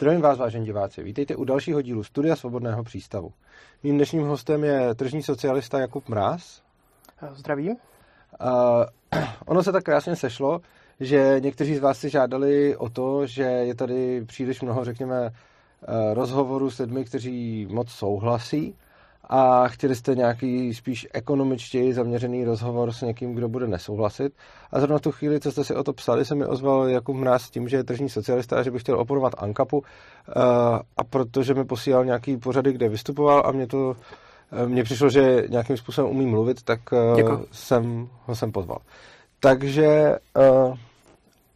Zdravím vás, vážení diváci. Vítejte u dalšího dílu Studia Svobodného přístavu. Mým dnešním hostem je tržní socialista Jakub Mráz. Zdravím. Uh, ono se tak krásně sešlo, že někteří z vás si žádali o to, že je tady příliš mnoho, řekněme, rozhovorů s lidmi, kteří moc souhlasí a chtěli jste nějaký spíš ekonomičtěji zaměřený rozhovor s někým, kdo bude nesouhlasit. A zrovna tu chvíli, co jste si o to psali, se mi ozval Jakub Mráz s tím, že je tržní socialista a že by chtěl oporovat Ankapu eh, a protože mi posílal nějaký pořady, kde vystupoval a mě to eh, mně přišlo, že nějakým způsobem umí mluvit, tak eh, Děkuji. jsem ho sem pozval. Takže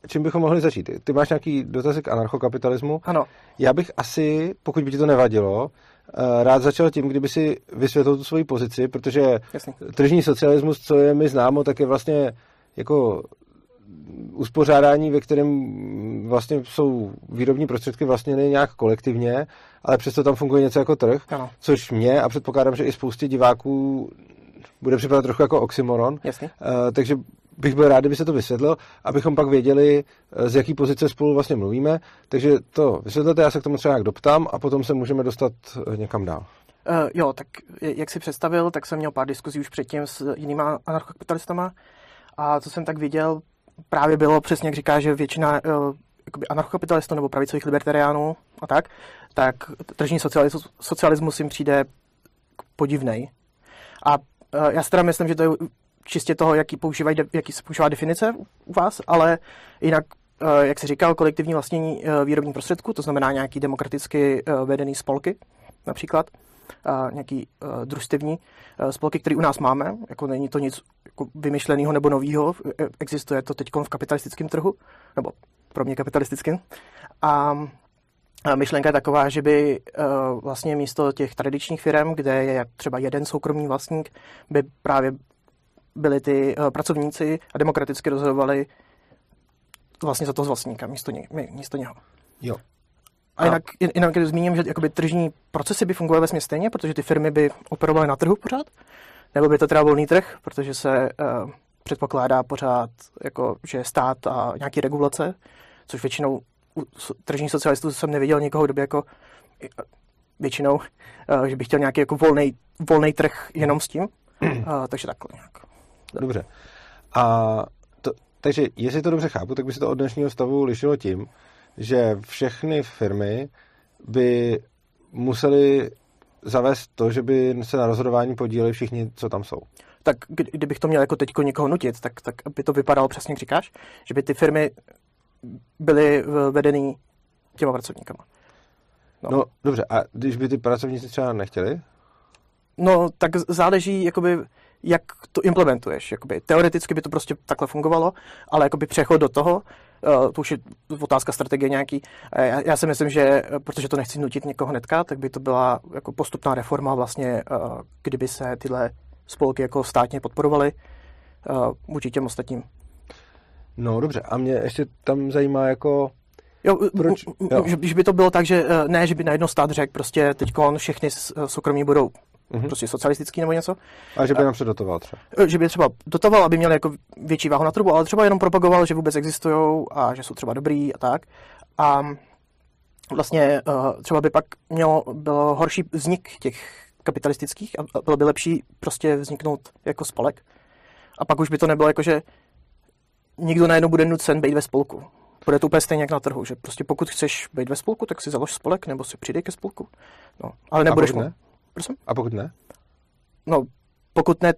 čím bychom mohli začít? Ty máš nějaký dotazy k anarchokapitalismu? Ano. Já bych asi, pokud by ti to nevadilo, rád začal tím, kdyby si vysvětlil tu svoji pozici, protože Jasně. tržní socialismus, co je mi známo, tak je vlastně jako uspořádání, ve kterém vlastně jsou výrobní prostředky vlastně nějak kolektivně, ale přesto tam funguje něco jako trh, ano. což mě a předpokládám, že i spoustě diváků bude připadat trochu jako oxymoron. Jasně. Uh, takže bych byl rád, kdyby se to vysvětlil, abychom pak věděli, eh, z jaký pozice spolu vlastně mluvíme. Takže to vysvětlete, já se k tomu třeba nějak doptám a potom se můžeme dostat eh, někam dál. Uh, jo, tak jak si představil, tak jsem měl pár diskuzí už předtím s jinýma anarchokapitalistama a co jsem tak viděl, právě bylo přesně, jak říká, že většina uh, anarchokapitalistů nebo pravicových libertariánů a tak, tak tržní socialismus, socialismus jim přijde podivnej. A já si teda myslím, že to je čistě toho, jaký, používají, jaký se používá definice u vás, ale jinak, eh, jak se říkal, kolektivní vlastnění eh, výrobních prostředků, to znamená nějaký demokraticky eh, vedený spolky, například, nějaký družstevní spolky, který u nás máme, jako není to nic jako vymyšleného nebo nového, existuje to teď v kapitalistickém trhu, nebo pro mě kapitalistickým. A myšlenka je taková, že by vlastně místo těch tradičních firm, kde je třeba jeden soukromý vlastník, by právě byli ty uh, pracovníci a demokraticky rozhodovali vlastně za toho vlastníka místo, ně, místo něho. Jo. A jinak, jinak zmíním, že jakoby tržní procesy by fungovaly ve stejně, protože ty firmy by operovaly na trhu pořád, nebo by to teda volný trh, protože se uh, předpokládá pořád, jako, že stát a nějaký regulace, což většinou u tržních socialistů jsem neviděl někoho, kdo by jako většinou, uh, že by chtěl nějaký jako volný trh jenom s tím. Uh, takže takhle nějak. Dobře. A to, takže jestli to dobře chápu, tak by se to od dnešního stavu lišilo tím, že všechny firmy by museli zavést to, že by se na rozhodování podíleli všichni, co tam jsou. Tak kdybych to měl jako teďko někoho nutit, tak, tak by to vypadalo přesně, jak říkáš, že by ty firmy byly vedeny těma pracovníkama. No. no dobře, a když by ty pracovníci třeba nechtěli? No, tak záleží, jakoby, jak to implementuješ. Jakoby, teoreticky by to prostě takhle fungovalo, ale jakoby přechod do toho, uh, to už je otázka strategie nějaký. Uh, já, já si myslím, že protože to nechci nutit někoho hnedka, tak by to byla jako postupná reforma vlastně, uh, kdyby se tyhle spolky jako státně podporovaly uh, vůči těm ostatním. No dobře, a mě ještě tam zajímá jako Jo, Proč? jo. Že by to bylo tak, že ne, že by najednou stát řekl, prostě teď všechny soukromí budou mm-hmm. prostě socialistický nebo něco. A že by nám předotoval třeba. E, že by třeba dotoval, aby měli jako větší váhu na trubu, ale třeba jenom propagoval, že vůbec existují a že jsou třeba dobrý a tak. A vlastně e, třeba by pak mělo, bylo horší vznik těch kapitalistických a bylo by lepší prostě vzniknout jako spolek. A pak už by to nebylo jako, že nikdo najednou bude nucen být ve spolku. Bude to úplně stejně jak na trhu, že prostě pokud chceš být ve spolku, tak si založ spolek nebo si přidej ke spolku. No, ale nebudeš ne? Prosím? A pokud ne? No, pokud ne,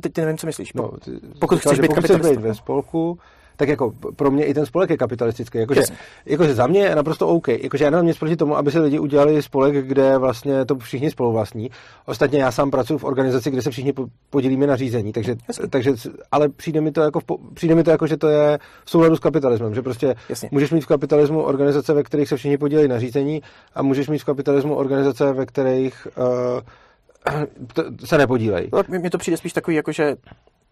teď nevím, co myslíš. No, ty, pokud chceš být pokud chceš být ve spolku, tak jako pro mě i ten spolek je kapitalistický. Jakože, jakože za mě je naprosto OK. Jakože já nemám nic proti tomu, aby se lidi udělali spolek, kde vlastně to všichni spoluvlastní. Ostatně já sám pracuji v organizaci, kde se všichni podílíme na řízení, takže, takže ale přijde mi, to jako, přijde mi to jako, že to je v souladu s kapitalismem, že prostě Jasně. můžeš mít v kapitalismu organizace, ve kterých se všichni podílejí na řízení a můžeš mít v kapitalismu organizace, ve kterých uh, se nepodílejí. No, mně to přijde spíš takový, jako že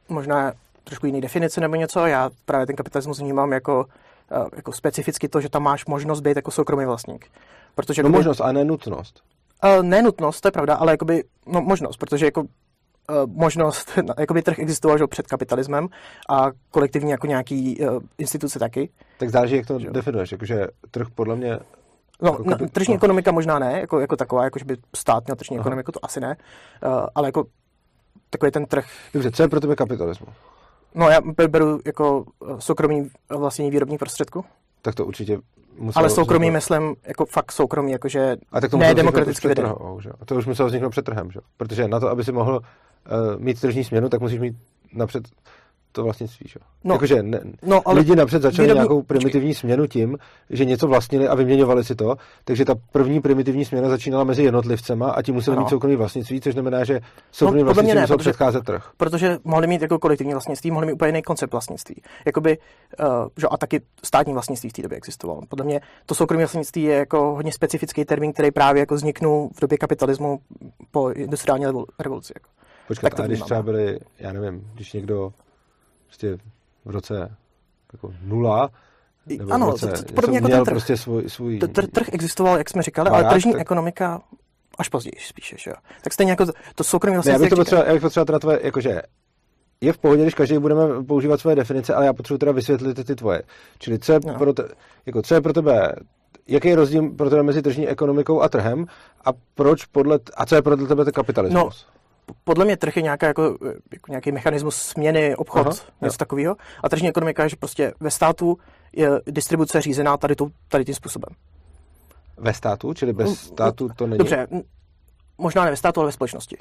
možná trošku jiný definici nebo něco. Já právě ten kapitalismus vnímám jako, eh, jako specificky to, že tam máš možnost být jako soukromý vlastník. Protože, no jakoby, možnost, a ne nutnost. Uh, ne nutnost, to je pravda, ale jakoby, no možnost, protože jako uh, možnost, jakoby trh existoval že, před kapitalismem a kolektivní jako nějaký uh, instituce taky. Tak záleží, jak to že? definuješ. Jakože trh podle mě No, Jako no kapi- tržní no. ekonomika možná ne, jako, jako taková, jako že by stát měl tržní Aha. ekonomiku, to asi ne, uh, ale jako takový ten trh. Dobře, co je pro tebe kapitalismus? No já be- beru jako eh, soukromý vlastní výrobní prostředku, Tak to určitě muselo ale soukromý vzniknout- myslím jako fakt soukromý, jakože A tak to ne demokraticky vedený. A to už muselo vzniknout před trhem, že? Protože na to, aby si mohl uh, mít tržní směnu, tak musíš mít napřed to vlastnictví, že? No, Jakože ne, no, ale lidi napřed začali výrobní- nějakou primitivní směnu tím, že něco vlastnili a vyměňovali si to, takže ta první primitivní směna začínala mezi jednotlivcema a ti museli Ano. mít soukromý vlastnictví, což znamená, že soukromý mě vlastnictví ne, musel protože- předcházet trh. protože mohli mít jako kolektivní vlastnictví, mohli mít úplně jiný koncept vlastnictví. Jakoby, uh, že, a taky státní vlastnictví v té době existovalo. Podle mě to soukromé vlastnictví je jako hodně specifický termín, který právě jako vzniknul v době kapitalismu po industriální revol- revoluci. Jako. Počkat, Tak to a když třeba no. byli, já nevím, když někdo prostě v roce jako nula, nebo ano, roce, podobně jako ten trh. prostě svůj, svůj T- tr- Trh existoval, jak jsme říkali, ale Barák, tržní tak- ekonomika až později spíše. Že jo? Tak stejně jako to, to soukromé Ne, já bych, to potřeboval, já bych potřeboval teda tvoje, jakože je v pohodě, když každý budeme používat svoje definice, ale já potřebuji teda vysvětlit ty, tvoje. Čili co je, No. pro, te, jako co je pro tebe, jaký je rozdíl pro tebe mezi tržní ekonomikou a trhem a proč podle, a co je pro tebe ten kapitalismus? Podle mě trh je nějaká, jako, jako nějaký mechanismus směny, obchod, Aha, jo. něco takového. A tržní ekonomika je, že prostě ve státu je distribuce řízená tady, tou, tady tím způsobem. Ve státu, čili bez Mm, státu to není. Dobře, možná ne ve státu, ale ve společnosti.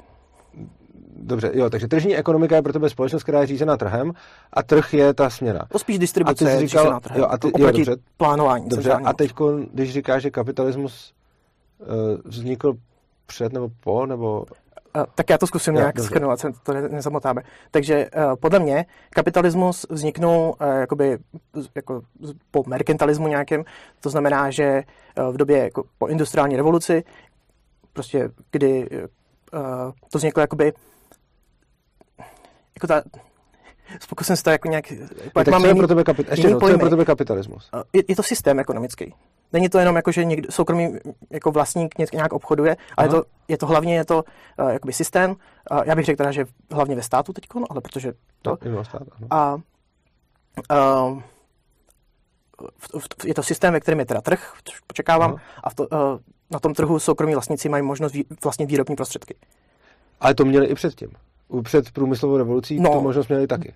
Dobře, jo, takže tržní ekonomika je pro tebe společnost, která je řízená trhem a trh je ta směna. To spíš A distribuce ty jsi je říkal- řízená trhem. jo, a ty- jo, oproti dobře. plánování. Dobře, a teď, když říkáš, že kapitalismus uh, vznikl před nebo po, nebo tak já to zkusím Jo, nějak dobře. schrnovat, se to ne- nezamotáme. Takže uh, podle mě kapitalismus vzniknul uh, jakoby, jako po merkantilismu nějakém, to znamená, že uh, v době jako po industriální revoluci, prostě kdy uh, to vzniklo jakoby jako ta, pokusím se to jako nějak, No, jak tak máme co je pro tebe, kapit- ještě jednou, co je pro tebe kapitalismus? Uh, je, je to systém ekonomický. Není to jenom jako, že někdo, soukromý jako vlastník ně- nějak obchoduje, ale je Aha. to, je to hlavně je to uh, jakoby systém. Uh, já bych řekl teda, že hlavně ve státu teď, ale protože to. No, stát. A uh, v, v, je to systém, ve kterém je teda trh, což očekávám, Aha. a v to, uh, na tom trhu soukromí vlastníci mají možnost vý, vlastnit výrobní prostředky. Ale to měli i předtím. Před průmyslovou revolucí No. tu možnost měli taky.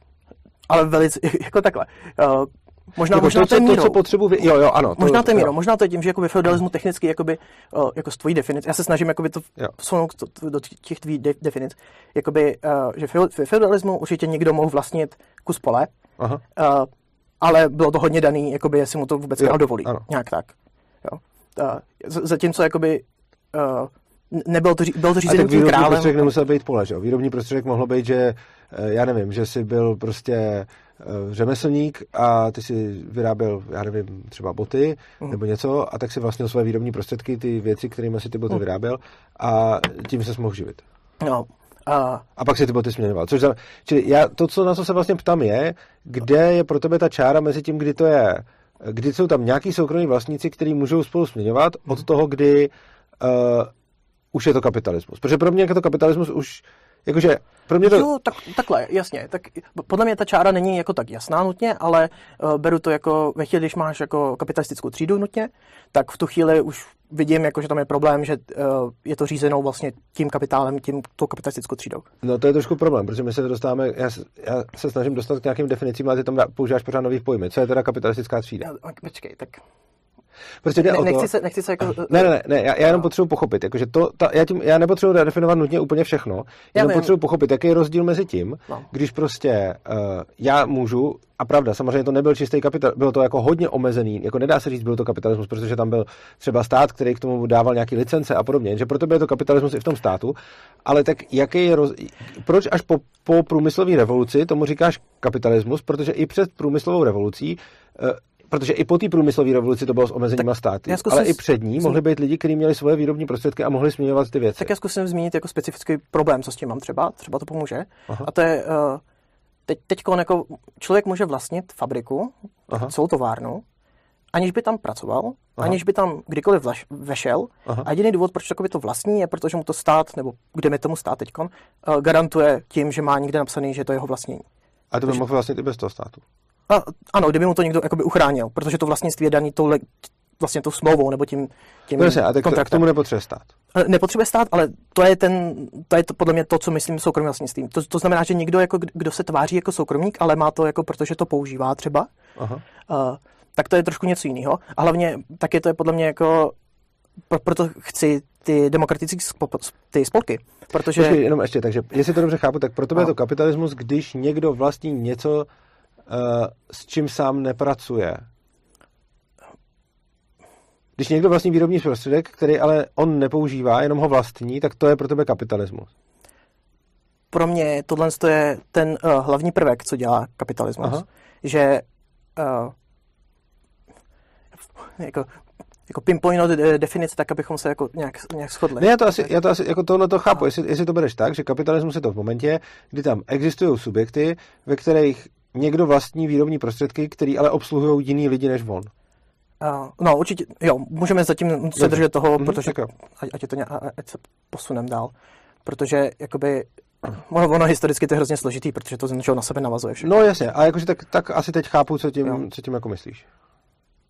Ale velice, jako takhle. Uh, možná, jako možná to, to je co, to, co potřebuji, jo, jo, ano. Možná to je mírou, možná to je tím, že jako feudalismu technicky jakoby, uh, jako z tvojí definice, já se snažím jakoby to to- to- do těch tvých de- definic, jakoby, uh, že ve feudalismu určitě někdo mohl vlastnit kus pole, Aha. uh, ale bylo to hodně daný, jakoby, jestli mu to vůbec Jo, dovolí. ano. Nějak tak. Jo. Uh, z- zatímco jakoby, uh, nebylo to, bylo to A řízený tak tím výrobní králem. prostředek nemusel být pole, že jo? Výrobní prostředek mohlo být, že eh, já nevím, že jsi byl prostě eh, řemeslník a ty si vyráběl, já nevím, třeba boty Mhm. nebo něco a tak si vlastnil své výrobní prostředky, ty věci, kterými si ty boty Mhm. vyráběl a tím se mohl živit. No, uh, A pak si ty boty směňoval. Což znamená, čili já, to, co na co se vlastně ptám, je, kde je pro tebe ta čára mezi tím, kdy to je, kdy jsou tam nějaký soukromí vlastníci, kteří můžou spolu směňovat, od toho, kdy uh, už je to kapitalismus. Protože pro mě je to kapitalismus už, jakože, pro mě to... Jo, tak, takhle, jasně. Tak podle mě ta čára není jako tak jasná nutně, ale uh, beru to jako ve chvíli, když máš jako kapitalistickou třídu nutně, tak v tu chvíli už vidím, jako, že tam je problém, že uh, je to řízenou vlastně tím kapitálem, tím tou kapitalistickou třídou. No to je trošku problém, protože my se dostáváme, já, se- já se snažím dostat k nějakým definicím, ale ty tam používáš pořád nových pojmy. Co je teda kapitalistická třída? Já, počkej, tak Protože jde ne, o to... nechci, se, nechci se jako... Ne, ne, ne, ne já, já jenom potřebuji pochopit, jakože to, ta, já, tím, já nepotřebuji definovat nutně úplně všechno, jenom vím. potřebuji pochopit, jaký je rozdíl mezi tím, No. když prostě uh, já můžu, a pravda, samozřejmě to nebyl čistý kapitál, bylo to jako hodně omezený, jako nedá se říct, byl to kapitalismus, protože tam byl třeba stát, který k tomu dával nějaký licence a podobně, že proto byl to kapitalismus i v tom státu, ale tak jaký je roz... proč až po, po průmyslové revoluci tomu říkáš kapitalismus, protože i před průmyslovou revolucí uh, Protože i po té průmyslové revoluci to bylo s omezeníma státy, zkusím ale i před ní mohly být lidi, kteří měli svoje výrobní prostředky a mohli směňovat ty věci. Tak já zkusím zmínit jako specifický problém, co s tím mám třeba, třeba to pomůže. Aha. A to je, uh, teď, teďko jako člověk může vlastnit fabriku, Aha. celou továrnu, aniž by tam pracoval, Aha. Aniž by tam kdykoliv vlaš, vešel. Aha. A jediný důvod, proč takový to vlastní, je protože mu to stát, nebo kde mi tomu stát teďkon, uh, garantuje tím, že má někde napsaný, že to je jeho vlastnění. A to by mohl vlastně i bez toho státu. A, ano, kdyby mu to někdo jakoby uchránil, protože to vlastnictví je daný tou, le, vlastně tou smlouvou nebo tím, tím jasně, a tak kontraktem. tomu nepotřebuje stát. Nepotřebuje stát, ale to je, ten, to je to, podle mě to, co myslím soukromým vlastnictvím. To, to znamená, že někdo, jako, kdo se tváří jako soukromník, ale má to, jako, protože to používá třeba, Aha. uh, tak to je trošku něco jiného. A hlavně taky to je podle mě jako, pro, proto chci ty demokratické ty spolky, protože... Počkej, jenom ještě, takže jestli to dobře chápu, tak pro tebe je to kapitalismus, když někdo vlastní něco, s čím sám nepracuje. Když někdo vlastní výrobní prostředek, který ale on nepoužívá, jenom ho vlastní, tak to je pro tebe kapitalismus. pro mě tohle je ten uh, hlavní prvek, co dělá kapitalismus. Aha. Že uh, jako, jako pinpointnout eh, definice tak, abychom se jako nějak, nějak shodli. Ne, já to asi, já to asi jako tohle to chápu, jestli, jestli to bereš tak, že kapitalismus je to v momentě, kdy tam existují subjekty, ve kterých někdo vlastní výrobní prostředky, který ale obsluhují jiný lidi než on. Uh, no, určitě, jo, můžeme zatím se držet toho, Mhm, protože ať, ať, je to nějak, ať se posunem dál. Protože jakoby ono, ono historicky to je hrozně složitý, protože to z něčeho na sebe navazuje všechno. No jasně, a jakože tak, tak asi teď chápu, co tím, Jo. co tím jako myslíš.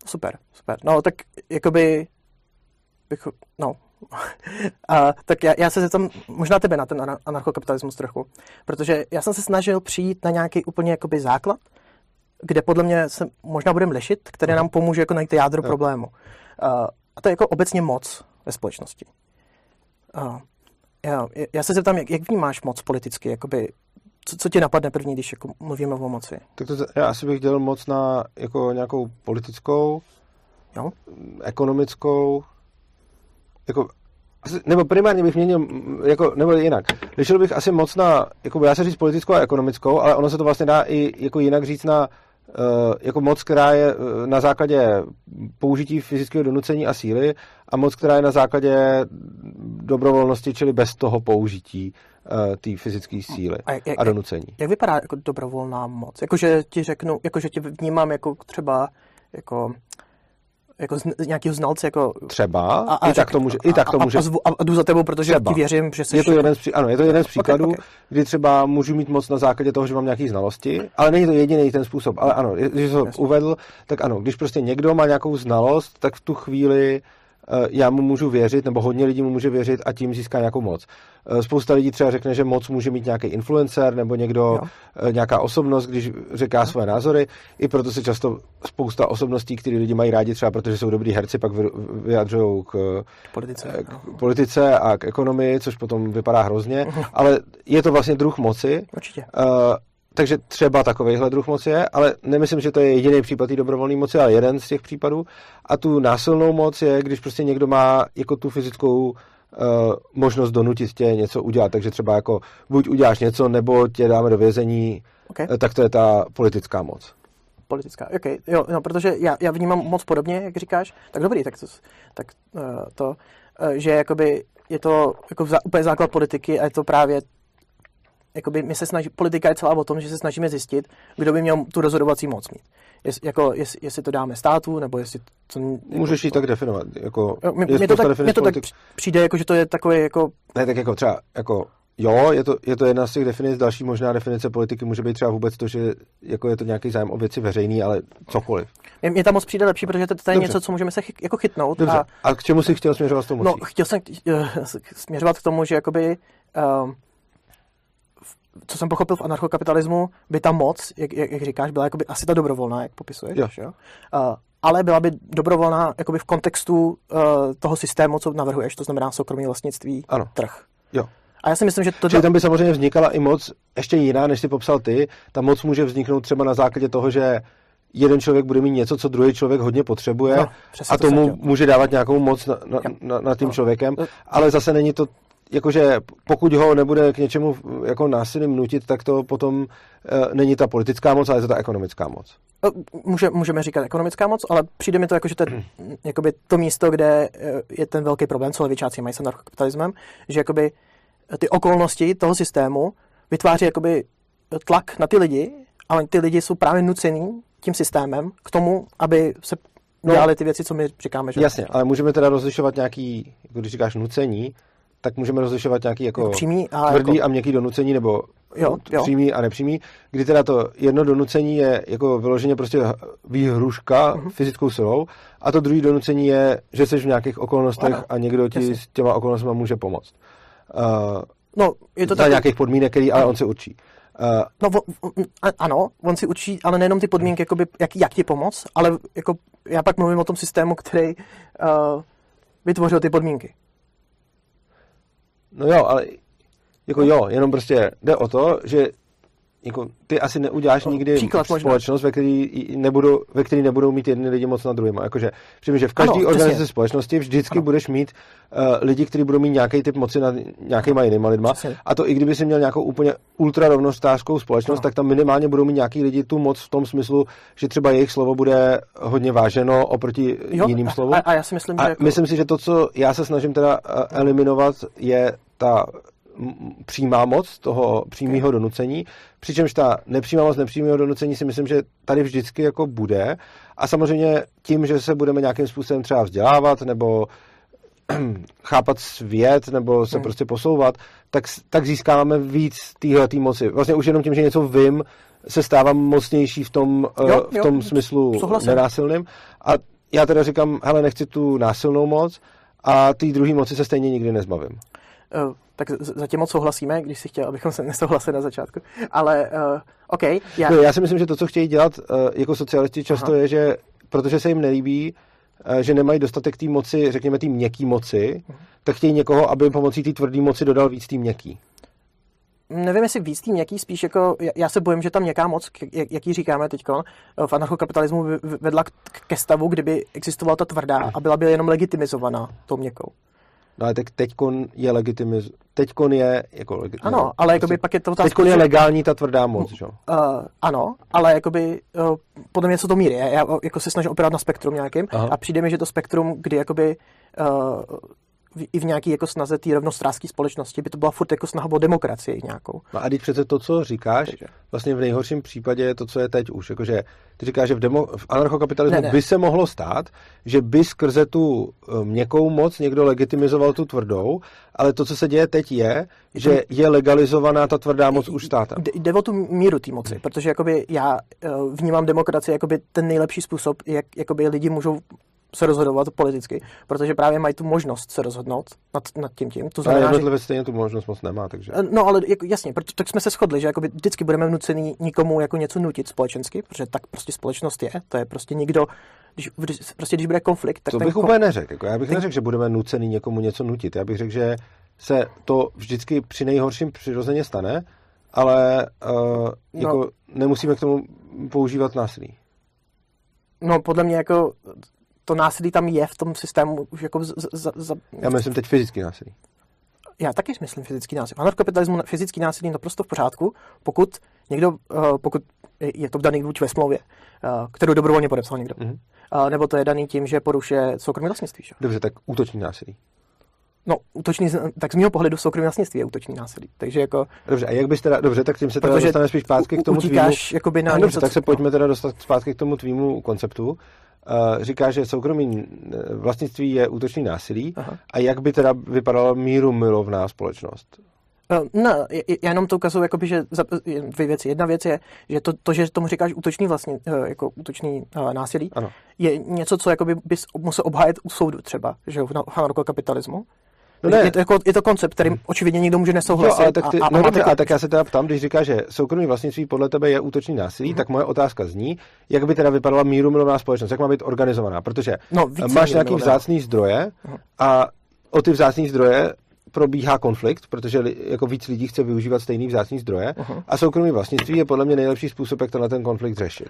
Super, super. No, tak jakoby, bych, no, a, tak já, já se zeptám možná tebe na ten ana- anarchokapitalismus trochu, protože já jsem se snažil přijít na nějaký úplně jakoby základ, kde podle mě se možná budeme lišit, který nám pomůže jako najít jádro problému. A, a to je jako obecně moc ve společnosti. A, já, já se zeptám, jak, jak vnímáš moc politicky, jakoby, co, co ti napadne první, když jako mluvíme o moci? Tak to, já asi bych dělal moc na jako nějakou politickou, Jo? ekonomickou, jako, asi- nebo primárně bych měnil, jako, nebo jinak. Lišil bych asi moc na, jako dá se říct politickou a ekonomickou, ale ono se to vlastně dá i jako jinak říct na eh, jako moc, která je eh, na základě použití fyzického donucení a síly a moc, která je na základě dobrovolnosti, čili bez toho použití eh, té fyzické síly A jak- jak- a donucení. Jak vypadá jako dobrovolná moc? Jakože ti řeknu, jakože tě vnímám jako třeba jako jako z, z nějakého znalce, jako Třeba, a, a i, tak to může, i tak to a, může a, a, a jdu za tebou, protože Třeba. ti věřím, že jsi Je to jeden z, pří- ano, je to jeden z příkladů, ok. kdy třeba můžu mít moc na základě toho, že mám nějaké znalosti, ale není to jediný ten způsob. Ale ano, když to uvedl, tak ano, když prostě někdo má nějakou znalost, tak v tu chvíli já mu můžu věřit, nebo hodně lidí mu může věřit a tím získá nějakou moc. Eh, Spousta lidí třeba řekne, že moc může mít nějaký influencer nebo někdo, Jo. eh, nějaká osobnost, když říká své názory. I proto se často spousta osobností, které lidi mají rádi třeba, protože jsou dobrý herci, pak vy- vyjadřují k, politice. eh, k politice a k ekonomii, což potom vypadá hrozně, ale je to vlastně druh moci, Určitě. Takže třeba takovýhle druh moci je, ale nemyslím, že to je jediný případ té dobrovolné moci, ale jeden z těch případů. A tu násilnou moc je, když prostě někdo má jako tu fyzickou uh, možnost donutit tě něco udělat, takže třeba jako buď uděláš něco, nebo tě dáme do vězení, Okay. eh, tak to je ta politická moc. Politická. Okay. Jo, no, protože já, já vnímám moc podobně, jak říkáš. Tak dobrý, tak to, tak, uh, to uh, že jakoby je to jako za, úplně základ politiky a je to právě jakoby my se snaží, politika je celá o tom, že se snažíme zjistit, kdo by měl tu rozhodovací moc mít. Jest, jako, jest, jestli to dáme státu, nebo jestli to... Jako, Můžeš ji tak definovat. Jako, mě, to tak, mě to tak politik- přijde, jako, že to je takové jako Ne, tak jako třeba, jako, jo, je to, je to jedna z těch definic, další možná definice politiky může být třeba vůbec to, že jako je to nějaký zájem o věci veřejný, ale cokoliv. Mě, mě tam moc přijde lepší, protože to, to je Dobře. něco, co můžeme se chy, jako chytnout. Dobře, A, a, k čemu jsi chtěl směřovat s tou mocí? no, chtěl jsem uh, směřovat k tomu, že jakoby, um, co jsem pochopil v anarchokapitalismu, by ta moc, jak, jak, jak říkáš, byla jakoby asi ta dobrovolná, jak popisuješ. Jo. Jo? Uh, ale byla by dobrovolná jakoby v kontextu uh, toho systému, co navrhuješ, to znamená soukromí vlastnictví, Ano. trh. Jo. A já si myslím, že to... Čili tam by samozřejmě vznikala i moc ještě jiná, než si popsal ty. Ta moc může vzniknout třeba na základě toho, že jeden člověk bude mít něco, co druhý člověk hodně potřebuje No, a to tomu může dávat nějakou moc na, na, na, na tím No. člověkem, No. ale zase není to jakože pokud ho nebude k něčemu jako násilím nutit, tak to potom e, není ta politická moc, ale je to ta ekonomická moc. Eh, Může, můžeme říkat ekonomická moc, ale přijde mi to jako, že to je jakoby to místo, kde eh, je ten velký problém, co levičáci mají s anarchokapitalismem, že jakoby ty okolnosti toho systému vytváří jakoby tlak na ty lidi, ale ty lidi jsou právě nucený tím systémem k tomu, aby se No. dělali ty věci, co my říkáme. Že Jasně, ale můžeme teda rozlišovat nějaký, když říkáš nucení, tak můžeme rozlišovat nějaký jako, přímý a tvrdý jako- a měkký donucení, nebo Jo, jo. přímý a nepřímý, kdy teda to jedno donucení je jako vyloženě prostě výhruška Mhm. fyzickou silou a to druhé donucení je, že jsi v nějakých okolnostech Ano, a někdo ti jasně. s těma okolnostmi může pomoct. Uh, No, je to za tak, nějakých podmínek, který ale on si určí. Uh, no, vo- a- ano, on si učí, ale nejenom ty podmínky, jakoby, jak, jak ti pomoct, ale jako, já pak mluvím o tom systému, který uh, vytvořil ty podmínky. No jo, ale jako jo, jenom prostě jde o to, že jako ty asi neuděláš No, nikdy příklad možná. společnost, ve který, nebudou, ve který nebudou mít jedni lidi moc na druhýma. Jakože, přijím, že v každé organizaci přesně. společnosti vždycky Ano. budeš mít uh, lidi, kteří budou mít nějaký typ moci nad nějakýma jinýma lidma. Přesně. A to i kdyby si měl nějakou úplně ultra rovnostářskou společnost, Ano. tak tam minimálně budou mít nějaký lidi tu moc v tom smyslu, že třeba jejich slovo bude hodně váženo oproti Jo, jiným slovům. A, a já si myslím, A že jako, myslím si, že to, co já se snažím teda eh, eliminovat, je ta přímá moc toho přímého donucení, přičemž ta nepřímá moc nepřímého donucení si myslím, že tady vždycky jako bude a samozřejmě tím, že se budeme nějakým způsobem třeba vzdělávat nebo chápat svět nebo se Hmm. prostě posouvat, tak, tak získáváme víc téhle moci. Vlastně už jenom tím, že něco vím, se stávám mocnější v tom, eh, Jo, v jo, tom smyslu souhlasím. nenásilným. A já teda říkám, hele, nechci tu násilnou moc a ty druhé moci se stejně nikdy nezbavím. Uh, tak zatím moc souhlasíme, když si chtěl, abychom se nesouhlasili na začátku, ale uh, OK, já, No, já si myslím, že to, co chtějí dělat uh, jako socialisti, často Aha. je, že protože se jim nelíbí, uh, že nemají dostatek té moci, řekněme té měkký moci, Mhm. tak chtějí někoho, aby pomocí té tvrdé moci dodal víc té měkký. nevím, jestli víc tým jaký, spíš jako, já- se bojím, že tam nějaká moc, k- jak, jaký říkáme teď, v anarchokapitalismu vedla k, ke stavu, kdyby existovala ta tvrdá a byla by jenom legitimizovaná tou měkkou. No ale tak teďkon je legitimiz... Teďkon je jako legi... Ano, ale jakoby pak je to otázka, Teďkon je legální ta tvrdá moc, že? jo? Uh, ano, ale jakoby uh, podle mě co to míry. Já, já jako se snažím operat na spektrum nějakým Aha. a přijde mi, že to spektrum, kdy jakoby uh, i v nějaký jako snaze té rovnostrářské společnosti by to byla furt jako snaha o demokracii nějakou. No a teď přece to, co říkáš, Takže. vlastně v nejhorším případě je to, co je teď už. Jakože ty říkáš, že v, demo, v anarchokapitalismu Ne, ne. by se mohlo stát, že by skrze tu eh, měkkou moc někdo legitimizoval tu tvrdou, ale to, co se děje teď je, že je legalizovaná ta tvrdá moc už státem. Jde, o tu míru té moci, protože jakoby já uh, vnímám demokracii jakoby ten nejlepší způsob, jak jakoby lidi můžou se rozhodovat politicky, protože právě mají tu možnost se rozhodnout nad, nad tím tím. To Ale znamená, že jednotlivec stejně tu možnost moc nemá, takže... No ale jako, jasně, proto, tak jsme se shodli, že jakoby vždycky budeme nucený nikomu jako něco nutit společensky, protože tak prostě společnost je, to je prostě nikdo, když, když, prostě když bude konflikt, tak To bych kon- úplně neřekl. Jako já bych ten- neřekl, že budeme nucený někomu něco nutit. Já bych řekl, že se to vždycky při nejhorším přirozeně stane, ale uh, jako No. nemusíme k tomu používat násilí. No podle mě jako to násilí tam je v tom systému už jako z, z, z, Já myslím teď fyzický násilí. já taky myslím fyzický násilí. V anarchokapitalismu na- fyzický násilí je naprosto v pořádku, pokud někdo, uh, pokud je- to daný buď ve smlouvě, uh, kterou dobrovolně podepsal někdo, Mhm. uh, nebo to je daný tím, že porušuje soukromé vlastnictví. Že? Dobře, tak útoční násilí. No, útočný, tak z mého pohledu soukromé vlastnictví je útočný násilí. Takže jako Dobře, a jak bys teda, dobře, tak tím se teda dostaneme spíš zpátky k tomu tvýmu... utíkáš jakoby na No, něco, dobře, tak co- se pojďme teda dostat zpátky k tomu tvýmu konceptu. Uh, říká, že soukromý eh, vlastnictví je útočný násilí. Aha. A jak by teda vypadala míru milovná společnost? Je- já jenom to ukazuju, jakoby, že za, dvě věci. Jedna věc je, že to, to že tomu říkáš útočný vlastně, eh, jako útočný uh, násilí, Ano. je něco, co jakoby bys musel obhájit u soudu třeba, že v na- v anarchokapitalismu. No ne. Je, to jako, je to koncept, kterým očividně někdo může nesouhlasit. Ale tak ty, a, a, no a dobře, ale tak já se teda ptám, když říká, že soukromý vlastnictví podle tebe je útočný násilí, Mhm. tak moje otázka zní, jak by teda vypadala míru milovná společnost, jak má být organizovaná, protože No, máš nějaký vzácný zdroje Mhm. a o ty vzácný zdroje probíhá konflikt, protože jako víc lidí chce využívat stejný vzácný zdroje Mhm. a soukromý vlastnictví je podle mě nejlepší způsob, jak tenhle ten konflikt řešit.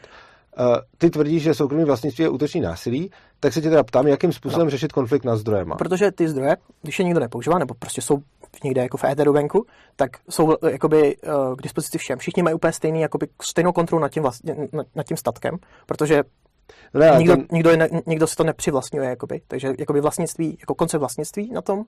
Uh, ty tvrdíš, že soukromý vlastnictví je útočný násilí, tak se tě teda ptám, jakým způsobem No. řešit konflikt nad zdrojema. Protože ty zdroje, když je nikdo nepoužívá, nebo prostě jsou někde jako v éteru venku, tak jsou eh, jakoby eh, k dispozici všem. Všichni mají úplně stejný, jakoby stejnou kontrolu nad tím, vlastně, nad, tím statkem, protože No ne, ale nikdo, ten- nikdo, je nikdo si to nepřivlastňuje, jakoby. takže jakoby vlastnictví, jako koncept vlastnictví na tom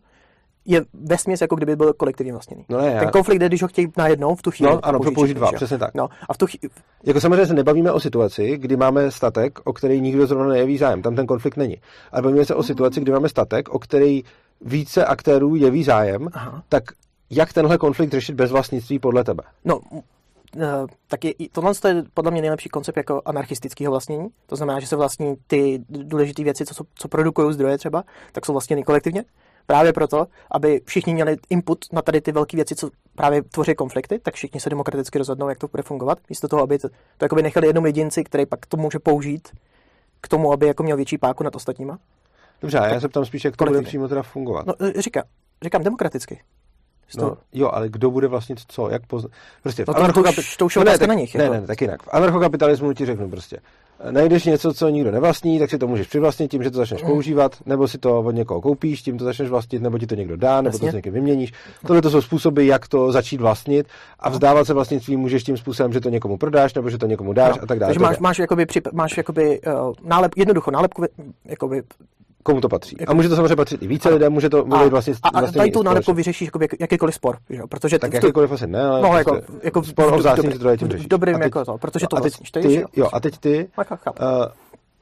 je ve směs, jako kdyby byl kolektivně vlastněný. No ne, já- Ten konflikt je, když ho chtějí najednou v tu chvíli. No, ano, použít použít dva, přesně tak. No, a v tu chvíli, Jako samozřejmě se nebavíme o situaci, kdy máme statek, o který nikdo zrovna nejeví zájem. Tam ten konflikt není. Ale bavíme se o situaci, kdy máme statek, o který více aktérů jeví zájem, Aha. tak jak tenhle konflikt řešit bez vlastnictví podle tebe? No, uh, tak je, tohle je podle mě nejlepší koncept jako anarchistického vlastnění. To znamená, že se vlastní ty důležité věci, co, co produkují zdroje třeba, tak jsou vlastněny kolektivně. Právě proto, aby všichni měli input na tady ty velké věci, co právě tvoří konflikty, tak všichni se demokraticky rozhodnou, jak to bude fungovat, místo toho, aby to, to jakoby nechali jednou jedinci, který pak to může použít k tomu, aby jako měl větší páku nad ostatníma. Dobře, a já se ptám spíš, jak to bude přímo teda fungovat. No, eh, říká, říkám demokraticky. No, jo, ale kdo bude vlastnit co? Jak pozna... Prostě v No to- to už- to už je no ne, tak, na nich, Ne, jako. ne, tak jinak. V anarchokapitalismu ti řeknu prostě. Najdeš něco, co nikdo nevlastní, tak si to můžeš přivlastnit tím, že to začneš Mm. používat, nebo si to od někoho koupíš, tím to začneš vlastnit, nebo ti to někdo dá, nebo to Jasně. s někým vyměníš. Tohle to jsou způsoby, jak to začít vlastnit a vzdávat se vlastnictví můžeš tím způsobem, že to někomu prodáš, nebo že to někomu dáš a tak dále. Takže máš, máš, jakoby, přip, máš jakoby, uh, nálep, jednoducho nálepku, jakoby, Komu to patří? Jako- A může to samozřejmě patřit i více lidem, může to být vlastně a, a tady tu nálepku vyřešíš jakoby, jak- jakýkoliv spor, že jo? protože Tak jakýkoliv asi ne, ale No, jako- jako spor o vzácný zdroje tím řešíš. dobrým A teď- jako to, protože to a teď ty, jo? a teď ty, uh,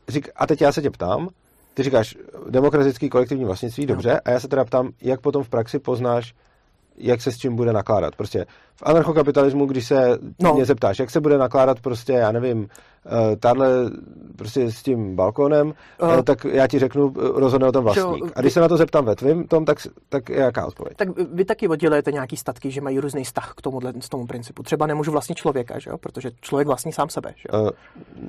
řík, a teď já se tě ptám, ty říkáš demokratický kolektivní vlastnictví, dobře, a já se teda ptám, jak potom v praxi poznáš, jak se s čím bude nakládat. Prostě v anarchokapitalismu, když se No. no. mě zeptáš, jak se bude nakládat prostě, já nevím, uh, tahle prostě s tím balkónem, Uh, uh, tak já ti řeknu, eh, rozhodne o tom vlastník. Jo, A když se na to zeptám ve tvým tom, tak, tak je jaká odpověď? Tak vy taky oddělujete nějaký statky, že mají různý vztah k tomuhle, z tomu principu. Třeba nemůžu vlastnit člověka, že jo? protože člověk vlastní sám sebe. Že jo? Uh,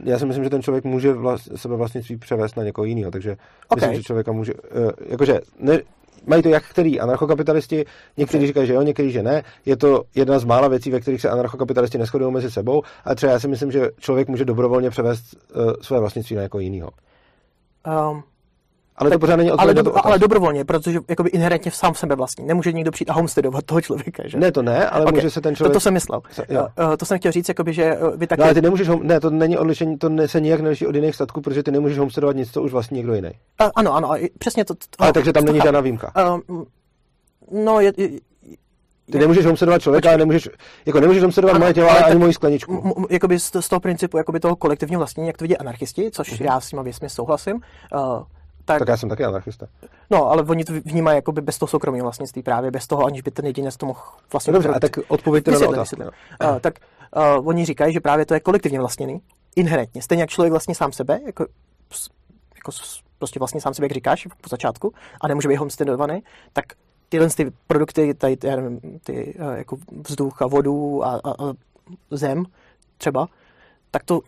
já si myslím, že ten člověk může vlast, sebe vlastnictví převést na někoho jiného, takže Ok. myslím, že člověka může, uh, jakože, ne, mají to jak který anarchokapitalisti, někteří říkají, že jo, někteří, že ne. Je to jedna z mála věcí, ve kterých se anarchokapitalisti neschodují mezi sebou, a třeba já si myslím, že člověk může dobrovolně převést uh, své vlastnictví na někoho jiného. Um, Ale to pořád není ale, dobro, ale dobrovolně, protože jakoby inherentně sám sebe vlastní. Nemůže někdo přijít a homesteadovat toho člověka. Že? Ne, to ne, ale Ok, může se ten To, člověk... to jsem myslel. Se- jo. Uh, to jsem chtěl říct, jakoby, že uh, vy taky... No, ale ty nemůžeš, hom- ne, to není odlišení, to ne, se nijak neliší od jiných statků, protože ty nemůžeš homesteadovat nic, co už vlastní někdo jiný. Uh, ano, ano, přesně to. to Ale takže tam to není žádná výjimka. Um, no, je, je, Ty nemůžeš homesteadovat člověka, ale nemůžeš, jako nemůžeš homesteadovat moje tělo, ale ani tak- moji skleničku. m- m- jakoby z, z toho principu jakoby toho kolektivního vlastnění, jak to vidí anarchisti, což Mhm. já s těma věcmi souhlasím, uh, tak, Tak já jsem taky anarchista. no, ale oni to vnímají jakoby bez toho soukromého vlastnictví právě, bez toho, aniž by ten jedinec to mohl vlastně No dobře, a tak odpověďte na otázku. Uh, tak uh, oni říkají, že právě to je kolektivně vlastněný, inherentně. Stejně jak člověk vlastně sám sebe, jako, jako prostě vlastně sám sebe, jak říkáš po začátku, a nemůže být homesteadovaný, tak tyhle ty produkty, tady, já nevím, ty uh, jako vzduch a vodu a, a, a zem třeba, tak to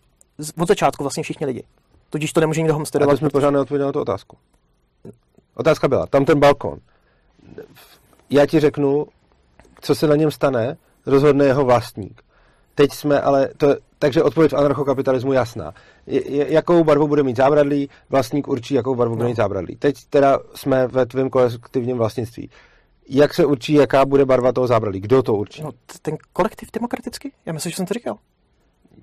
od začátku vlastně všichni lidi. Tudíž to nemůže nikdo homesteadovat. to jsme pořád neodpověděli na tu otázku. Otázka byla, tam ten balkon. Já ti řeknu, co se na něm stane, rozhodne jeho vlastník. Teď jsme ale, to, takže odpověď v anarchokapitalismu jasná. Je, jakou barvu bude mít zábradlí, vlastník určí, jakou barvu bude No. mít zábradlí. Teď teda jsme ve tvém kolektivním vlastnictví. Jak se určí, jaká bude barva toho zábradlí? Kdo to určí? No, ten kolektiv demokraticky? Já myslím, že jsem to říkal.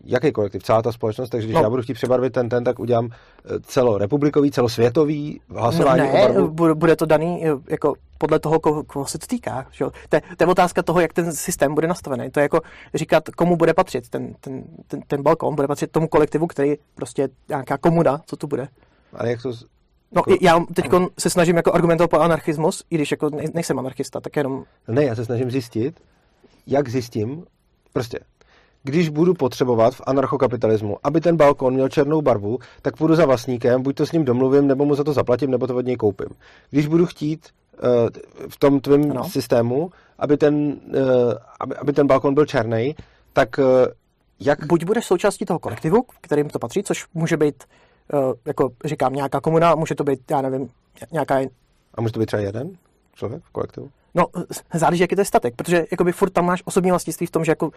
Jaký kolektiv, celá ta společnost, takže když No. já budu chtít přebarvit ten, ten, tak udělám eh, celorepublikový, celosvětový hlasování no, o ne, barvu. bude, to daný eh, jako podle toho, koho, koho se to týká. Že? To, je, to je otázka toho, jak ten systém bude nastavený. To je jako říkat, komu bude patřit ten, ten, ten, ten balkon, bude patřit tomu kolektivu, který prostě nějaká komuna, co tu bude. Ale jak to... No, jako- já teď se snažím jako argumentovat po anarchismus, i když jako ne, nejsem anarchista, tak jenom Ne, já se snažím zjistit, jak zjistím, prostě, když budu potřebovat v anarchokapitalismu, aby ten balkon měl černou barvu, tak půjdu za vlastníkem, buď to s ním domluvím, nebo mu za to zaplatím, nebo to od něj koupím. Když budu chtít uh, v tom tvém Ano. systému, aby ten, uh, aby, aby ten balkon byl černý, tak uh, jak buď budeš součástí toho kolektivu, kterým to patří, což může být, uh, jako říkám, nějaká komuna, může to být, já nevím, nějaká A může to být třeba jeden člověk v kolektivu? No, záleží, jaký to je statek, protože jakoby furt tam máš osobní vlastnictví v tom, že jako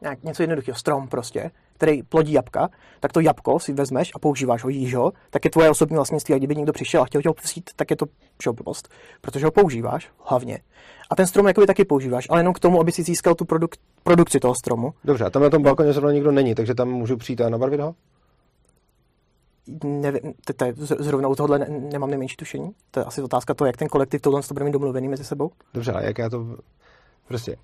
nějak něco jednoduchého, strom prostě, který plodí jabka, tak to jabko si vezmeš a používáš ho, jíš ho, tak je tvoje osobní vlastnictví a kdyby někdo přišel a chtěl tě ho vzít, tak je to blbost, protože ho používáš hlavně. A ten strom jakoby taky používáš, ale jenom k tomu, aby si získal tu produk- produkci toho stromu. Dobře, a tam na tom balkoně zrovna nikdo není, takže tam můžu přijít a nabarvit ho? Nevím, z- zrovna u tohohle ne, nemám nejmenší tušení. To je asi otázka toho, jak ten kolektiv tohle to bude mít domluvený mezi sebou. Dobře, ale jak já to... Prostě.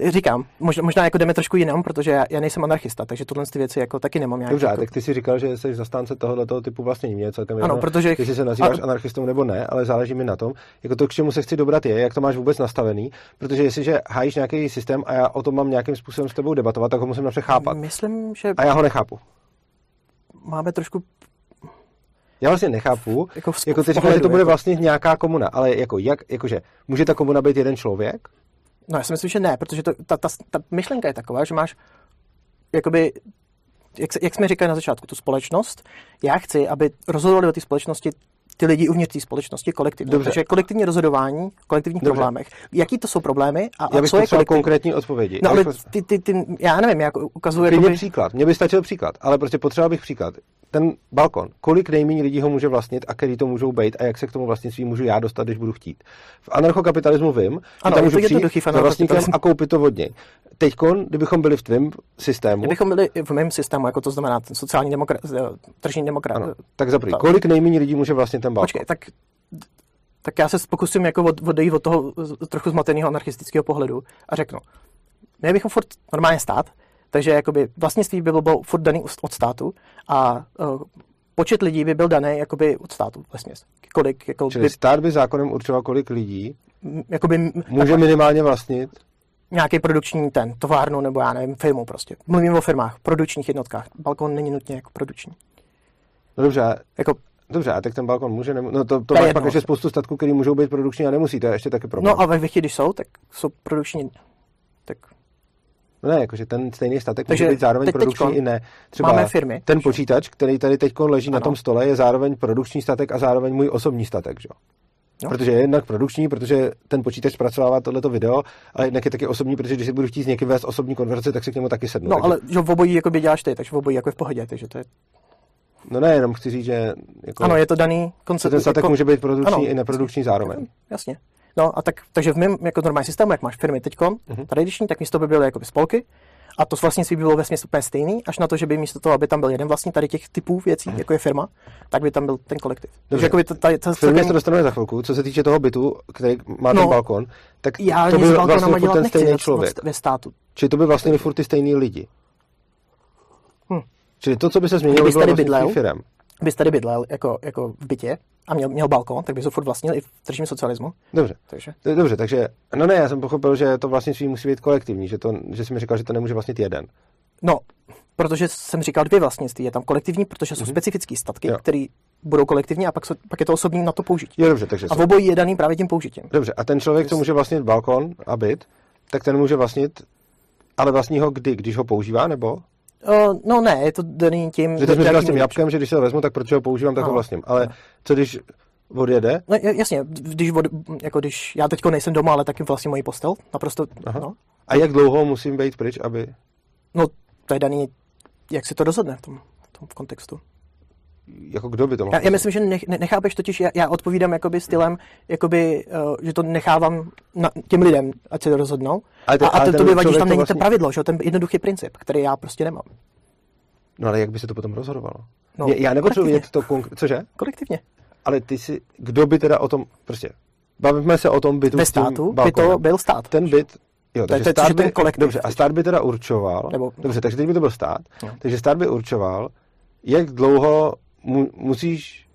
Říkám, možná, možná jako jdeme trošku jinam, protože já, já nejsem anarchista, takže tohle ty věci jako taky nemám nějak. Dobře, jako... tak ty si říkal, že jsi zastánce tohoto typu vlastně mě celkem Ano, jedno, protože... jestli se nazýváš a... anarchistou nebo ne, ale záleží mi na tom, jako to, k čemu se chci dobrat je, jak to máš vůbec nastavený, protože jestliže hájíš nějaký systém a já o tom mám nějakým způsobem s tebou debatovat, tak ho musím napřed chápat. Myslím, že... A já ho nechápu. Máme trošku já vlastně nechápu, jako, v, jako ty říkáš, že to bude jako... vlastně nějaká komuna, ale jako jak, jakože, může ta komuna být jeden člověk? No já si myslím, že ne, protože to, ta, ta, ta myšlenka je taková, že máš jakoby, jak, jak jsme říkali na začátku, tu společnost, já chci, aby rozhodovali o té společnosti ty lidi uvnitř té společnosti kolektivně. Dobře. Takže kolektivní rozhodování, kolektivních Dobře. problémech. Jaký to jsou problémy a, já bych co je kolektivní? konkrétní odpovědi. No ale ty, ty, ty, já nevím, jak ukazuje... Jakoby... příklad, mně by stačil příklad, ale prostě potřeboval bych příklad ten balkon, kolik nejméně lidí ho může vlastnit a který to můžou být a jak se k tomu vlastnictví můžu já dostat, když budu chtít. V anarchokapitalismu vím, ano, že tam můžu přijít za vlastníkem a koupit to od něj. Teď, kdybychom byli v tvém systému. Kdybychom byli v mém systému, jako to znamená ten sociální demokrat, tržní demokrat. Ano, tak za kolik nejméně lidí může vlastnit ten balkon? Počkej, tak tak já se pokusím jako od, odejít od toho trochu zmateného anarchistického pohledu a řeknu, my bychom furt normálně stát, takže jakoby vlastnictví by bylo furt daný od státu a uh, počet lidí by byl daný jakoby od státu vlastně. Kolik, jako Čili by, stát by zákonem určoval, kolik lidí jakoby, může takhle, minimálně vlastnit? Nějaký produkční ten, továrnu nebo já nevím, firmu prostě. Mluvím o firmách, produkčních jednotkách. Balkon není nutně jako produkční. No dobře, jako, Dobře, a tak ten balkon může, nemu... no to, to, to máš pak ještě spoustu statků, které můžou být produkční a nemusí, to je ještě taky problém. No a ve chvíli, když jsou, tak jsou produkční, tak No ne, jakože ten stejný statek Takže může být zároveň produkční i ne. Třeba máme firmy. ten počítač, který tady teď leží ano. na tom stole, je zároveň produkční statek a zároveň můj osobní statek, že? No. Protože je jednak produkční, protože ten počítač zpracovává tohleto video, ale jednak je taky osobní, protože když si budu chtít s někým vést osobní konverzaci, tak se k němu taky sednu. No, takže... ale že v obojí jako by děláš ty, takže v obojí jako je v pohodě, takže to je... No ne, jenom chci říct, že... Jako... Ano, je to daný koncept. Ten statek jako... může být produkční ano, i neprodukční zároveň. Jasně. No a tak, takže v mém jako normální systému, jak máš firmy teď, uh-huh. tradiční, tak místo by byly jako spolky, a to vlastnictví by bylo ve úplně stejný, až na to, že by místo toho, aby tam byl jeden vlastník tady těch typů věcí, jako je firma, tak by tam byl ten kolektiv. Dobře. Takže to, tady, to, celkem... se dostaneme za chvilku. Co se týče toho bytu, který má no, ten balkon, tak já to by vlastně ten stejný člověk. Ve státu. Čili to by vlastně furt ty stejný lidi. Hm. Čili to, co by se změnilo, by bylo vlastně firem bys tady bydlel jako, jako v bytě a měl, měl balkon, tak bys ho furt vlastnil i v tržním socialismu. Dobře. Takže. Dobře, takže, no ne, já jsem pochopil, že to vlastnictví musí být kolektivní, že, to, že jsi mi říkal, že to nemůže vlastnit jeden. No, protože jsem říkal dvě vlastnictví. Je tam kolektivní, protože jsou mm-hmm. specifické statky, které budou kolektivní a pak, jsou, pak je to osobní na to použití. Jo, dobře, takže a v obojí je daný právě tím použitím. Dobře, a ten člověk, co může vlastnit balkon a byt, tak ten může vlastnit, ale vlastní ho kdy, když ho používá, nebo? Uh, no ne, je to daný tím... Že to jsme s tím jabkem, že když se ho vezmu, tak proč ho používám, tak ho vlastním. Ale co když odjede? No jasně, když, od, jako když já teďko nejsem doma, ale taky vlastně mojí postel, naprosto, Aha. no. A jak dlouho musím být pryč, aby... No, to je daný, jak si to rozhodne v tom, v tom kontextu jako kdo by to mohl? Já, já myslím, že nech, nechápeš totiž, já, já odpovídám jakoby stylem, jakoby, uh, že to nechávám na, těm lidem, ať se to rozhodnou. Ale te, a, a to, to by vadí, že tam není vlastně... to pravidlo, že ten jednoduchý princip, který já prostě nemám. No ale jak by se to potom rozhodovalo? No, já, já nepotřebuji vědět to konkrétně. Cože? Kolektivně. Ale ty si, kdo by teda o tom, prostě, bavíme se o tom bytu Ve státu by to byl stát. Ten byt, Jo, takže stát by, dobře, a stát by teda určoval, Nebo, dobře, takže teď by to byl stát, takže stát by určoval, jak dlouho mu, musíš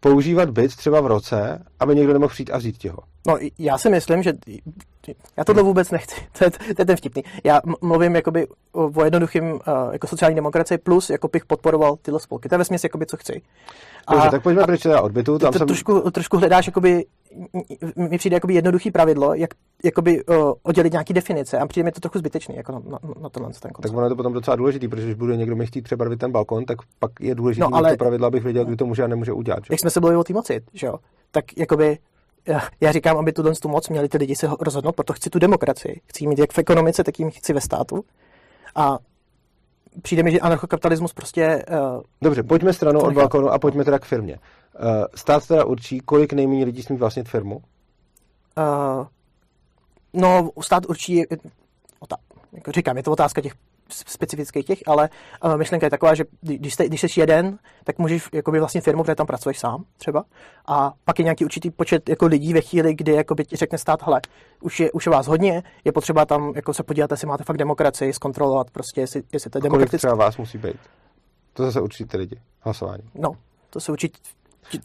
používat byt třeba v roce, aby někdo nemohl přijít a vzít ti ho. No, já si myslím, že já tohle vůbec nechci. To je, to je ten vtipný. Já mluvím jakoby o jednoduchým uh, jako sociální demokracii plus jako bych podporoval tyhle spolky. To je vesměs jakoby co chci. A, Dobře, tak pojďme pryč teda odbytu. Tam to, jsem... trošku, trošku hledáš jakoby mi přijde jakoby jednoduchý pravidlo, jak jakoby uh, oddělit nějaký definice a přijde mi to trochu zbytečný jako na, na, na tenhle ten koncept. Tak ono je to potom docela důležitý, protože když bude někdo mi chtít přebarvit ten balkon, tak pak je důležité no, ale... to pravidlo, abych věděl, kdy to může a nemůže udělat. Že? Jak jsme se bavili o té moci, že jo? Tak jakoby já, já říkám, aby tuhle tu moc měli ty lidi se rozhodnout, proto chci tu demokracii. Chci mít jak v ekonomice, tak jim chci ve státu. A přijde mi, že anarchokapitalismus prostě... Uh, Dobře, pojďme stranou od balkonu a pojďme teda k firmě. Uh, stát teda určí, kolik nejméně lidí smí vlastnit firmu? Uh, no, stát určí, otá, jako říkám, je to otázka těch specifických těch, ale uh, myšlenka je taková, že když, jste, když jsi jeden, tak můžeš jakoby vlastně firmu, protože tam pracuješ sám třeba, a pak je nějaký určitý počet jako lidí ve chvíli, kdy jakoby ti řekne stát, hele, už je, už je vás hodně, je potřeba tam jako se podívat, jestli máte fakt demokracii, zkontrolovat prostě, jestli, jestli to je demokratické. Kolik třeba vás musí být? To zase určitě lidi, hlasování. No, to se určitě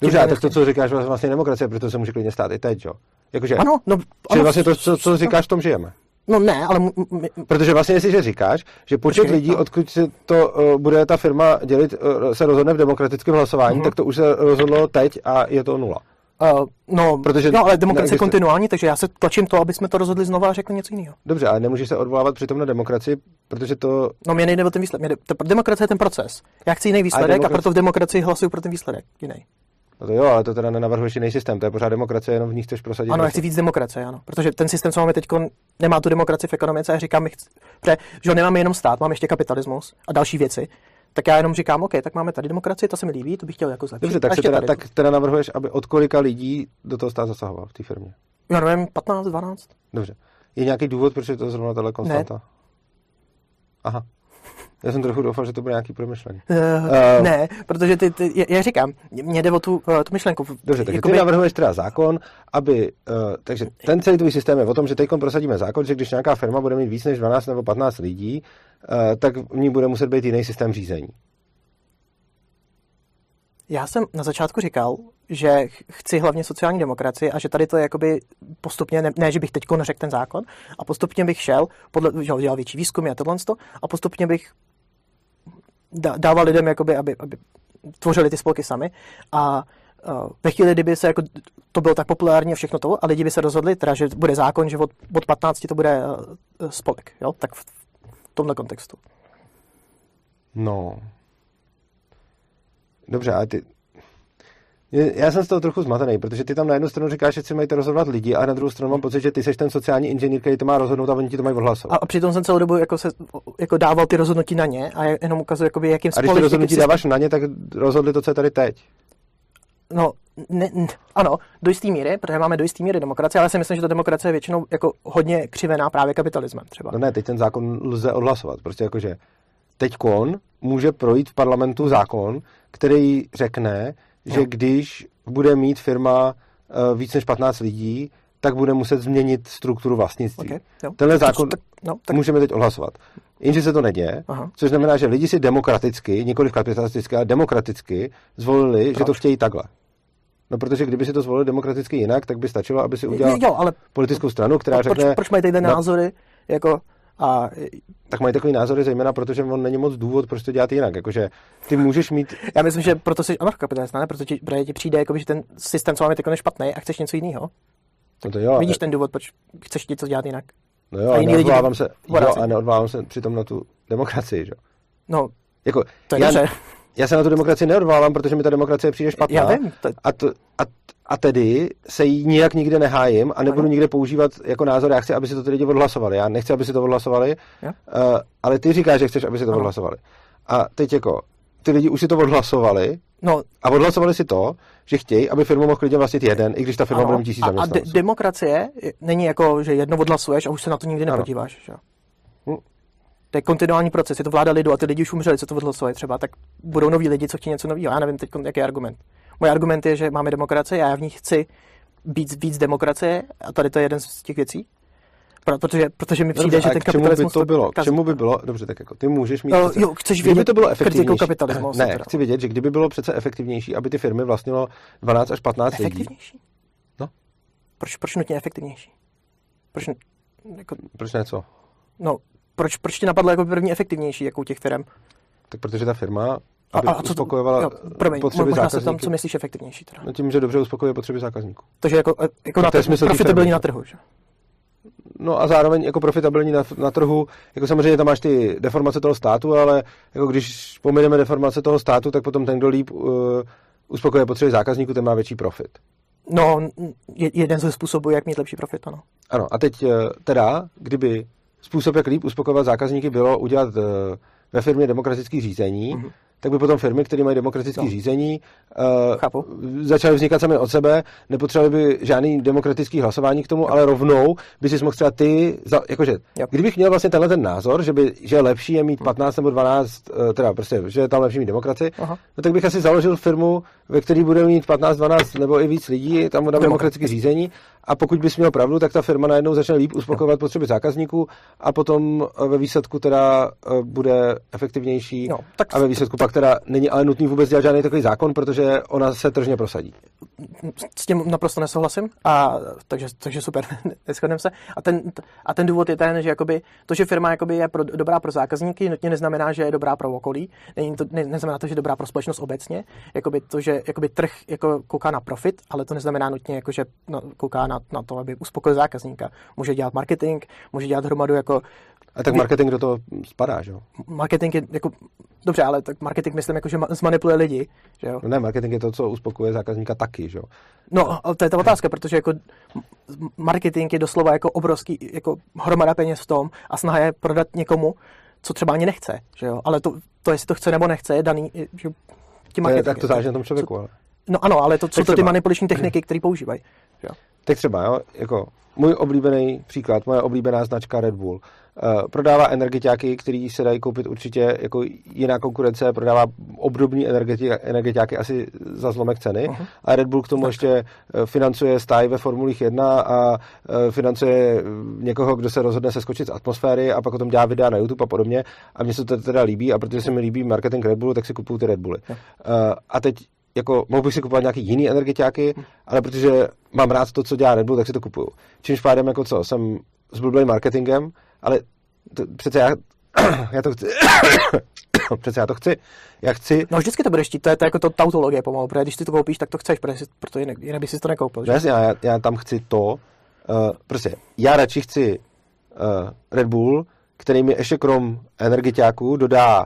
Dobře, a tak to, co říkáš, vlastně demokracie, protože se může klidně stát i teď, jo? Jakože, ano, no, ano, vlastně to, co, co říkáš, v tom žijeme. No ne, ale... M- m- Protože vlastně, jestliže říkáš, že počet Počkej, lidí, odkud se to uh, bude ta firma dělit, uh, se rozhodne v demokratickém hlasování, uh-huh. tak to už se rozhodlo teď a je to nula. Uh, no, Protože no, ale demokracie je kontinuální, takže já se tlačím to, aby jsme to rozhodli znova a řekli něco jiného. Dobře, ale nemůžeš se odvolávat přitom na demokracii, protože to... No mě nejde o ten výsledek. Demokracie je ten proces. Já chci jiný výsledek a, demokraci... a proto v demokracii hlasuju pro ten výsledek. Jiný. No to jo, ale to teda nenavrhuješ jiný systém, to je pořád demokracie, jenom v ní chceš prosadit. Ano, já chci víc demokracie, ano. Protože ten systém, co máme teď, nemá tu demokracii v ekonomice a říkám, chci, že, že nemáme jenom stát, máme ještě kapitalismus a další věci. Tak já jenom říkám, OK, tak máme tady demokracii, to se mi líbí, to bych chtěl jako zlepšit. Dobře, tak, se teda, tak teda navrhuješ, aby od kolika lidí do toho stát zasahoval v té firmě? Já nevím, 15, 12. Dobře. Je nějaký důvod, proč je to zrovna tahle konstanta? Ne. Aha. Já jsem trochu doufal, že to bude nějaký promyšlení. Uh, uh, ne, protože ty, ty, já říkám, mě jde o tu, uh, tu myšlenku. Dobře, takže jakoby... ty navrhuješ teda zákon, aby, uh, takže ten celý tvůj systém je o tom, že teď prosadíme zákon, že když nějaká firma bude mít víc než 12 nebo 15 lidí, uh, tak v ní bude muset být jiný systém řízení. Já jsem na začátku říkal, že chci hlavně sociální demokracii a že tady to je jakoby postupně, ne, ne že bych teď neřekl ten zákon, a postupně bych šel, podle, že dělal větší výzkumy a tohle, a postupně bych dával lidem, jakoby, aby, aby tvořili ty spolky sami a uh, ve chvíli, kdyby se jako, to bylo tak populární a všechno to, a lidi by se rozhodli, teda, že bude zákon, že od, od 15 to bude uh, spolek, jo? tak v, v tomhle kontextu. No. Dobře, ale ty, já jsem z toho trochu zmatený, protože ty tam na jednu stranu říkáš, že si mají to rozhodovat lidi, a na druhou stranu mám pocit, že ty jsi ten sociální inženýr, který to má rozhodnout a oni ti to mají odhlasovat. A, přitom jsem celou dobu jako se, jako dával ty rozhodnutí na ně a jenom ukazuju, jakoby, jakým A když ty rozhodnutí dáváš na ně, tak rozhodli to, co je tady teď. No, ne, ne, ano, do jisté míry, protože máme do jisté míry demokracie, ale já si myslím, že ta demokracie je většinou jako hodně křivená právě kapitalismem třeba. No ne, teď ten zákon lze odhlasovat. Prostě jakože teď kon může projít v parlamentu zákon, který řekne, že když bude mít firma uh, víc než 15 lidí, tak bude muset změnit strukturu vlastnictví. Okay, Tenhle zákon tak, no, tak... můžeme teď odhlasovat. Jenže se to neděje, Aha. což znamená, že lidi si demokraticky, nikoli kapitalisticky, ale demokraticky zvolili, Proč? že to chtějí takhle. No, protože kdyby si to zvolili demokraticky jinak, tak by stačilo, aby si udělal jo, ale politickou stranu, která proč, řekne... Proč mají tady no, názory? Jako, a... Tak mají takový názory, zejména protože on není moc důvod, proč to dělat jinak. Jakože ty můžeš mít... Já myslím, že proto jsi anarchokapitalista, ne? Protože ti, protože ti přijde, jakoby, že ten systém, co máme teď, je špatný a chceš něco jiného. No to jo, Vidíš ten důvod, proč chceš něco dělat jinak. No jo, a neodvolávám se, jo, a neodvolávám se přitom na tu demokracii, že? No, jako, to je já, dobře. Já se na tu demokracii neodvolávám, protože mi ta demokracie přijde špatná. Já vím. To... A, to, a, a tedy se jí nijak nikde nehájím a nebudu ano. nikde používat jako názor. Já chci, aby si to ty lidi odhlasovali. Já nechci, aby si to odhlasovali, uh, ale ty říkáš, že chceš, aby si to ano. odhlasovali. A teď jako, ty lidi už si to odhlasovali no. a odhlasovali si to, že chtějí, aby firmu mohl klidně vlastnit jeden, i když ta firma ano. bude mít tisíc A, a de- demokracie není jako, že jedno odhlasuješ a už se na to nikdy nepodíváš. Že? To je kontinuální proces, je to vláda lidu a ty lidi už umřeli, co to odhlasovali třeba, tak budou noví lidi, co chtějí něco nového. Já nevím teď, jaký je argument. Můj argument je, že máme demokracii a já v ní chci být víc demokracie a tady to je jeden z těch věcí. Protože, protože mi přijde, dobře, že ten kapitalismus... Čemu by to bylo? K čemu by bylo? Dobře, tak jako ty můžeš mít... Uh, jo, chceš kdyby to bylo efektivnější. kapitalismu. Ne, teda. chci vědět, že kdyby bylo přece efektivnější, aby ty firmy vlastnilo 12 až 15 lidí. Efektivnější? No. Proč, proč nutně efektivnější? Proč, jako... proč něco? No, proč, proč ti napadlo jako první efektivnější, jako u těch firm? Tak protože ta firma aby a, a co uspokojovala jo, promiň, potřeby zákazníků. se tam, co myslíš efektivnější teda? No tím, že dobře uspokojuje potřeby zákazníků. Takže jako, e, jako na, trhu, profitabilní na trhu, že? No a zároveň jako profitabilní na, na trhu, jako samozřejmě tam máš ty deformace toho státu, ale jako když pomineme deformace toho státu, tak potom ten, kdo líp uh, uspokojuje potřeby zákazníků, ten má větší profit. No, je, jeden ze způsobů, jak mít lepší profit, ano. Ano, a teď uh, teda, kdyby způsob, jak líp uspokojovat zákazníky, bylo udělat uh, ve firmě demokratické řízení, mm-hmm. tak by potom firmy, které mají demokratické No. řízení, uh, Chápu. začaly vznikat sami od sebe, nepotřebovali by žádný demokratický hlasování k tomu, ale rovnou by si mohl třeba ty, za, jakože, Jo. kdybych měl vlastně tenhle ten názor, že, by, že je lepší je mít 15 nebo 12, uh, teda prostě, že je tam lepší mít demokracii, Aha. no tak bych asi založil firmu, ve které bude mít 15, 12 nebo i víc lidí, tam bude demokratické řízení a pokud bys měl pravdu, tak ta firma najednou začne líp uspokojovat potřeby zákazníků a potom eh, ve výsledku teda eh, bude efektivnější No, tak- a ve výsledku pak teda není ale nutný vůbec dělat žádný takový zákon, protože ona se tržně prosadí. s tím naprosto nesouhlasím, a, takže, takže super, neschodneme se. A ten, a ten důvod je ten, že jakoby, to, že firma jakoby je pro, dobrá pro zákazníky, nutně neznamená, že je dobrá pro okolí. Není to, ne, neznamená to, že je dobrá pro společnost obecně. Jakoby to, že jakoby trh jako kouká na profit, ale to neznamená nutně, jako, že no, kouká na, na to, aby uspokojil zákazníka. Může dělat marketing, může dělat hromadu jako A tak marketing do toho spadá, že jo? marketing je jako, dobře, ale tak marketing myslím jako, že ma- zmanipuluje lidi, že jo. No ne, marketing je to, co uspokojuje zákazníka taky, že jo? No, ale to je ta otázka, protože jako marketing je doslova jako obrovský, jako hromada peněz v tom a snaha je prodat někomu, co třeba ani nechce, že jo? Ale to, to jestli to chce nebo nechce, je daný, že tím To je, marketingem. tak to záleží na tom člověku, ale. No ano, ale to jsou to ty manipulační techniky, které používají. že Jo? Tak třeba, jo, jako můj oblíbený příklad, moje oblíbená značka Red Bull, uh, prodává energetiáky, které se dají koupit určitě jako jiná konkurence, prodává obdobní energeti- energetiáky asi za zlomek ceny. Mhm. a Red Bull k tomu ještě eh, financuje stáj ve Formulích 1 a eh, financuje někoho, kdo se rozhodne se skočit z atmosféry a pak o tom dělá videa na YouTube a podobně. A mně se to teda líbí a protože se mi líbí marketing Red Bullu, tak si kupuju ty Red Bully. Uh, a teď jako mohl bych si kupovat nějaký jiný energetiáky, ale protože mám rád to, co dělá Red Bull, tak si to kupuju. Čímž pádem jako co, jsem zblblý marketingem, ale to, přece já, já to chci, přece já to chci, já chci, No vždycky to budeš chtít, to je, to jako to tautologie pomalu, protože když si to koupíš, tak to chceš, protože, si- proto jinak, jinak bys si to nekoupil. Že? no jasně, já, já tam chci to, uh, prostě já radši chci uh, Red Bull, který mi ještě krom energetiáků dodá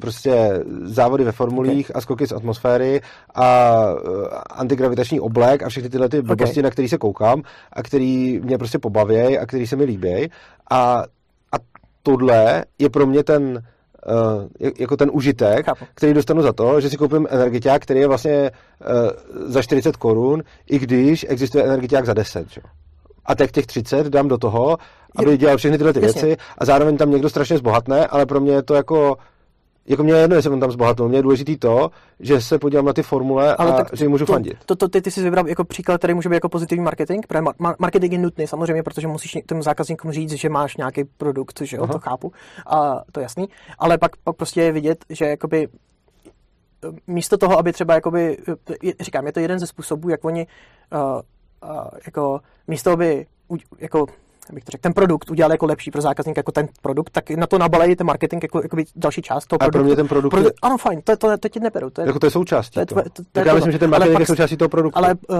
prostě závody ve formulích a skoky z atmosféry a uh, antigravitační oblek a všechny tyhle ty blbosti, na který se koukám a který mě prostě pobavějí a který se mi líbí. A, a tohle je pro mě ten uh, jako ten užitek, Chápu. který dostanu za to, že si koupím energetiák, který je vlastně uh, za 40 korun, i když existuje energetiák za 10. Že? A tak těch 30 dám do toho, aby dělal všechny tyhle ty Jasně. věci a zároveň tam někdo strašně zbohatne, ale pro mě je to jako jako mě je jedno, jestli on tam zbohatnul. Mně je důležitý to, že se podívám na ty formule Ale a tak že jim můžu to, fandit. To, to, ty, ty jsi vybral jako příklad, který může být jako pozitivní marketing, protože mar- marketing je nutný samozřejmě, protože musíš těm zákazníkům říct, že máš nějaký produkt, že jo, Aha. to chápu, a to je jasný, ale pak, pak prostě je vidět, že jakoby místo toho, aby třeba jakoby, je- říkám, je to jeden ze způsobů, jak oni uh, uh, jako místo, aby jako jak bych to řekl, ten produkt udělal jako lepší pro zákazníka jako ten produkt, tak na to nabalejí ten marketing jako, jako další část toho A pro produktu. mě ten produkt Produ- je- ano, fajn, to, to, to ti neberu. To je, Jako to je součástí to je tvoje- to- to Tak je já to- myslím, že ten ale marketing pak je součástí toho produktu. ale uh,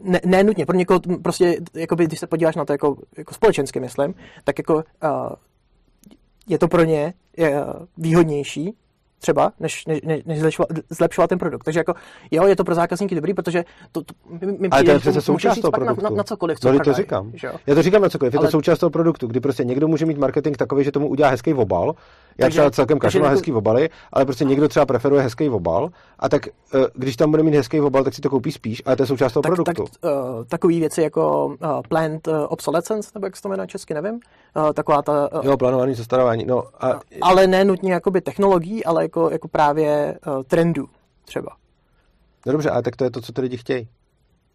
ne, ne nutně, pro někoho prostě, jakoby, když se podíváš na to jako, jako společensky, myslím, tak jako uh, je to pro ně je, uh, výhodnější třeba, než, než, než- zlepšovat, zlepšovat ten produkt. Takže jako, jo, je to pro zákazníky dobrý, protože to, to mi, mi Ale to je přece součást toho pak na, produktu. na, na cokoliv, co no, to říkám. že jo? Já to říkám na cokoliv. Je Ale- to součást toho produktu, kdy prostě někdo může mít marketing takový, že tomu udělá hezký obal. Já Takže- třeba celkem kašlu na jako- hezký obaly, ale prostě někdo třeba preferuje hezký obal a tak eh, když tam bude mít hezký obal, tak si to koupí spíš, ale to je součást toho tak, tak produktu. uh, takové věci jako uh, planned uh, obsolescence, nebo jak se to jmenuje česky, nevím. Uh, taková ta, uh, Jo, plánovaný zastarování. No a ale ne nutně jakoby technologií, ale jako, jako právě uh, trendů třeba. no dobře, ale tak to je to, co ty lidi chtějí.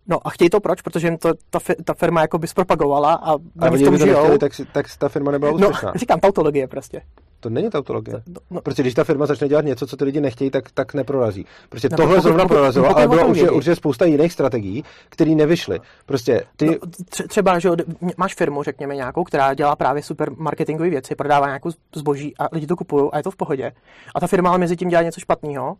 No a chtějí to proč? Protože jim to ta, ta firma jako by zpropagovala a A oni v tom žijou. nechtěli, tak, tak ta firma nebyla No, úspěšná. říkám, tautologie prostě. To není tautologie. No, no, Prostě když ta firma začne dělat něco, co ty lidi nechtějí, tak, tak neprorazí. Prostě No, tohle pokud- zrovna pokud- prorazilo, pokud ale bylo tom určitě, vědí. určitě spousta jiných strategií, které nevyšly. Prostě ty, no, tře- třeba, že máš firmu, řekněme nějakou, která dělá právě super marketingové věci, prodává nějakou zboží a lidi to kupují a je to v pohodě. A ta firma ale mezi tím dělá něco špatného.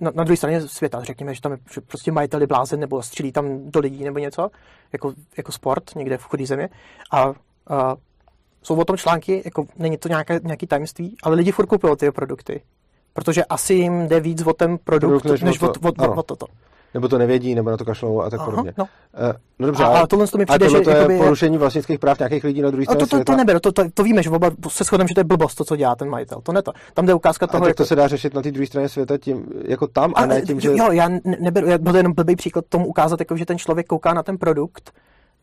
Na, na druhé straně světa, řekněme, že tam je prostě majitel je blázen nebo střílí tam do lidí nebo něco, jako, jako sport někde v chudé země. A, a jsou o tom články, jako není to nějaké, nějaký tajemství, ale lidi furt kupují ty produkty. Protože asi jim jde víc o ten produkt, Produkt, než než, o to. o, o, Ano. o, toto. nebo to nevědí, nebo na to kašlou a tak Aha, podobně. no. Eh, no dobře, A- ale, a tohle to mi a přijde, tohle že to je jakoby- porušení vlastnických práv nějakých lidí na druhé A straně to, to, světa. to neberu, to, to, to víme, že oba se shodneme, že to je blbost, to, co dělá ten majitel. To ne to. Tam jde ukázka a toho, tak jako, to se dá řešit na té druhé straně světa tím, jako tam, a, a, ne tím, že... Jo, já ne- neberu, já byl to jenom blbý příklad tomu ukázat, jako, že ten člověk kouká na ten produkt,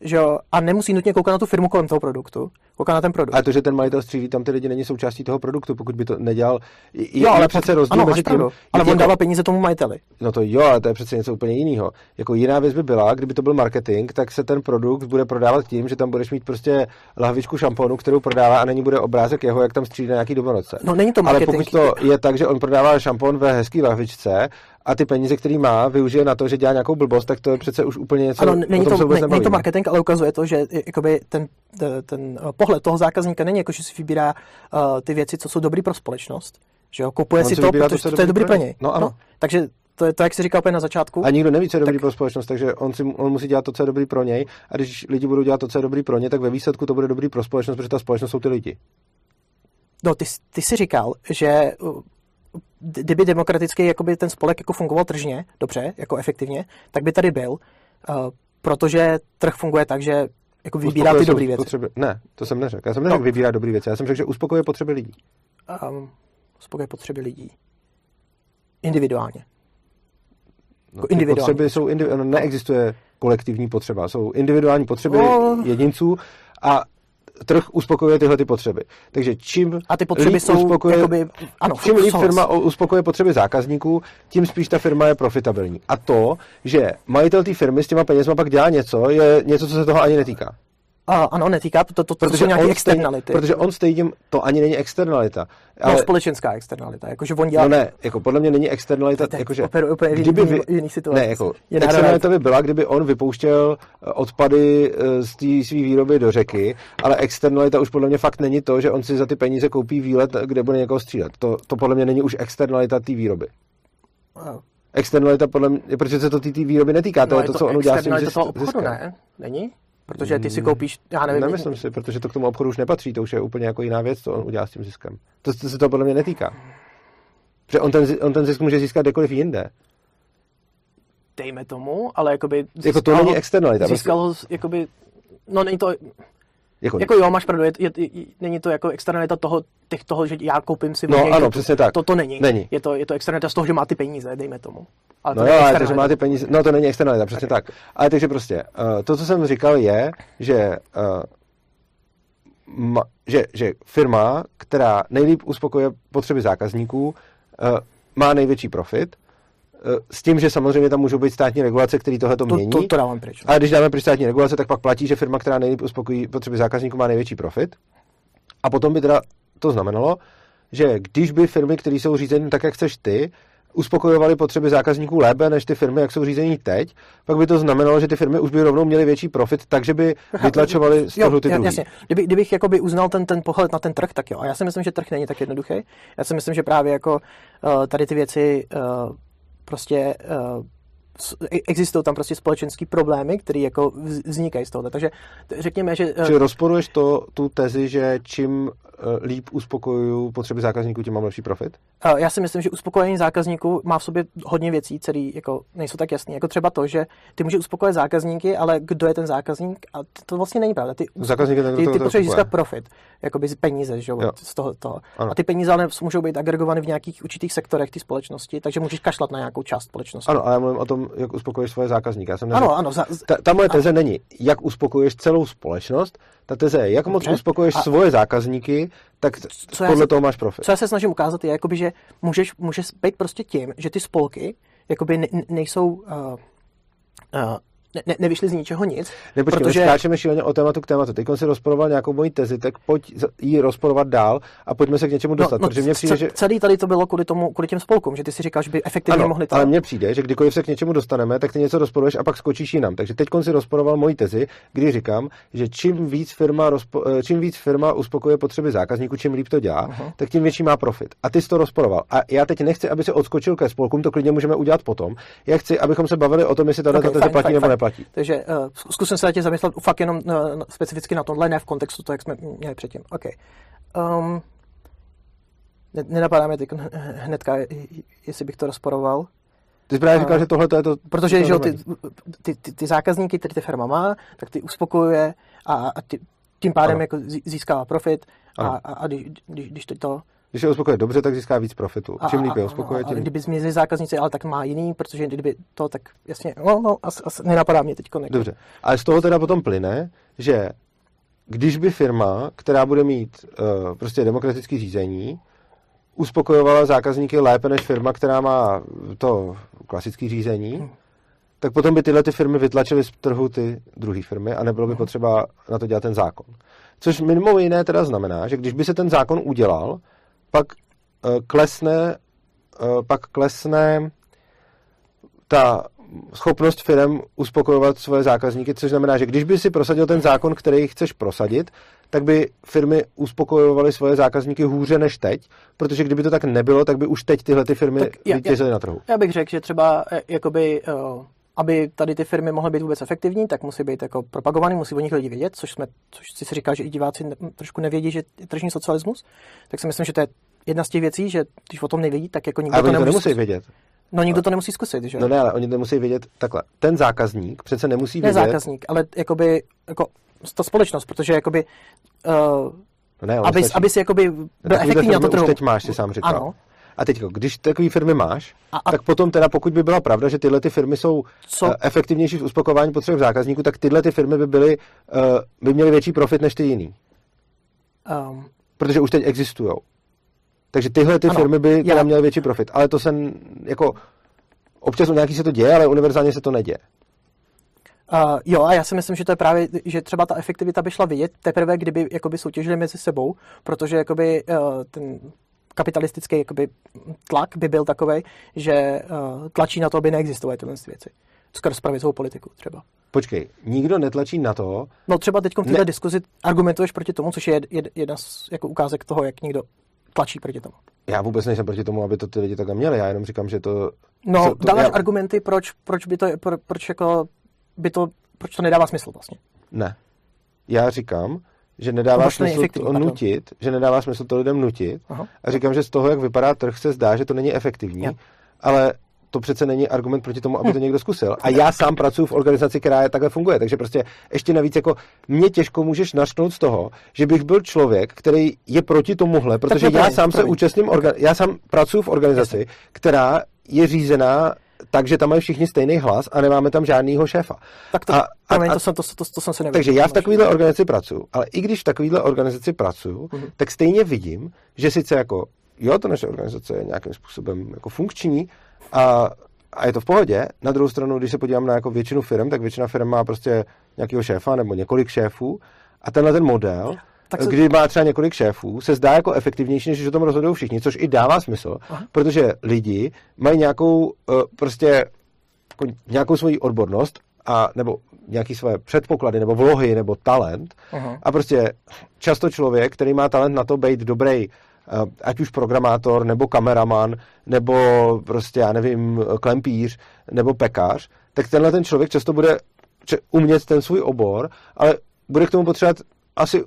že jo, a nemusí nutně koukat na tu firmu kolem toho produktu, kouká na ten produkt. Ale to, že ten majitel střílí tam ty lidi, není součástí toho produktu, pokud by to nedělal. Je, jo, ale přece rozdíl ano, mezi tím, ale on jako- dává peníze tomu majiteli. No to jo, ale to je přece něco úplně jiného. Jako jiná věc by byla, kdyby to byl marketing, tak se ten produkt bude prodávat tím, že tam budeš mít prostě lahvičku šamponu, kterou prodává a není bude obrázek jeho, jak tam střílí na nějaký domorodce. No není to ale marketing. pokud to je tak, že on prodává šampon ve hezký lahvičce a ty peníze, který má, využije na to, že dělá nějakou blbost, tak to je přece už úplně něco, Ano, není to, se není to marketing, ale ukazuje to, že jakoby ten, ten, ten eh, pohled toho zákazníka není jako, že si vybírá uh, ty věci, co jsou dobrý pro společnost. Že jo, kupuje On si si to, to, protože co to, je dobrý pro něj. No ano. Takže to je to, jak jsi říkal úplně na začátku. A nikdo neví, co je dobrý Tak- pro společnost, takže on, si, on musí dělat to, co je dobrý pro něj. A když lidi budou dělat to, co je dobrý pro ně, tak ve výsledku to bude dobrý pro společnost, protože ta společnost jsou ty lidi. No, ty, jsi- ty jsi říkal, že d- kdyby demokratický jakoby ten spolek jako fungoval tržně, dobře, jako efektivně, tak by tady byl, uh, protože trh funguje tak, že jako vybírá ty dobré věci. Potřeby. Ne, to jsem neřekl. Já jsem neřekl No. vybírá dobré věci. Já jsem řekl, že uspokojuje potřeby lidí. Um, uspokojuje potřeby lidí. Individuálně. No, Jako individuální potřeby jsou indivi- no, neexistuje kolektivní potřeba. Jsou individuální potřeby No. jedinců a trh uspokojuje tyhle ty potřeby. Takže čím A ty potřeby líp jsou uspokojuje, jakoby, ano, čím líp firma uspokojuje potřeby zákazníků, tím spíš ta firma je profitabilní. A to, že majitel té firmy s těma penězma pak dělá něco, je něco, co se toho ani netýká. A, ano, netýká, to, to, to, to jsou nějaké externality. Stejně, protože on stejně, to ani není externalita. Ale... No, společenská externalita, jakože on dělá... no ne, jako podle mě není externalita, To je jakože, úplně v kdyby jiný- vy, jiný situaci. ne, jako, externalita by byla, kdyby on vypouštěl eh, odpady eh, z té své výroby do řeky, ale externalita už podle mě fakt není to, že on si za ty peníze koupí výlet, kde bude někoho střílet. To, to podle mě není už externalita té výroby. realita. Externalita podle mě, protože se to té výroby netýká, to No, je to, co on udělá s tím externalita zisk- toho obchodu, ziskem. ne? Není? Protože ty si koupíš, já nevím, Nemyslím si, protože to k tomu obchodu už nepatří, to už je úplně jako jiná věc, co on udělá s tím ziskem. To, to se to podle mě netýká. Protože on ten, on ten zisk může získat kdekoliv jinde. dejme tomu, ale jakoby... Jako to získal není externalita. Získal ho, jakoby, no není to, Jako, jako jo, máš pravdu, je, je, je, není to jako externalita toho, těch toho, že já koupím si No ano, to- přesně tak. To, to není. Není. Je to, je to externalita z toho, že má ty peníze, dejme tomu. Ale No to jo, ale to, že má ty peníze, no to není externalita, přesně tak. Ale takže prostě, uh, to, co jsem říkal, je, že, uh, ma, že, že firma, která nejlíp uspokojuje potřeby zákazníků, uh, má největší profit, s tím, že samozřejmě tam můžou být státní regulace, které tohle to to, mění. to, to dávám pryč. no. A když dáme pryč státní regulace, tak pak platí, že firma, která nejlíp uspokojí potřeby zákazníků, má největší profit. A potom by teda to znamenalo, že když by firmy, které jsou řízeny tak, jak chceš ty, uspokojovaly potřeby zákazníků lépe než ty firmy, jak jsou řízení teď, pak by to znamenalo, že ty firmy už by rovnou měly větší profit, takže by vytlačovaly z Jo, toho ty ja- druhý. jasně. Kdyby, kdybych jakoby uznal ten, ten pohled na ten trh, tak jo. A já si myslím, že trh není tak jednoduchý. Já si myslím, že právě jako uh, tady ty věci uh, prostě uh, s- e- existují tam prostě společenský problémy, které jako vz- vznikají z toho. Takže řekněme, že uh, Či rozporuješ to, tu tezi, že čím eh, líp uspokojuju potřeby zákazníků, tím mám lepší profit? Já si myslím, že uspokojení zákazníků má v sobě hodně věcí, které jako nejsou tak jasné. Jako třeba to, že ty můžeš uspokojit zákazníky, ale kdo je ten zákazník? A to, vlastně není pravda. Ty, Zákazník je ten, ty, ty to potřebuješ získat profit, jakoby z peníze, že jo, Jo. z toho, toho. Ano. A ty peníze ale můžou být agregovány v nějakých určitých sektorech té společnosti, takže můžeš kašlat na nějakou část společnosti. Ano, ale já mluvím o tom, jak uspokojuješ svoje zákazníky. Já jsem neřekl- ano, ano za, ta, ta moje teze není, jak uspokojuješ celou společnost, ta teze je, jak moc Dobře. uspokojuješ A- svoje zákazníky, tak co já podle se- toho máš profit. co já se snažím ukázat, je, jakoby, že můžeš, můžeš být prostě tím, že ty spolky jakoby ne, nejsou... Uh, uh, ne, ne, nevyšly z ničeho nic, Ne, počkej, protože... skáčeme šíleně o tématu k tématu. Teď si rozporoval nějakou moji tezi, tak pojď ji rozporovat dál a pojďme se k něčemu dostat, protože mně přijde, No, ce- že... Celý tady to bylo kvůli, tomu, kvůli těm spolkům, že ty si říkal, že by efektivně Ano, mohli to... ale mně přijde, že kdykoliv se k něčemu dostaneme, tak ty něco rozporuješ a pak skočíš jinam. Takže teď si rozporoval moji tezi, kdy říkám, že čím víc firma, rozpo, eh, čím víc firma uspokojuje potřeby zákazníků, čím líp to dělá, uh-huh. tak tím větší má profit. A ty jsi to rozporoval. A já teď nechci, aby se odskočil ke spolkům, to klidně můžeme udělat potom. Já chci, abychom se bavili o tom, jestli tato Okay, teze platí nebo fajn. Neplatí. Takže uh, zkusím se na tě zamyslet fakt jenom uh, specificky na tohle, ne v kontextu toho, jak jsme měli předtím. OK. Um, ne, nenapadá mi teď hnedka, jestli bych to rozporoval. Ty jsi právě říkal, že tohle to je to... Protože to že ty, ty, ty, ty zákazníky, které ty firma má, tak ty uspokojuje a, a ty, tím pádem Ano. jako zí- získává profit a, Ano. a, a když, když, když to, to Když je uspokoje dobře, tak získá víc profitu. a, Čím líp je uspokoje, a, tím... kdyby zmizeli zákazníci, ale tak má jiný, protože kdyby to, tak jasně, no, no, asi, asi nenapadá mě teď. Dobře. Ale z toho teda potom plyne, že když by firma, která bude mít uh, prostě demokratické řízení, uspokojovala zákazníky lépe než firma, která má to klasické řízení, Hmm. tak potom by tyhle ty firmy vytlačily z trhu ty druhé firmy a nebylo by Hmm. potřeba na to dělat ten zákon. Což mimo jiné teda znamená, že když by se ten zákon udělal, pak uh, klesne, uh, pak klesne ta schopnost firm uspokojovat svoje zákazníky, což znamená, že když by si prosadil ten zákon, který chceš prosadit, tak by firmy uspokojovaly svoje zákazníky hůře než teď, protože kdyby to tak nebylo, tak by už teď tyhle ty firmy vítězily na trhu. Já bych řekl, že třeba eh, jakoby, eh, aby tady ty firmy mohly být vůbec efektivní, tak musí být jako propagovaný, musí o nich lidi vědět, což jsme, což si říkal, že i diváci trošku nevědí, že je tržní socialismus. Tak si myslím, že to je jedna z těch věcí, že když o tom nevědí, tak jako nikdo Ale to oni to nemusí, nemusí zkusit. vědět. No nikdo to nemusí zkusit, že? No ne, ale oni nemusí vědět takhle. Ten zákazník přece nemusí ne vědět. zákazník, ale jakoby, jako ta společnost, protože jakoby, uh, No ne, aby, stačí- aby si jakoby byl Takovýhle efektivní na to trhu. Už teď máš, si sám říkal. Ano. A teď, když takové firmy máš, A- a- tak potom teda, pokud by byla pravda, že tyhle ty firmy jsou Co? eh, efektivnější v uspokování potřeb zákazníků, tak tyhle ty firmy by byly, eh, by měly větší profit než ty jiný. Um, Protože už teď existují. Takže tyhle ty Ano, firmy by teda já- měly větší profit. Ale to se jako občas u nějaký se to děje, ale univerzálně se to neděje. Uh, jo, a já si myslím, že to je právě, že třeba ta efektivita by šla vidět teprve, kdyby jakoby soutěžili mezi sebou, protože jakoby uh, ten kapitalistický jakoby tlak by byl takový, že uh, tlačí na to, aby neexistovaly tyhle věci. Skrz pravicovou politiku třeba. Počkej, nikdo netlačí na to, No třeba teď v této Ne. diskuzi argumentuješ proti tomu, což je jed, jed, jedna z jako ukázek toho, jak někdo tlačí proti tomu. já vůbec nejsem proti tomu, aby to ty lidi takhle měli, já jenom říkám, že to... No, to dáváš já, argumenty, proč, proč by to, pro, proč jako by to, proč to nedává smysl vlastně. Ne. Já říkám, že nedává to smysl to pardon. nutit, že nedává smysl to lidem nutit. Aha. A říkám, že z toho, jak vypadá trh, se zdá, že to není efektivní, Jo. ale to přece není argument proti tomu, aby to někdo zkusil. A já sám pracuji v organizaci, která je takhle funguje, takže prostě ještě navíc jako mě těžko můžeš našnout z toho, že bych byl člověk, který je proti tomuhle, protože já sám se účastním, orga- já sám pracuji v organizaci, která je řízená tak, že tam mají všichni stejný hlas a nemáme tam žádnýho šéfa. Tak to, A- a, a- to, jsem, to, to, to jsem si nevěděl. takže já v takovéhle organizaci pracuji, ale i když v takovéhle organizaci pracuji, Mhm. tak stejně vidím, že sice jako, jo, ta naše organizace je nějakým způsobem jako funkční a, a je to v pohodě. Na druhou stranu, když se podívám na jako většinu firm, tak většina firm má prostě nějakého šéfa nebo několik šéfů a tenhle ten model, Tak tak se- kdy má třeba několik šéfů, se zdá jako efektivnější, než že o tom rozhodují všichni, což i dává smysl, Aha. protože lidi mají nějakou uh, prostě jako nějakou svoji odbornost a nebo nějaký své předpoklady, nebo vlohy, nebo talent. Aha. A prostě často člověk, který má talent na to být dobrý, eh, ať už programátor, nebo kameraman, nebo prostě, já nevím, klempíř, nebo pekař, tak tenhle ten člověk často bude umět ten svůj obor, ale bude k tomu potřebovat asi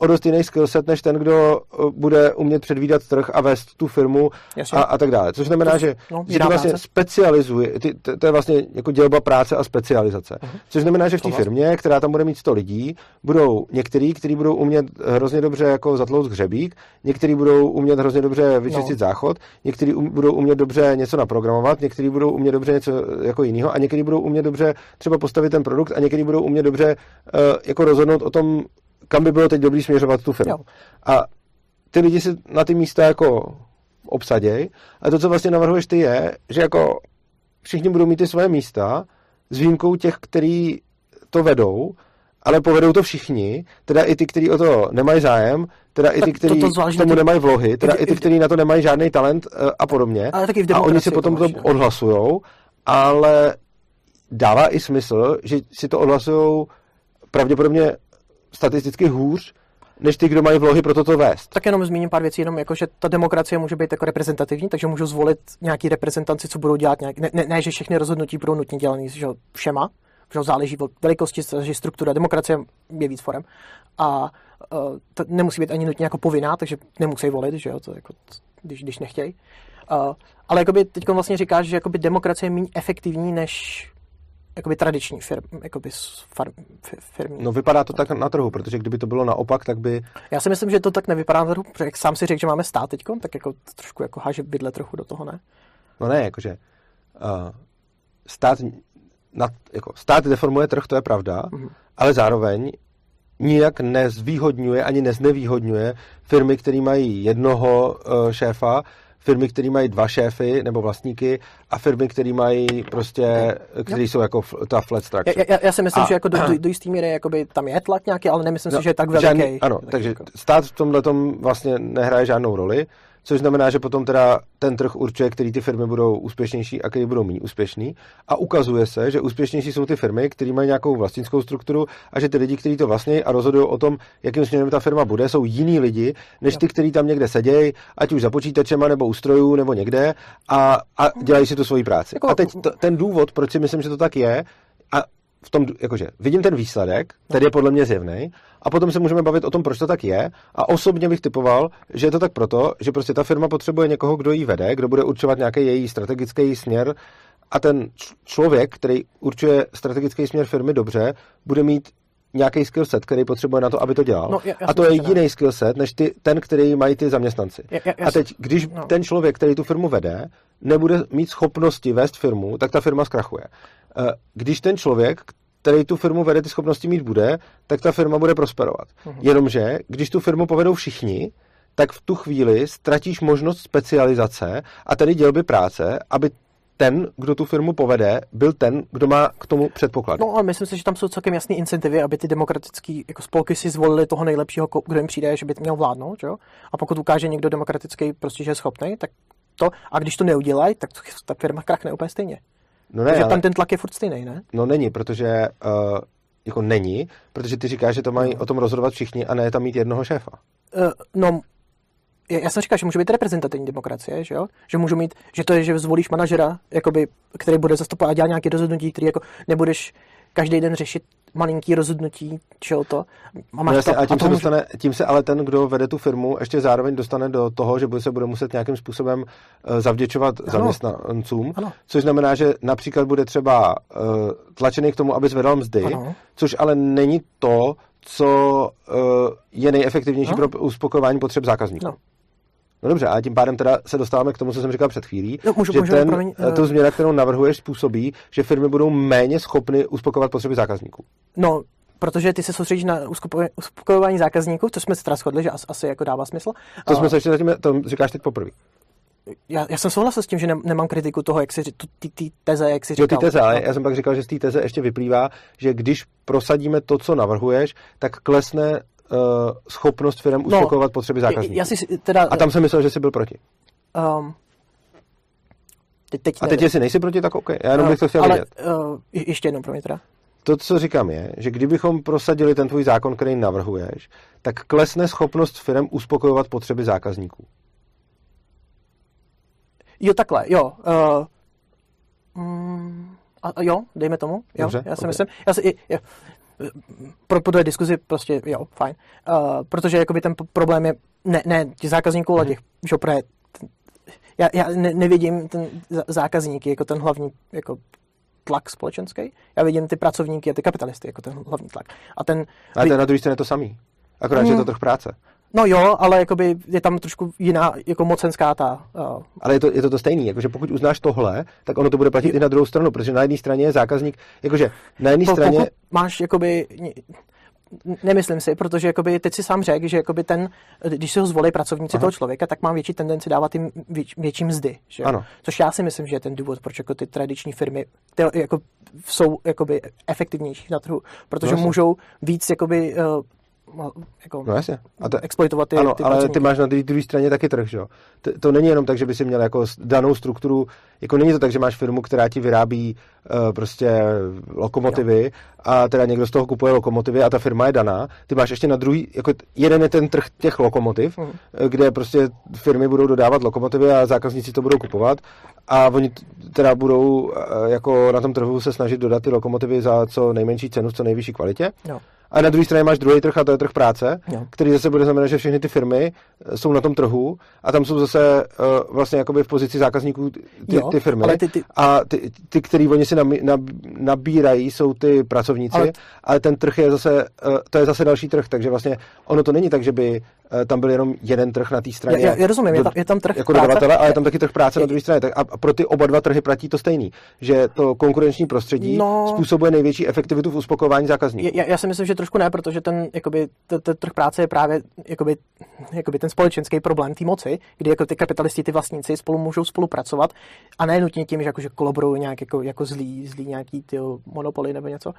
o dost jiný skillset, než ten, kdo eh, bude umět předvídat trh a vést tu firmu Jasně. a, a tak dále. Což znamená, To- že, no, že ty vlastně práce. specializuje, ty, to, to je vlastně jako dělba práce a specializace. Mhm. Což znamená, že v té Souhlas. firmě, která tam bude mít 100 lidí, budou některý, kteří budou umět hrozně dobře jako zatlouct hřebík, někteří budou umět hrozně dobře vyčistit No. záchod, někteří um, budou umět dobře něco naprogramovat, někteří budou umět dobře něco jako jiného a někteří budou umět dobře třeba postavit ten produkt a někteří budou umět dobře uh, jako rozhodnout o tom, kam by bylo teď dobrý směřovat tu firmu. Jo. A ty lidi si na ty místa jako obsaděj. A to, co vlastně navrhuješ ty, je, že jako všichni budou mít ty svoje místa s výjimkou těch, který to vedou, ale povedou to všichni, teda i ty, kteří o to nemají zájem, teda i ty, kteří to- to tomu těch- nemají vlohy, teda i i ty, kteří na to nemají žádný talent eh, a podobně. Ale taky v a oni si to potom to no. odhlasujou, ale dává i smysl, že si to odhlasujou pravděpodobně statisticky hůř, než ty, kdo mají vlohy pro toto vést. Tak jenom zmíním pár věcí, jenom jako, že ta demokracie může být jako reprezentativní, takže můžu zvolit nějaký reprezentanci, co budou dělat nějak, ne, ne, ne že všechny rozhodnutí budou nutně dělaný že všema, že záleží od velikosti, záleží struktura, demokracie je víc forem a uh, to nemusí být ani nutně jako povinná, takže nemusí volit, že jo, to jako, když, když nechtějí. Uh, ale jakoby teď vlastně říkáš, že jakoby demokracie je méně efektivní než jakoby tradiční firm, jakoby farm, firmy. No vypadá to tak na trhu, protože kdyby to bylo naopak, tak by... Já si myslím, že to tak nevypadá na trhu, protože jak sám si řekl, že máme stát teď, tak jako trošku jako háže bydle trochu do toho, ne? No ne, jakože uh, stát, nad, jako stát deformuje trh, to je pravda, mm-hmm. ale zároveň nijak nezvýhodňuje ani neznevýhodňuje firmy, které mají jednoho uh, šéfa, firmy, které mají dva šéfy nebo vlastníky a firmy, které mají prostě, které jsou jako ta flat structure. Já, já, já si myslím, a, že jako do, do, do jistý míry jakoby tam je tlak nějaký, ale nemyslím no, si, že je tak veliký. Žádný, ano, tak takže jako. stát v tomhle vlastně nehraje žádnou roli což znamená, že potom teda ten trh určuje, který ty firmy budou úspěšnější a který budou méně úspěšný. A ukazuje se, že úspěšnější jsou ty firmy, které mají nějakou vlastnickou strukturu a že ty lidi, kteří to vlastně a rozhodují o tom, jakým směrem ta firma bude, jsou jiní lidi, než ty, kteří tam někde sedějí, ať už za počítačema nebo u strojů nebo někde a, a dělají si tu svoji práci. Jako- a teď t- ten důvod, proč si myslím, že to tak je, a v tom, jakože vidím ten výsledek, který je podle mě zjevný, a potom se můžeme bavit o tom, proč to tak je. A osobně bych typoval, že je to tak proto, že prostě ta firma potřebuje někoho, kdo ji vede, kdo bude určovat nějaký její strategický směr. A ten člověk, který určuje strategický směr firmy dobře, bude mít nějaký skill set, který potřebuje na to, aby to dělal. No, já, já a to je jiný skill set, než ty, ten, který mají ty zaměstnanci. Já, já, a teď, když no. ten člověk, který tu firmu vede, nebude mít schopnosti vést firmu, tak ta firma zkrachuje. Eh, když ten člověk, který tu firmu vede, ty schopnosti mít bude, tak ta firma bude prosperovat. Uh-huh. Jenomže, když tu firmu povedou všichni, tak v tu chvíli ztratíš možnost specializace a tedy dělby práce, aby ten, kdo tu firmu povede, byl ten, kdo má k tomu předpoklad. No a myslím si, že tam jsou celkem jasné incentivy, aby ty demokratické jako spolky si zvolili toho nejlepšího, kdo jim přijde, že by měl vládnout. Jo? A pokud ukáže někdo demokratický, prostě, že je schopný, tak to. A když to neudělají, tak ta firma krachne úplně stejně. No ne, Takže ale... tam ten tlak je furt stejný, ne? No není, protože uh, jako není, protože ty říkáš, že to mají no. o tom rozhodovat všichni a ne tam mít jednoho šéfa. Uh, no, já jsem říkal, že může být reprezentativní demokracie, že jo? Že můžu mít, že to je, že zvolíš manažera, jakoby, který bude zastupovat a dělat nějaké rozhodnutí, který jako nebudeš každý den řešit malinký rozhodnutí, čeho to. A, máš no jasně, to, a, tím, a se může... dostane, tím se ale ten, kdo vede tu firmu, ještě zároveň dostane do toho, že se bude muset nějakým způsobem uh, zavděčovat ano. zaměstnancům, ano. což znamená, že například bude třeba uh, tlačený k tomu, aby zvedal mzdy, ano. což ale není to, co uh, je nejefektivnější ano. pro uspokojování potřeb zákazníků. No. No dobře, a tím pádem teda se dostáváme k tomu, co jsem říkal před chvílí, no, můžu, že můžu, ten, promiň, uh... tu změna, kterou navrhuješ, způsobí, že firmy budou méně schopny uspokovat potřeby zákazníků. No, protože ty se soustředíš na uspokojování zákazníků, to jsme se teda shodli, že asi jako dává smysl. To jsme se ještě zatím, to říkáš teď poprvé. Já, já jsem souhlasil s tím, že ne, nemám kritiku toho, jak si ty, ty teze, jak si říkal. Jo, ty teze, ale já jsem pak říkal, že z té teze ještě vyplývá, že když prosadíme to, co navrhuješ, tak klesne uh, schopnost firm no, uspokojovat no, potřeby zákazníků. Já si teda, a tam jsem myslel, že jsi byl proti. Um, teď, teď a teď, jestli nejsi proti, tak OK. Já jenom uh, bych to chtěl ale, vědět. Uh, ještě jednou, pro mě teda. To, co říkám, je, že kdybychom prosadili ten tvůj zákon, který navrhuješ, tak klesne schopnost firm uspokojovat potřeby zákazníků. Jo, takhle, jo. Uh, mm, a, jo, dejme tomu. Jo, Dobře, já si okay. myslím. Já si, jo, pro, pro diskuzi prostě, jo, fajn. Uh, protože jakoby ten problém je, ne, ne těch zákazníků, ale těch, že opravdu, já, já ne, nevidím ten zákazník jako ten hlavní jako tlak společenský. Já vidím ty pracovníky a ty kapitalisty jako ten hlavní tlak. A ten... Ale to je na druhé straně to samý. Akorát, mm, že je to trh práce. No jo, ale jakoby je tam trošku jiná jako mocenská ta... Uh... Ale je to, je to to stejný, jakože pokud uznáš tohle, tak ono to bude platit i na druhou stranu, protože na jedné straně je zákazník, jakože na jedné po, straně... máš jakoby Nemyslím si, protože jakoby, teď si sám řekl, že jakoby ten, když si ho zvolí pracovníci Aha. toho člověka, tak mám větší tendenci dávat jim věč, větší mzdy. Že? Ano. Což já si myslím, že je ten důvod, proč jako ty tradiční firmy ty, jako, jsou jakoby, efektivnější na trhu, protože no, můžou víc jakoby, uh, jako no jasně. A to, exploitovat ty, ano, ty ale ty máš na té druhé straně taky trh, že jo? To, to není jenom tak, že by si měl jako danou strukturu, jako není to tak, že máš firmu, která ti vyrábí uh, prostě lokomotivy jo. a teda někdo z toho kupuje lokomotivy a ta firma je daná. Ty máš ještě na druhý, jako jeden je ten trh těch lokomotiv, uh-huh. kde prostě firmy budou dodávat lokomotivy a zákazníci to budou kupovat a oni teda budou uh, jako na tom trhu se snažit dodat ty lokomotivy za co nejmenší cenu, v co nejvyšší kvalitě. Jo A na druhé straně máš druhý trh a to je trh práce, Jo. který zase bude znamenat, že všechny ty firmy eh, jsou na tom trhu a tam jsou zase uh, vlastně jakoby v pozici zákazníků ty, Jo, ty firmy. ale ty- ty- A ty, ty který oni si nabírají, jsou ty pracovníci, ale, Ale- ale ten trh je zase, uh, to je zase další trh, takže vlastně ono to není tak, že by tam byl jenom jeden trh na té straně. Já, já, rozumím, je do- tam, je tam trh jako práce. dodavatele, ale je tam taky trh práce na druhé straně. Tak a pro ty oba dva trhy platí to stejný, že to konkurenční prostředí No. způsobuje největší efektivitu v uspokojování zákazníků. Já, já si myslím, že trošku ne, protože ten, jakoby, t- t- trh práce je právě jakoby, jakoby ten společenský problém té moci, kdy jako ty kapitalisti, ty vlastníci spolu můžou spolupracovat a ne nutně tím, že, jako, že kolaborují nějak jako, jako zlí, zlí nějaký ty monopoly nebo něco,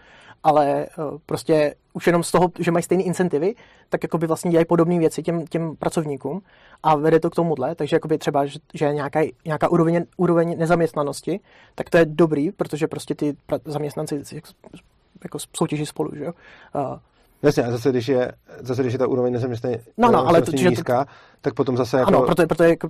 ale uh, prostě už jenom z toho, že mají stejné incentivy, tak jakoby vlastně dělají podobné věci těm, těm pracovníkům a vede to k tomuhle, takže jakoby třeba, že, že nějaká, nějaká úroveň, úroveň nezaměstnanosti, tak to je dobrý, protože prostě ty zaměstnanci jak- jako soutěží spolu, že jo. Uh, Jasně, a zase když je, zase, když je ta úroveň nezaměstnanosti No, no, ale to- že to- nízká, tak potom zase jako... ano, proto, proto jako,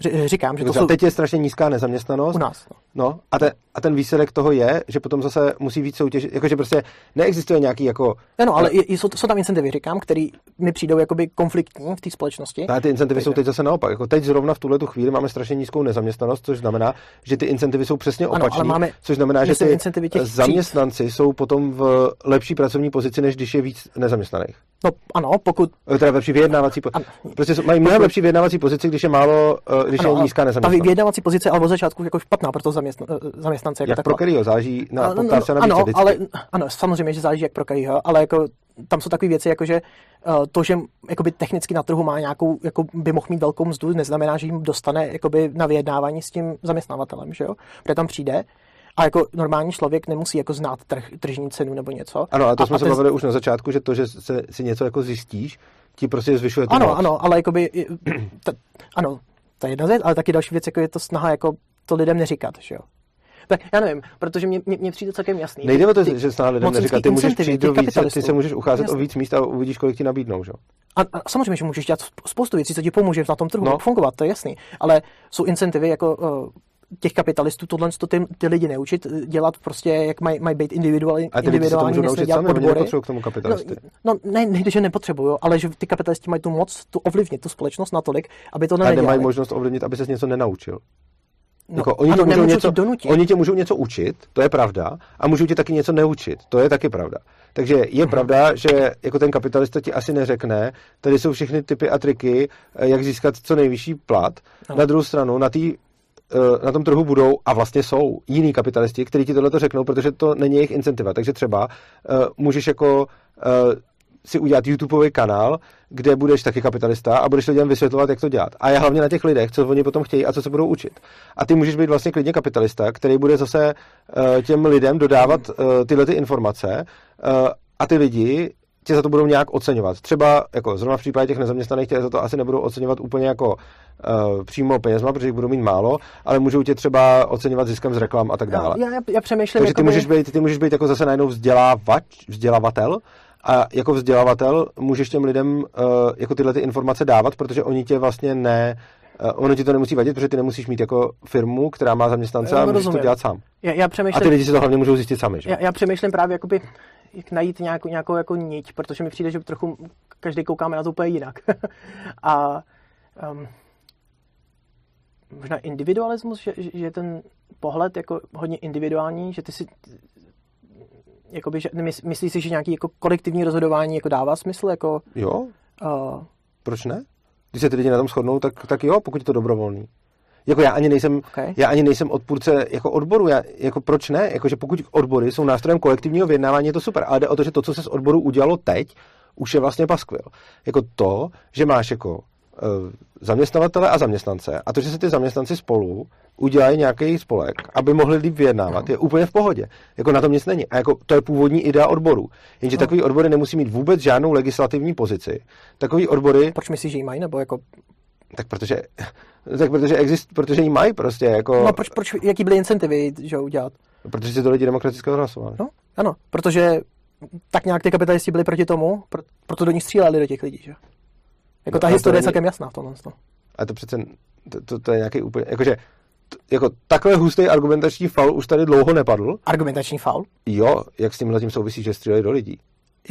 ři- říkám, že to jsou Teď je strašně nízká nezaměstnanost. u nás. No. No, a, te, a ten výsledek toho je, že potom zase musí víc soutěžit, jakože prostě neexistuje nějaký jako... Ano, ale je- jsou, jsou tam incentivy, říkám, který mi přijdou jakoby konfliktní v té společnosti. Ale ty incentivy jsou teď zase naopak. Jako teď zrovna v tuhle tu chvíli máme strašně nízkou nezaměstnanost, což znamená, že ty incentivy jsou přesně Ano, opačné. máme- což znamená, že ty zaměstnanci jsou potom v lepší pracovní pozici, než když je víc nezaměstnaných. No ano, pokud... Eh, Teda lepší vyjednávací. Ano. Prostě mají mnohem lepší vyjednávací pozici, když je málo, eh, když ano, je nízká Ta nezaměstnanost. vyjednávací pozice ale od začátku jako špatná pro eh, zaměstnance. Jako Jak pro taková. kterýho záleží na Ano, poptávce a ano, ale, ano, samozřejmě, že záleží jak pro kterýho, ale jako tam jsou takové věci, jako že eh, to, že jakoby technicky na trhu má nějakou, jako by mohl mít velkou mzdu, neznamená, že jim dostane jakoby na vyjednávání s tím zaměstnavatelem, že jo? Protože tam přijde a jako normální člověk nemusí jako znát trh, tržní cenu nebo něco. Ano, a to jsme se ten- bavili už na začátku, že to, že se, si něco jako zjistíš, ti prostě zvyšuje tu Ano, moc. ano, ale jakoby, ta, ano, to je jedna věc, ale taky další věc, jako je to snaha jako to lidem neříkat, že jo? Tak já nevím, protože mě, mě, mě přijde celkem jasný. Nejde o to, Ty- že snad lidem neříkat, ty můžeš přijít do víc, ty se můžeš ucházet o Jasně. víc míst a uvidíš, kolik ti nabídnou, že? jo? A, a samozřejmě, že můžeš dělat sp- spoustu věcí, co ti pomůže na tom trhu No. no. fungovat, to je jasný. Ale jsou incentivy jako uh, těch kapitalistů tohle to ty, ty lidi neučit, eh, dělat prostě, jak mají, mají být individuální, A ty lidi se to individuální můžou naučit dělat sami, k tomu kapitalisty. No, no ne, nejde, že nepotřebují, ale že ty kapitalisti mají tu moc, tu ovlivnit tu společnost natolik, aby to A nedělali. nemají možnost ovlivnit, aby ses něco nenaučil. No, Jako, oni, ano, tě můžou něco, tě donutit. oni tě můžou něco učit, to je pravda, a můžou tě taky něco neučit, to je taky pravda. Takže je pravda, že jako ten kapitalista ti asi neřekne, tady jsou všechny typy a triky, eh, jak získat co nejvyšší plat. Ano. Na druhou stranu, na, tý, eh, na tom trhu budou, a vlastně jsou, jiní kapitalisti, kteří ti tohle to řeknou, protože to není jejich incentiva. Takže třeba uh, můžeš jako uh, si udělat YouTubeový kanál, kde budeš taky kapitalista a budeš lidem vysvětlovat, jak to dělat. A je hlavně na těch lidech, co oni potom chtějí a co se budou učit. A ty můžeš být vlastně klidně kapitalista, který bude zase uh, těm lidem dodávat uh, tyhle ty informace uh, a ty lidi tě za to budou nějak oceňovat. Třeba jako zrovna v případě těch nezaměstnaných tě za to asi nebudou oceňovat úplně jako uh, přímo penězma, protože jich budou mít málo, ale můžou tě třeba oceňovat ziskem z reklam a tak dále. Já, já, já přemýšlím, Takže ty můžeš, být, ty můžeš být jako zase najednou vzdělávač, vzdělavatel a jako vzdělavatel můžeš těm lidem uh, jako tyhle ty informace dávat, protože oni tě vlastně ne, uh, ono ti to nemusí vadit, protože ty nemusíš mít jako firmu, která má zaměstnance Já a můžeš to dělat sám. já, já A přemýšlím, ty lidi si to hlavně můžou zjistit sami, že? já, já přemýšlím právě, jakoby, jak najít nějakou, nějakou jako niť, protože mi přijde, že trochu každý koukáme na to úplně jinak. a um, možná individualismus, že, že je ten pohled jako hodně individuální, že ty si jakoby, že mys- myslíš si, že nějaký jako kolektivní rozhodování jako dává smysl, jako Jo, uh, proč ne? Když se ty lidi na tom shodnou, tak, tak jo, pokud je to dobrovolný. Jako já ani nejsem, Okay. já ani nejsem odpůrce jako odboru, já, jako proč ne? Jakože pokud odbory jsou nástrojem kolektivního vyjednávání, je to super, ale jde o to, že to, co se z odboru udělalo teď, už je vlastně paskvil. Jako to, že máš jako zaměstnavatele a zaměstnance a to, že se ty zaměstnanci spolu udělají nějaký spolek, aby mohli líp vyjednávat, je úplně v pohodě. Jako na tom nic není. A jako to je původní idea odboru. Jenže No. takový odbory nemusí mít vůbec žádnou legislativní pozici. Takový odbory, proč myslíš, že ji mají, nebo jako, tak protože, tak protože, exist, protože jí mají prostě, jako, no proč, proč, jaký byly incentivy, že ho udělat? protože si to lidi demokraticky odhlasovali. No, ano, protože tak nějak ty kapitalisti byli proti tomu, pro, proto do nich stříleli do těch lidí, že? Jako No, ta ale to historie je celkem jasná v tomhle. tom. A to přece, to, to, to je nějaký úplně, jakože, jako takhle hustý argumentační faul už tady dlouho nepadl. Argumentační faul? Jo, jak s tímhle tím souvisí, že stříleli do lidí.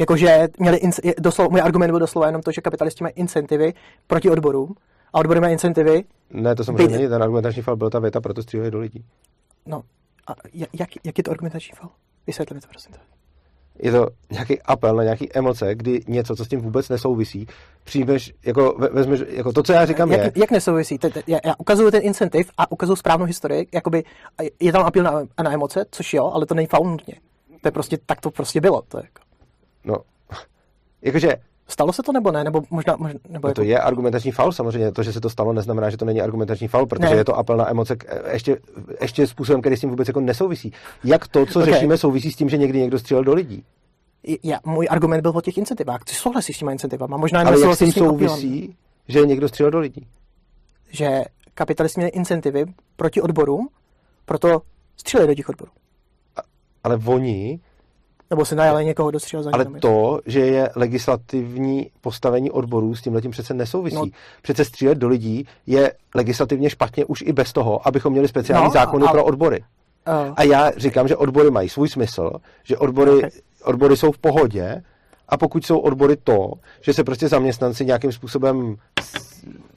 Jakože měli, inc- doslova, můj argument byl doslova jenom to, že kapitalisti mají incentivy proti odborům a odbory mají incentivy. Ne, to samozřejmě není ten argumentační fal, byl ta věta, proto stříleli do lidí. No, a jak, jak je to argumentační fal? Vysvětli mi to, prosím. Je to nějaký apel na nějaký emoce, kdy něco, co s tím vůbec nesouvisí, přijmeš, jako, vezmeš, jako to, co já říkám, jak, je... Jak nesouvisí? Te, te, já, já ukazuju ten incentiv a ukazuju správnou historii, jakoby je tam apel na, na emoce, což jo, ale to není faul nutně. To je prostě, tak to prostě bylo. To je jako. No, jakože Stalo se to nebo ne? Nebo možná, možná nebo je to je argumentační faul samozřejmě. To, že se to stalo, neznamená, že to není argumentační faul, protože Ne. je to apel na emoce ještě, ještě způsobem, který s tím vůbec jako nesouvisí. Jak to, co Ok. řešíme, souvisí s tím, že někdy někdo střílel do lidí. já, můj argument byl o těch incentivách. Ty souhlasíš s těma incentivama. Možná Ale jak s tím souvisí, že někdo střílel do lidí? Že kapitalisti měli incentivy proti odborům, proto stříleli do těch odborů. Ale oni, Nebo si najali někoho, kdo střílel za ale to, že je legislativní postavení odborů, s tím letím přece nesouvisí. No. Přece střílet do lidí je legislativně špatně už i bez toho, abychom měli speciální No, zákony ale- pro odbory. Uh, A já říkám, že odbory mají svůj smysl, že odbory, Ok. odbory jsou v pohodě a pokud jsou odbory to, že se prostě zaměstnanci nějakým způsobem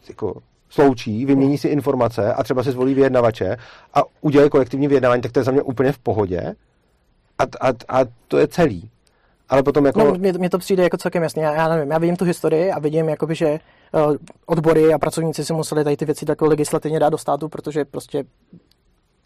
jako sloučí, vymění si informace a třeba se zvolí vyjednavače a udělají kolektivní vyjednávání, tak to je za mě úplně v pohodě a, a, a to je celý. Ale potom jako... No, mně, mně to přijde jako celkem jasně. Já, já nevím, já vidím tu historii a vidím, jakoby, že uh, odbory a pracovníci si museli tady ty věci takhle legislativně dát do státu, protože prostě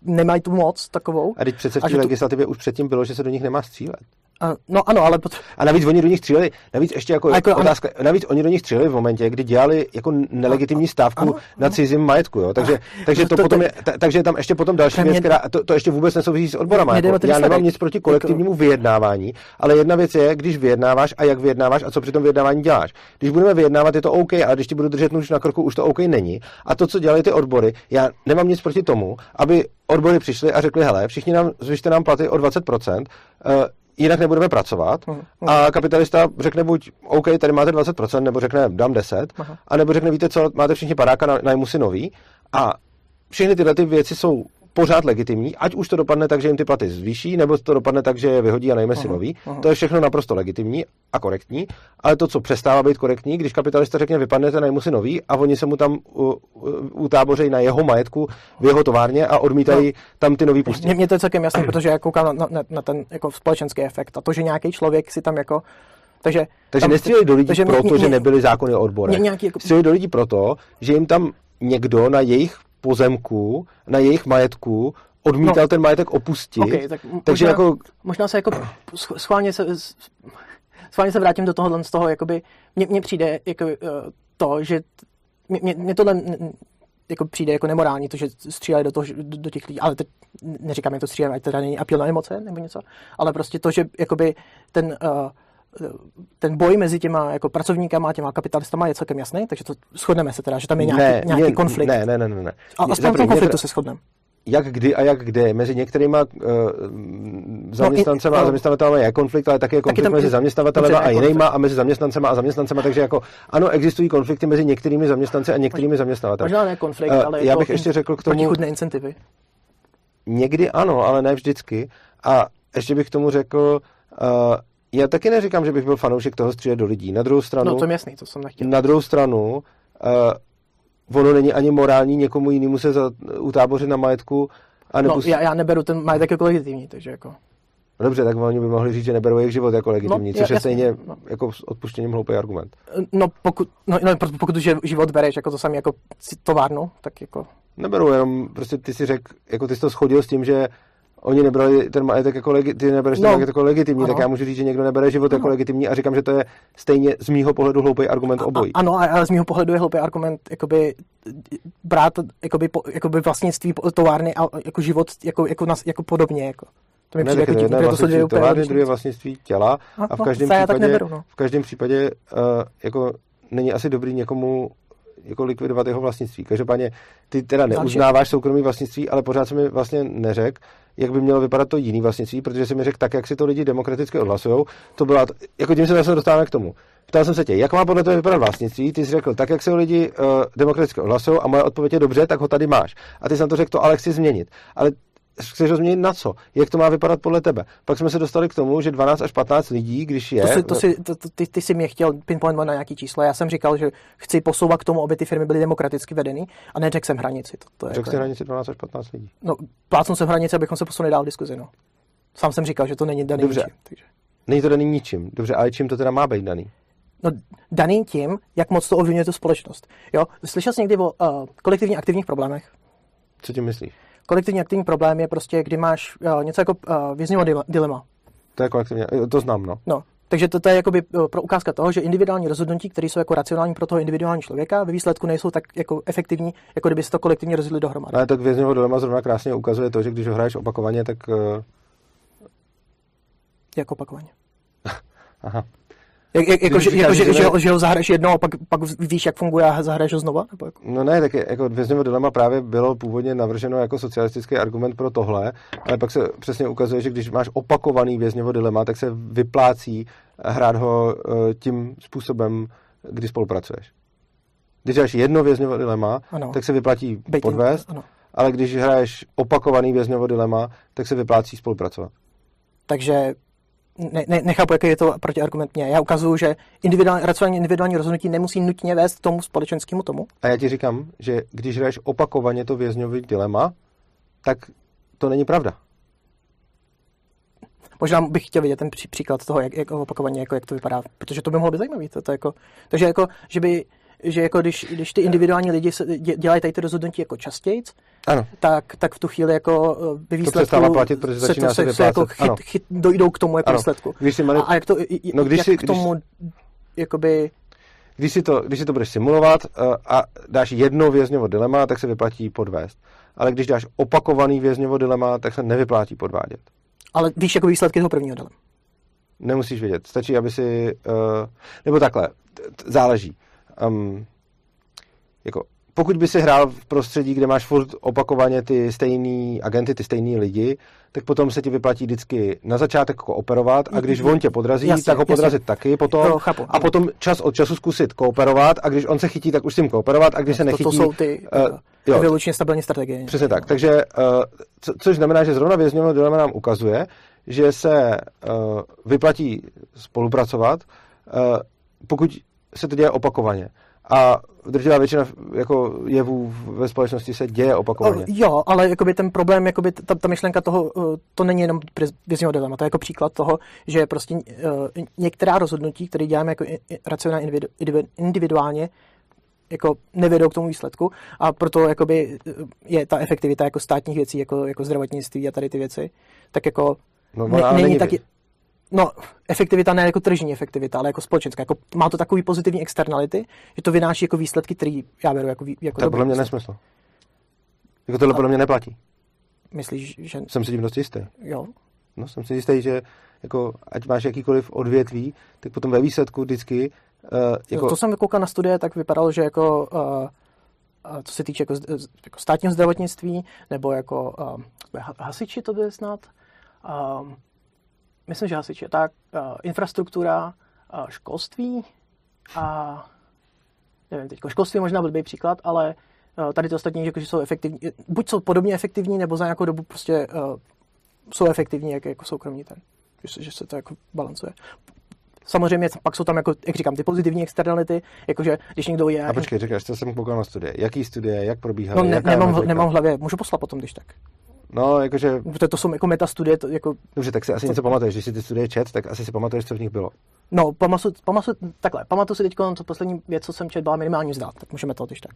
nemají tu moc takovou. a teď přece v té že tu- legislativě už předtím bylo, že se do nich nemá střílet. Uh, no ano, ale pot... A navíc oni do nich stříleli, navíc ještě jako, jako jako- otázka, navíc oni do nich stříleli v momentě, kdy dělali jako nelegitimní stávku ano, na cizím majetku, jo. Takže, takže, to, to- potom to- je, ta, takže je tam ještě potom další věc, mě- která, to, to ještě vůbec nesouvisí s odborama. Mě Jako, já nemám nic proti kolektivnímu vyjednávání, ale jedna věc je, když vyjednáváš a jak vyjednáváš a co při tom vyjednávání děláš. Když budeme vyjednávat, je to OK, ale když ti budu držet nůž na krku, už to OK není. A to, co dělají ty odbory, já nemám nic proti tomu, aby odbory přišly a řekli, hele, všichni nám, zvyšte nám platy o 20%, uh, jinak nebudeme pracovat. Mhm. A kapitalista řekne buď, OK, tady máte 20%, nebo řekne, dám 10, Aha. a nebo řekne, víte co, máte všichni padáka, na- najmu si nový. A všechny tyhle ty věci jsou pořád legitimní, ať už to dopadne tak, že jim ty platy zvýší, nebo to dopadne tak, že je vyhodí a najme si nový. aha. To je všechno naprosto legitimní a korektní, ale to, co přestává být korektní, když kapitalista řekne, vypadnete, najmu si nový a oni se mu tam utábořejí na jeho majetku v jeho továrně a odmítají tam ty nový pustit. Mně, to je celkem jasné, protože já koukám na, na, na ten jako společenský efekt a to, že nějaký člověk si tam jako takže, Takže tam, nestříleli do lidí takže mě- proto, mě- že nebyly zákony o odborech. Nějaký jako- Stříleli do lidí proto, že jim tam někdo na jejich pozemku, na jejich majetku odmítal No. ten majetek opustit. Ok, tak m- takže možná- jako, Možná se jako sch- schválně se, schválně se vrátím do tohohle z toho, jakoby, mně, mně přijde jako, uh, to, že mě, mě tohle jako přijde jako nemorální, to, že střílejí do, toho, do, do těch lidí, ale teď neříkám, jak to střílejí, ať teda není apel na emoce nebo něco, ale prostě to, že jakoby ten, uh, ten boj mezi těma jako pracovníkama a těma kapitalistama je celkem jasný, takže to shodneme se teda, že tam je nějaký, ne, nějaký mě- konflikt. Ne, ne, ne, ne. ne. A aspoň v tom konfliktu se shodneme. jak kdy a jak kde. Mezi některýma uh, zaměstnancema No, i- a no. zaměstnavatelema je konflikt, ale také je konflikt tam- mezi zaměstnavatelema dobře, a jinýma a mezi zaměstnancema a zaměstnancema, takže jako ano, existují konflikty mezi některými zaměstnanci a některými zaměstnavateli. Možná ne konflikt, Eh, ale já jako bych ještě řekl k tomu- incentivy. Někdy ano, ale ne vždycky. A ještě bych k tomu řekl, uh, já taky neříkám, že bych byl fanoušek toho střílet do lidí. Na druhou stranu, No to je jasný, to jsem nechtěl. na druhou stranu, uh, ono není ani morální někomu jinému se za, utábořit na majetku a No, já, já neberu ten majetek jako legitimní, takže jako... No dobře, tak oni by mohli říct, že neberou jejich život jako legitimní, No, což je jasně, stejně no. jako s odpuštěním hloupý argument. No pokud, no, no, pokud už život bereš jako to samé jako továrnu, tak jako... Neberou, jenom prostě ty si řekl, jako ty jsi to schodil s tím, že oni nebrali ten majetek jako legi- ty nebereš ten No. majetek jako legitimní, Ano. tak já můžu říct, že někdo nebere život jako Ano. legitimní a říkám, že to je stejně z mýho pohledu hloupý argument obojí. A, ano, a- ale z mého pohledu je hloupý argument jakoby brát jakoby, po, jakoby vlastnictví továrny a jako život jako, jako, nas, jako podobně. Jako. To mi Ne, přijde jako to jsou dvě vlastnictví úplně druhé vlastnictví těla A, a v no, každém tak případě, neberu, no. v každém případě uh, jako není asi dobrý někomu jako likvidovat jeho vlastnictví. Každopádně ty teda neuznáváš soukromý vlastnictví, ale pořád se mi vlastně neřek, jak by mělo vypadat to jiný vlastnictví, protože si mi řekl tak, jak si to lidi demokraticky odhlasují. To byla, jako tím se zase dostáváme k tomu. Ptal jsem se tě, jak má podle toho vypadat vlastnictví? Ty jsi řekl, tak, jak se lidi uh, demokraticky odhlasují, a moje odpověď je dobře, tak ho tady máš. A ty na to řekl, to ale chci změnit. Ale chceš ho změnit na co? Jak to má vypadat podle tebe? Pak jsme se dostali k tomu, že 12 až 15 lidí, když je... To si, to si, to, to, ty, ty si mě chtěl pinpointovat na nějaký číslo. Já jsem říkal, že chci posouvat k tomu, aby ty firmy byly demokraticky vedeny a neřekl jsem hranici. To, to je Řekl jako, jsi hranici 12 až 15 lidí. No, plácnu jsem hranici, abychom se posunuli dál v diskuzi. No. Sám jsem říkal, že to není daný Dobře. ničím. Takže. Není to daný ničím. Dobře, ale čím to teda má být daný? No, daný tím, jak moc to ovlivňuje tu společnost. Jo? Slyšel jsi někdy o uh, kolektivně aktivních problémech? Co tím myslíš? Kolektivní aktivní problém je prostě, kdy máš uh, něco jako uh, vězňovo dile- dilema. To je kolektivně, jo, to znám, no. No, takže to, to je jakoby pro ukázka toho, že individuální rozhodnutí, které jsou jako racionální pro toho individuální člověka, ve výsledku nejsou tak jako efektivní, jako kdyby se to kolektivně rozhodli dohromady. Ale tak vězňovo dilema zrovna krásně ukazuje to, že když ho hraješ opakovaně, tak... Uh, Jako opakovaně. aha. Jak, jak, jako, že, jako, že že, ho, že ho zahraješ jednou a pak, pak víš, jak funguje a zahraješ ho znova? Nebo jako? No ne, tak jako vězňovo dilema právě bylo původně navrženo jako socialistický argument pro tohle, ale pak se přesně ukazuje, že když máš opakovaný vězňovo dilema, tak se vyplácí hrát ho eh, tím způsobem, kdy spolupracuješ. Když hraješ jedno vězňovo dilema, Ano. tak se vyplatí Bejt- podvést, Ano. ale když hraješ opakovaný vězňovo dilema, tak se vyplácí spolupracovat. Takže ne, ne, nechápu, jaký je to protiargument mě. Já ukazuju, že individuální, racionální individuální rozhodnutí nemusí nutně vést k tomu společenskému tomu. A já ti říkám, že když hraješ opakovaně to vězňový dilema, tak to není pravda. Možná bych chtěl vidět ten pří, příklad toho, jak, jak opakovaně, jako, jak to vypadá, protože to by mohlo být zajímavé. To, to jako, takže jako, že by že jako když, když ty individuální lidi dělají tady ty rozhodnutí jako častěji, Ano. tak, tak v tu chvíli jako eh, ve výsledku přestává platit, protože se, to, se se, se jako. Ano. chyt, chyt, dojdou k tomu jako Ano. výsledku. Když si A, mani- a jak to, No, když jak si- k tomu jakoby, Když si, to, když si to budeš simulovat uh, a dáš jedno vězňovo dilema, tak se vyplatí podvést. Ale když dáš opakovaný vězňovo dilema, tak se nevyplatí podvádět. ale víš jako výsledky toho prvního dilema. Nemusíš vědět. Stačí, aby si... Uh, nebo takhle. Záleží. Um, jako, pokud by si hrál v prostředí, kde máš furt opakovaně ty stejný agenty, ty stejný lidi, tak potom se ti vyplatí vždycky na začátek kooperovat a když on tě podrazí, Jasně, tak ho jasně. podrazit taky potom. Jo, chápu. a potom čas od času zkusit kooperovat a když on se chytí, tak už s tím kooperovat a když se to, nechytí... to jsou ty uh, jo. evolučně stabilní strategie. Přesně tak. Takže, uh, co, což znamená, že zrovna vězňové dilema nám ukazuje, že se uh, vyplatí spolupracovat, uh, pokud se to děje opakovaně. A drtivá většina jako jevů ve společnosti se děje opakovaně. O, jo, ale jakoby ten problém, jakoby ta, ta myšlenka toho, uh, to není jenom vězňového dilema, to je jako příklad toho, že prostě uh, některá rozhodnutí, které děláme jako racionálně individu, individu- individuálně, jako nevedou k tomu výsledku a proto jakoby uh, je ta efektivita jako státních věcí, jako, jako zdravotnictví a tady ty věci, tak jako No, ne, není není taky, no, efektivita ne jako tržní efektivita, ale jako společenská. Jako, má to takový pozitivní externality, že to vynáší jako výsledky, který já beru jako, jako To podle mě nesmysl. Jako tohle podle mě neplatí. Myslíš, že Jsem si tím dost jistý. jo? No, jsem si jistý, že jako, ať máš jakýkoliv odvětví, tak potom ve výsledku vždycky uh, Jako... To jsem koukal na studie, tak vypadalo, že jako, uh, uh, co se týče jako, jako státního zdravotnictví, nebo jako uh, ha- hasiči to by snad, um, myslím, že hasiči, tak uh, infrastruktura, uh, školství a nevím teď, školství možná byl příklad, ale uh, tady ty ostatní, že jsou efektivní, buď jsou podobně efektivní, nebo za nějakou dobu prostě uh, jsou efektivní, jak jako soukromí ten, že se, že se to jako balancuje. Samozřejmě pak jsou tam, jako, jak říkám, ty pozitivní externality, jakože když někdo je... a počkej, říkáš, co jsem koukal na studie. Jaký studie, jak probíhaly, no, ne, nemám, nemám v hlavě, můžu poslat potom, když tak. No, jakože, Protože to jsou jako metastudie, to jako, dobře, tak si asi něco pamatuješ. Když si ty studie čet, tak asi si pamatuješ, co v nich bylo. no, pamatuju, pamatuju, takhle, pamatuju si teď, co poslední věc, co jsem četl, byla minimální vzda, tak můžeme to, když tak.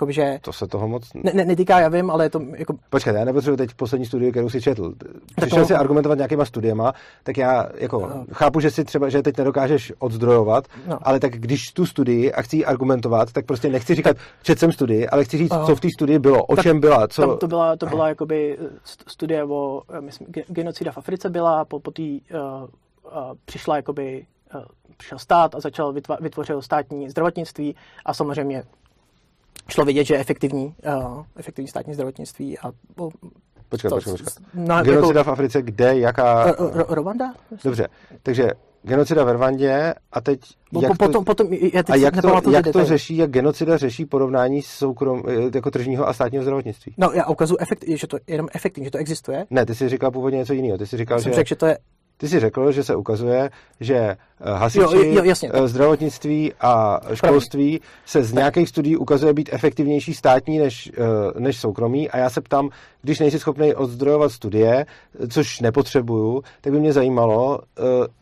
Jakoby, že To se toho moc... ne, ne, netýká, já vím, ale je to jako, Počkej, já nepotřebuji teď poslední studii, kterou si četl. Přišel to- si argumentovat nějakýma studiema, tak já jako No. chápu, že si třeba, že teď nedokážeš odzdrojovat, No. ale tak když tu studii a chci argumentovat, tak prostě nechci říkat, čet jsem studii, ale chci říct, Aha. co v té studii bylo, o Tak čem byla, co... Tam to byla, to byla jakoby eh, st- studie o, eh, myslím, ge- genocida v Africe byla, po, po tý, uh, uh, přišla jakoby, uh, přišel stát a začal vytvořil státní zdravotnictví a samozřejmě šlo vidět, že je efektivní, uh, efektivní státní zdravotnictví a uh, Počkej, to- počkej, počkej. Na, Genocida v Africe, kde, jaká... jako, Ro- Ro- Rwanda? Dobře, takže genocida ve Rwandě a teď Bo, jak po, potom, to, potom, já teď a jak to, jak to řeší, jak genocida řeší porovnání s soukrom, eh, jako tržního a státního zdravotnictví? No, já ukazuju efekt, že to je jenom efektivní, že to existuje. Ne, ty jsi říkal původně něco jiného. Ty jsi říkal, jsem že, řekl, že to je ty jsi řekl, že se ukazuje, že eh, hasiči, Jo, jo, jasně. eh, zdravotnictví a školství se z nějakých studií ukazuje být efektivnější státní než, eh, než soukromý a já se ptám, když nejsi schopný odzdrojovat studie, což nepotřebuju, tak by mě zajímalo,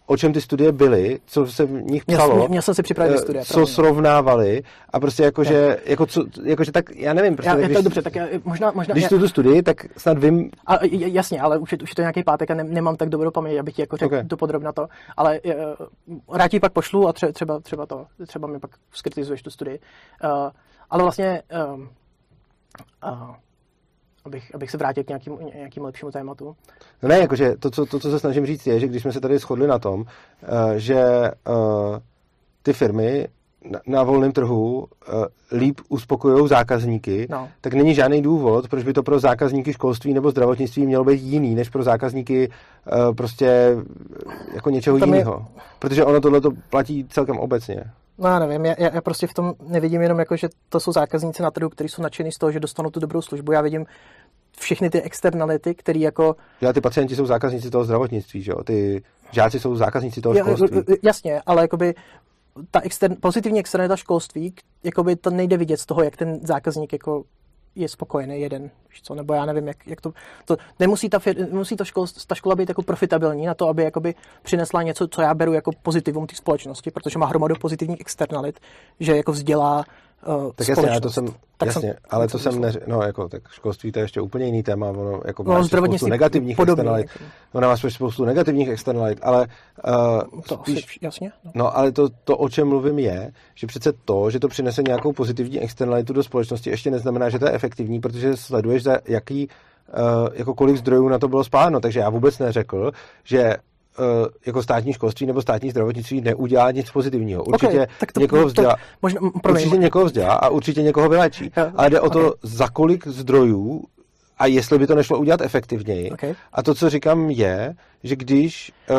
o čem ty studie byly, co se v nich psalo, měl, měl jsem si připravit eh, studie. co pravda. srovnávali a prostě jakože, jako co, jakože tak, já nevím, prostě, já, tak když, to dobře, tak já, možná, možná když já, tu tu studii, tak snad vím, a, jasně, ale už je, už je to nějaký pátek a ne, nemám tak dobrou paměť, abych ti jako řekl Ok. okay. dopodrobna to, ale uh, rád ti pak pošlu a tře, třeba, třeba to, třeba mi pak skritizuješ tu studii. Uh, ale vlastně, um, uh, abych, abych se vrátil k nějakému, nějakému lepšímu tématu. No ne, jakože to co, to, co se snažím říct, je, že když jsme se tady shodli na tom, eh, že eh, ty firmy na, na volném trhu eh, líp uspokojují zákazníky, No. tak není žádný důvod, proč by to pro zákazníky školství nebo zdravotnictví mělo být jiný, než pro zákazníky eh, prostě jako něčeho Tam je- jiného. Protože ono tohle to platí celkem obecně. No já nevím, já, já já prostě v tom nevidím jenom jako, že to jsou zákazníci na trhu, kteří jsou nadšení z toho, že dostanou tu dobrou službu. Já vidím všechny ty externality, které jako Já ty pacienti jsou zákazníci toho zdravotnictví, že jo? Ty žáci jsou zákazníci toho školství. Jasně, ale jakoby ta extern, pozitivní externalita školství, jakoby to nejde vidět z toho, jak ten zákazník jako je spokojený jeden, víš co, nebo já nevím, jak, jak to, to nemusí, ta, fir, nemusí ta, škol, ta škola být jako profitabilní na to, aby jakoby přinesla něco, co já beru jako pozitivum té společnosti, protože má hromadu pozitivních externalit, že jako vzdělá uh, Tak jasně, ale to jsem, Tak jasně, jsem- ale to jsem neři, no jako, tak školství to je ještě úplně jiný téma, ono jako No, má spoustu negativních podobně, externalit, ono má spoustu negativních externalit, ale uh, To spíš, asi, jasně. No. no ale to, to, o čem mluvím je, že přece to, že to přinese nějakou pozitivní externalitu do společnosti, ještě neznamená, že to je efektivní, protože sleduješ, za jaký, uh, jako kolik zdrojů na to bylo spáno, takže já vůbec neřekl, že jako státní školství nebo státní zdravotnictví neudělá nic pozitivního. Určitě Ok, tak to- někoho to- vzdělá, Možná, promiň, určitě někoho vzdělá a určitě někoho vylečí. Jo, Ale jde o to, ok. za kolik zdrojů a jestli by to nešlo udělat efektivněji. Ok. A to, co říkám, je, že když uh,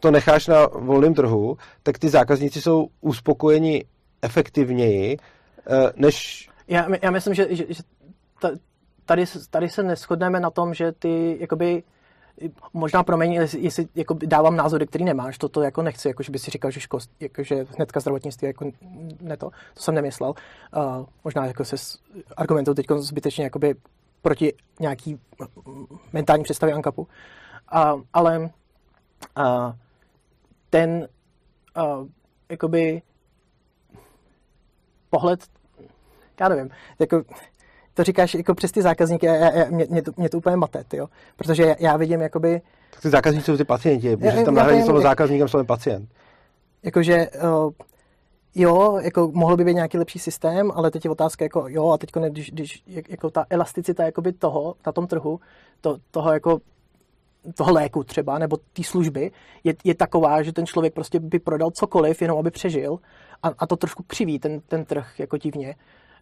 to necháš na volném trhu, tak ty zákazníci jsou uspokojeni efektivněji, uh, než... Já, já myslím, že, že, že ta- tady, tady se neschodneme na tom, že ty jakoby možná promiň, jestli, jestli jako dávám názory, který nemáš, to, to jako nechci, jako že by si říkal, že školství, jako že hnedka zdravotnictví, jako ne to, to jsem nemyslel. Uh, možná jako se argumentuju teď zbytečně jakoby proti nějaký mentální představě ANKAPu. Uh, ale uh, ten uh, jakoby pohled, já nevím, jako, to říkáš jako přes ty zákazníky, a já, já, mě, mě, to, mě to úplně mate, jo? protože já, já vidím jakoby, Tak ty zákazníci jsou ty pacienti, protože já- tam vím, slovo zákazníkem slovem pacient. jakože uh, jo, jako mohl by být nějaký lepší systém, ale teď je otázka, jako jo, a teď když, když jak- jako ta elasticita jakoby toho na tom trhu, to, toho jako toho léku třeba, nebo té služby, je, je taková, že ten člověk prostě by prodal cokoliv, jenom aby přežil a, a to trošku křiví ten, ten trh jako divně.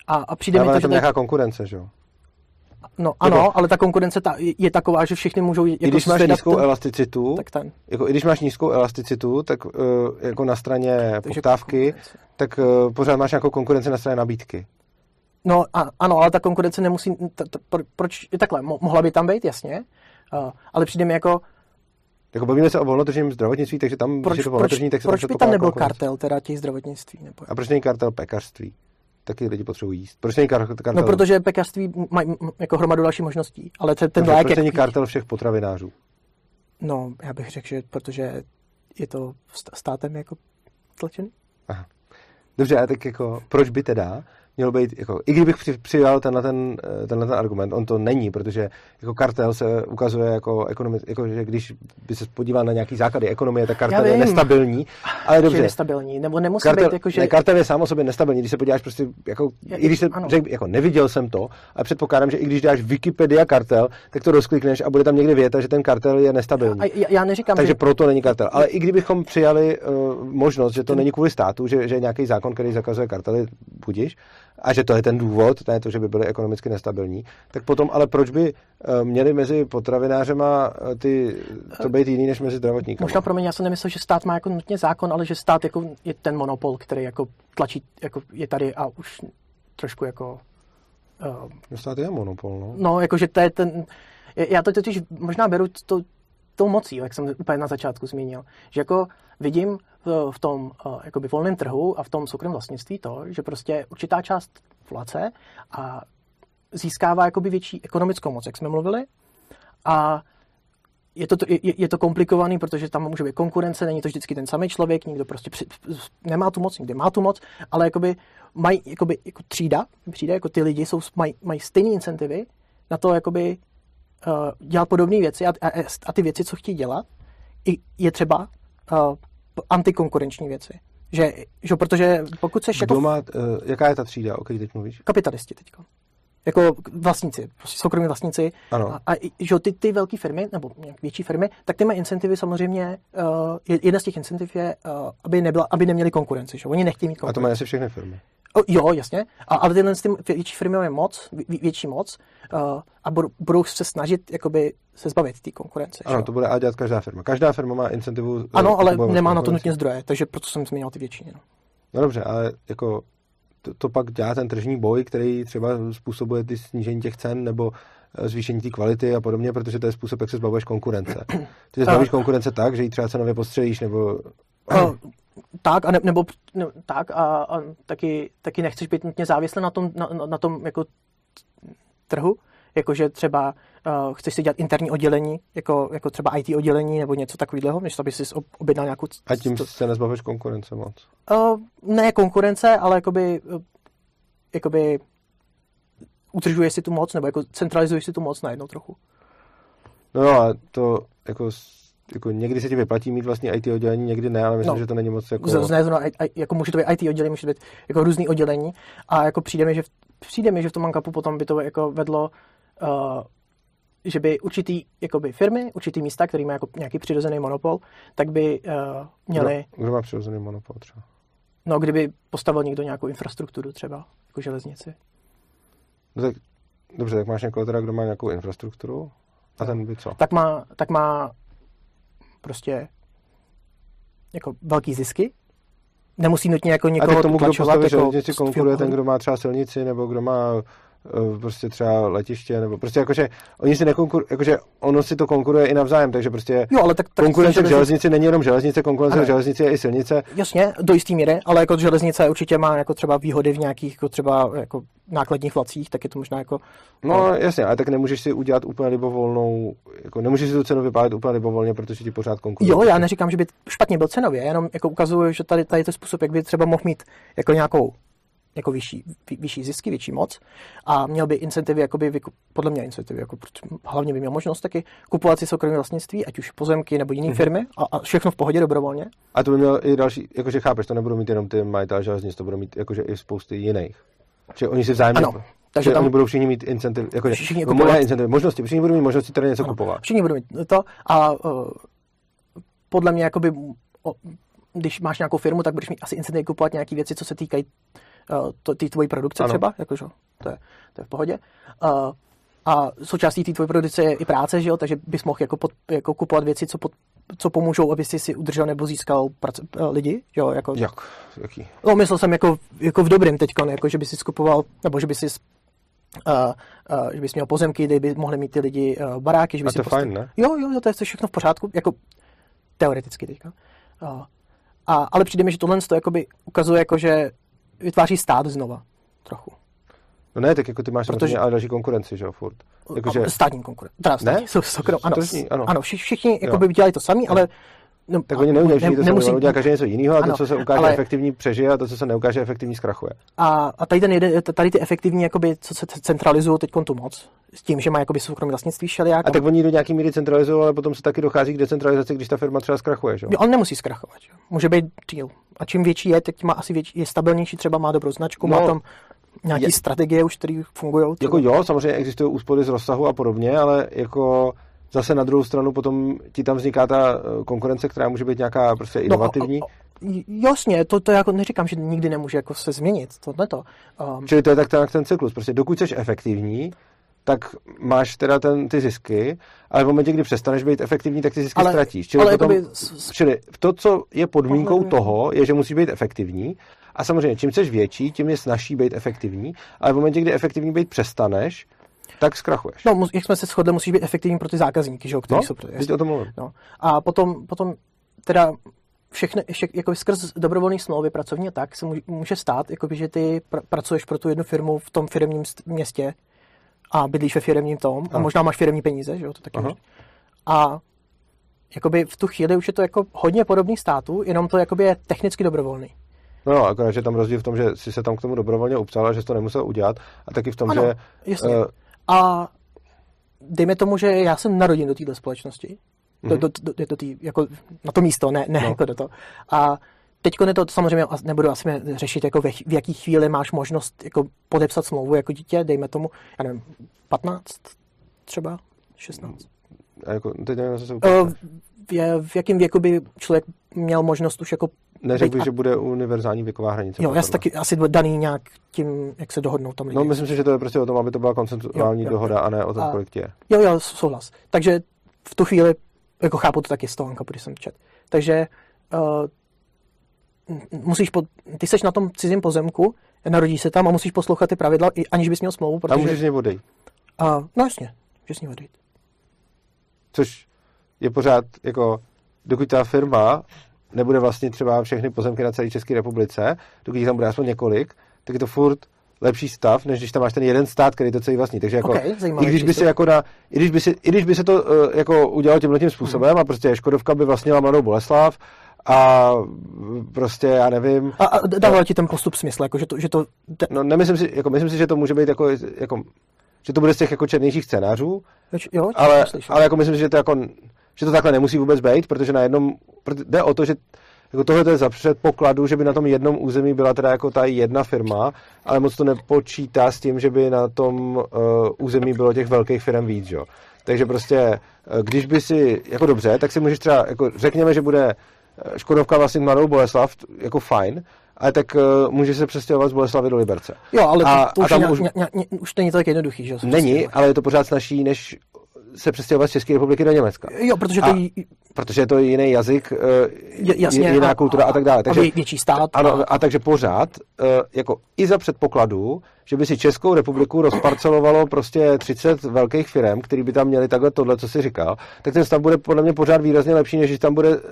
A, a přijde mi Ale to, že tam to je- nějaká konkurence, že jo? No ano, ale ta konkurence ta, je, taková, že všichni můžou jako I když máš nízkou ten, elasticitu, tak ten. jako i když máš nízkou elasticitu, tak uh, jako na straně Takže poptávky, konkurence. tak uh, pořád máš nějakou konkurenci na straně nabídky. No a, ano, ale ta konkurence nemusí, t, t, pro, proč, takhle, mo, mohla by tam být, jasně, uh, ale přijde mi jako, Jako bavíme se o volnotržním zdravotnictví, takže tam, proč, je to proč, volnotržní, tak se proč tam by tam nebyl konkurence. kartel teda těch zdravotnictví? Nebo, A proč není kartel pekařství? Taky lidi potřebují jíst. Proč není kar- kartel? no protože pekařství mají m- jako hromadu dalších možností, ale ten, ten Dobře, lék proč je není kartel všech potravinářů? No, já bych řekl, že protože je to st- státem jako tlačený. Dobře, a tak jako, proč by teda mělo být, jako, i kdybych při, přijal tenhle ten, eh, tenhle ten argument, on to není, protože jako kartel se ukazuje jako, ekonomi, jako že když by se podíval na nějaký základy ekonomie, tak kartel je nestabilní, ale Že je dobře. nestabilní, nebo nemusí Kartel, být jako, že... ne, kartel je sám o sobě nestabilní, když se podíváš prostě, jako, Je- i když se ano. řek, jako neviděl jsem to, ale předpokládám, že i když dáš Wikipedia kartel, tak to rozklikneš a bude tam někde věta, že ten kartel je nestabilní. a já, já neříkám, Takže že... proto není kartel. Ale i kdybychom přijali uh, možnost, že to není kvůli státu, že, že je nějaký zákon, který zakazuje kartely, budíš, a že to je ten důvod, ne to, že by byly ekonomicky nestabilní, tak potom ale proč by eh, měli mezi potravinářema eh, ty, to být jiný než mezi zdravotníky? Možná pro mě, já jsem nemyslel, že stát má jako nutně zákon, ale že stát jako je ten monopol, který jako tlačí, jako je tady a už trošku jako... Uh, stát je monopol, no. No, jakože to je ten... Já to totiž možná beru to, tou mocí, jak jsem úplně na začátku zmínil. Že jako vidím v, tom uh, jakoby volném trhu a v tom soukromém vlastnictví to, že prostě určitá část populace a získává jakoby větší ekonomickou moc, jak jsme mluvili. A je to, je, je to komplikovaný, protože tam může být konkurence, není to vždycky ten samý člověk, někdo prostě při, nemá tu moc, někdo má tu moc, ale jakoby mají jakoby, jako třída, třída, jako ty lidi jsou, mají, mají stejné incentivy na to jakoby uh, dělat podobné věci a, a, a ty věci, co chtějí dělat, i, je třeba uh, antikonkurenční věci. Že, že protože pokud se jako... Má, uh, jaká je ta třída, o které teď mluvíš? Kapitalisti teďko. Jako vlastníci, prostě soukromí vlastníci. Ano. A, a že ty, ty velké firmy, nebo nějak větší firmy, tak ty mají incentivy samozřejmě, uh, jedna z těch incentiv je, uh, aby, nebyla, aby neměli konkurenci. Že? Oni nechtějí mít konkurenci. A to mají asi všechny firmy. O, jo, jasně. A, ale tyhle ty větší firmy mají moc, vě, větší moc uh, a budou, budou se snažit jakoby, se zbavit té konkurence. Ano, že? to bude a dělat každá firma. Každá firma má incentivu. Ano, ale nemá na to nutně zdroje, takže proto jsem zmínil ty větší. No. no dobře, ale jako to, to pak dělá ten tržní boj, který třeba způsobuje ty snížení těch cen nebo eh, zvýšení té kvality a podobně, protože to je způsob, jak se zbavuješ konkurence. Ty se zbavíš konkurence tak, že ji třeba cenově postřelíš, nebo... Tak, a ne, nebo ne, tak a, a taky, taky nechceš být nutně závislý na tom, na, na tom jako trhu, jakože třeba uh, chceš si dělat interní oddělení, jako, jako třeba IT oddělení nebo něco takového, než aby si objednal nějakou... A tím se nezbavíš konkurence moc? Uh, ne konkurence, ale jakoby, uh, jakoby utržuješ si tu moc, nebo jako centralizuješ si tu moc najednou trochu. No a to jako jako někdy se ti vyplatí mít vlastně IT oddělení, někdy ne, ale myslím, no, že to není moc jako... Z, ne, no, jako může to být IT oddělení, může to být jako různý oddělení a jako přijde mi, že v, přijde mi, že v tom mankapu potom by to jako vedlo uh, že by určitý jakoby, firmy, určitý místa, který má jako nějaký přirozený monopol, tak by uh, měli... Kdo, kdo má přirozený monopol třeba? No, kdyby postavil někdo nějakou infrastrukturu třeba, jako železnici. No tak, dobře, tak máš někoho teda, kdo má nějakou infrastrukturu a ten by co? Tak má, tak má prostě jako velký zisky, nemusí nutně jako někoho A tak tomu, kdo postaví jako železnici, konkuruje ten, kdo má třeba silnici, nebo kdo má prostě třeba letiště, nebo prostě jakože oni si nekonkurují, jakože ono si to konkuruje i navzájem, takže prostě jo, ale tak, tak konkurence v železnici není jenom železnice, konkurence v železnici je i silnice. Jasně, do jistý míry, ale jako železnice určitě má jako třeba výhody v nějakých jako třeba jako nákladních vlacích, tak je to možná jako... No jasně, ale tak nemůžeš si udělat úplně libovolnou, jako nemůžeš si tu cenu vypálit úplně libovolně, protože ti pořád konkuruje. Jo, já neříkám, že by špatně byl cenově, jenom jako ukazuju, že tady, tady je to způsob, jak by třeba mohl mít jako nějakou jako vyšší, vyšší zisky, větší moc a měl by incentivy, jakoby, podle mě incentivy, jako, hlavně by měl možnost taky kupovat si soukromé vlastnictví, ať už pozemky nebo jiné mm-hmm. firmy a, a, všechno v pohodě dobrovolně. A to by měl i další, jakože chápeš, to nebudou mít jenom ty majitelé železnic, to budou mít jakože i spousty jiných. Že oni si vzájemně ano. Takže tam, oni budou všichni mít incentiv, jako všichni jako kupovat, incentiv, možnosti, všichni budou mít možnosti tady něco ano, kupovat. Všichni budou mít to a uh, podle mě jakoby, o, když máš nějakou firmu, tak budeš mít asi incentiv kupovat nějaké věci, co se týkají to, ty tvojí produkce ano. třeba, jakože to je, to je v pohodě. Uh, a součástí té tvojí produkce je i práce, že jo? takže bys mohl jako, pod, jako kupovat věci, co, pod, co pomůžou, aby si si udržel nebo získal prac, uh, lidi. Jo? Jako, Jak? Jaký? No, myslel jsem jako, jako v dobrém teď, jako, že by si skupoval, nebo že by si Uh, uh, že bys měl pozemky, kde by mohli mít ty lidi uh, baráky. Že by a to je postav... fajn, ne? Jo, jo, to je všechno v pořádku, jako teoreticky teďka. Uh, a, ale přijde mi, že tohle to jakoby ukazuje, jako, že vytváří stát znova trochu. No ne, tak jako ty máš Protože... ale další konkurenci, že jo, furt. Jako, že... Státní konkurenci. Teda státní, ne? Jsou, ano, Tržní, ano. ano, všichni jako by dělali to samý, ale No, tak oni neudělají ne, to nemusí, udělat každý něco jiného a ano, to, co se ukáže ale, efektivní, přežije a to, co se neukáže efektivní, zkrachuje. A, a tady, ten jeden, tady ty efektivní, jakoby, co se centralizují teď tu moc, s tím, že má jakoby soukromé vlastnictví všelijak. A tak oni do nějaký míry centralizují, ale potom se taky dochází k decentralizaci, když ta firma třeba zkrachuje. Že? Jo, on nemusí zkrachovat. Že? Může být deal. A čím větší je, tak má asi větší, je stabilnější, třeba má dobrou značku, no, má tam nějaké strategie už, které fungují. Jako jo, samozřejmě existují úspory z rozsahu a podobně, ale jako Zase na druhou stranu potom ti tam vzniká ta eh, konkurence, která může být nějaká prostě inovativní. No, jasně, to, to jako neříkám, že nikdy nemůže jako se změnit, tohle to. Um, Čili to je tak ten, ten cyklus, prostě dokud jsi efektivní, tak máš teda ten, ty zisky, ale v momentě, kdy přestaneš být efektivní, tak ty zisky ale, ztratíš. Čili, ale potom, s... čili to, co je podmínkou toho, je, že musíš být efektivní. A samozřejmě, čím jsi větší, tím je snažší být efektivní, ale v momentě, kdy efektivní být přestaneš, tak zkrachuješ. No, jak jsme se shodli, musíš být efektivní pro ty zákazníky, že jo, kteří no, jsou... Teď o tom mluvím. No. A potom, potom teda všechny, vše, jako skrz dobrovolné smlouvy pracovní tak se může stát, jako že ty pr- pracuješ pro tu jednu firmu v tom firmním městě a bydlíš ve firmním tom a, a možná máš firmní peníze, že jo, to taky Aha. A jakoby v tu chvíli už je to jako hodně podobný státu, jenom to jakoby je technicky dobrovolný. No, no, akorát, že tam rozdíl v tom, že jsi se tam k tomu dobrovolně upsal a že jsi to nemusel udělat a taky v tom, ano, že... jasně. Uh, a dejme tomu, že já jsem narodil do této společnosti, mm-hmm. do, do, do, do tý, jako na to místo, ne, ne no. jako do to. A teď je to samozřejmě nebudu asi řešit, jako ve, v jaký chvíli máš možnost jako podepsat smlouvu jako dítě, dejme tomu, já nevím, 15 třeba, 16. A jako, teď nevím, se uh, v, v jakém věku by člověk měl možnost už jako Neřekl bych, a... že bude univerzální věková hranice. Jo, já taky asi daný nějak tím, jak se dohodnou tam lidi. No, myslím si, že to je prostě o tom, aby to byla koncentuální jo, jo, dohoda jo. a ne o tom, a... kolik tě je. Jo, jo, souhlas. Takže v tu chvíli, jako chápu to taky z toho, když jsem čet. Takže uh, musíš, po, ty seš na tom cizím pozemku, narodí se tam a musíš poslouchat ty pravidla, aniž bys měl smlouvu. Protože... A můžeš z něj odejít. Uh, no jasně, můžeš z něj odejít. Což je pořád, jako, dokud ta firma nebude vlastně třeba všechny pozemky na celé České republice, dokud jich tam bude aspoň několik, tak je to furt lepší stav, než když tam máš ten jeden stát, který to celý vlastní. Takže jako, okay, i když by se jako na, i když by se, i když by se to uh, jako udělalo tímhle tím způsobem hmm. a prostě Škodovka by vlastnila Mladou Boleslav a prostě já nevím. A, a dává ti ten postup smysl, jako že to, že to... No nemyslím si, jako myslím si, že to může být jako, jako že to bude z těch jako černějších scénářů, jo, ale, ale jako myslím si, že to jako že to takhle nemusí vůbec být, protože na jednom, jde o to, že jako tohle je za předpokladu, že by na tom jednom území byla teda jako ta jedna firma, ale moc to nepočítá s tím, že by na tom uh, území bylo těch velkých firm víc, jo. Takže prostě, uh, když by si, jako dobře, tak si můžeš třeba, jako řekněme, že bude Škodovka vlastně Mladou Boleslav, jako fajn, ale tak uh, může se přestěhovat z Boleslavy do Liberce. Jo, ale a, to, to a už, tam už, ně, ně, ně, už to není tak jednoduchý, že? Není, ale je to pořád snažší, než se přestěhovat z České republiky do Německa. Jo, protože to, a, protože je to jiný jazyk, uh, Jasně, jiná a, kultura a, a tak dále. Takže, a větší stát. Ano, a, a takže pořád, uh, jako i za předpokladu, že by si Českou republiku rozparcelovalo prostě 30 velkých firm, který by tam měli takhle tohle, co si říkal, tak ten stav bude podle mě pořád výrazně lepší, než když tam bude uh,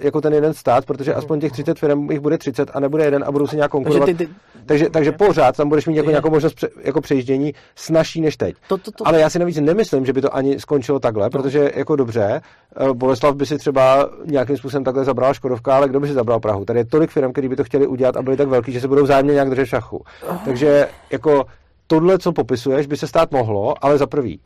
jako ten jeden stát, protože aspoň těch 30 firm jich bude 30 a nebude jeden a budou si nějak konkurovat. Takže, ty, ty... takže, takže pořád tam budeš mít jako nějakou možnost pře, jako přejíždění snažší než teď. To, to, to... Ale já si navíc nemyslím, že by to ani skončilo takhle, no. protože jako dobře, uh, Boleslav by si třeba nějakým způsobem takhle zabral Škodovka, ale kdo by si zabral Prahu? Tady je tolik firm, který by to chtěli udělat a byli tak velký, že se budou vzájemně nějak držet šachu. Takže jako tohle, co popisuješ, by se stát mohlo, ale za prvý,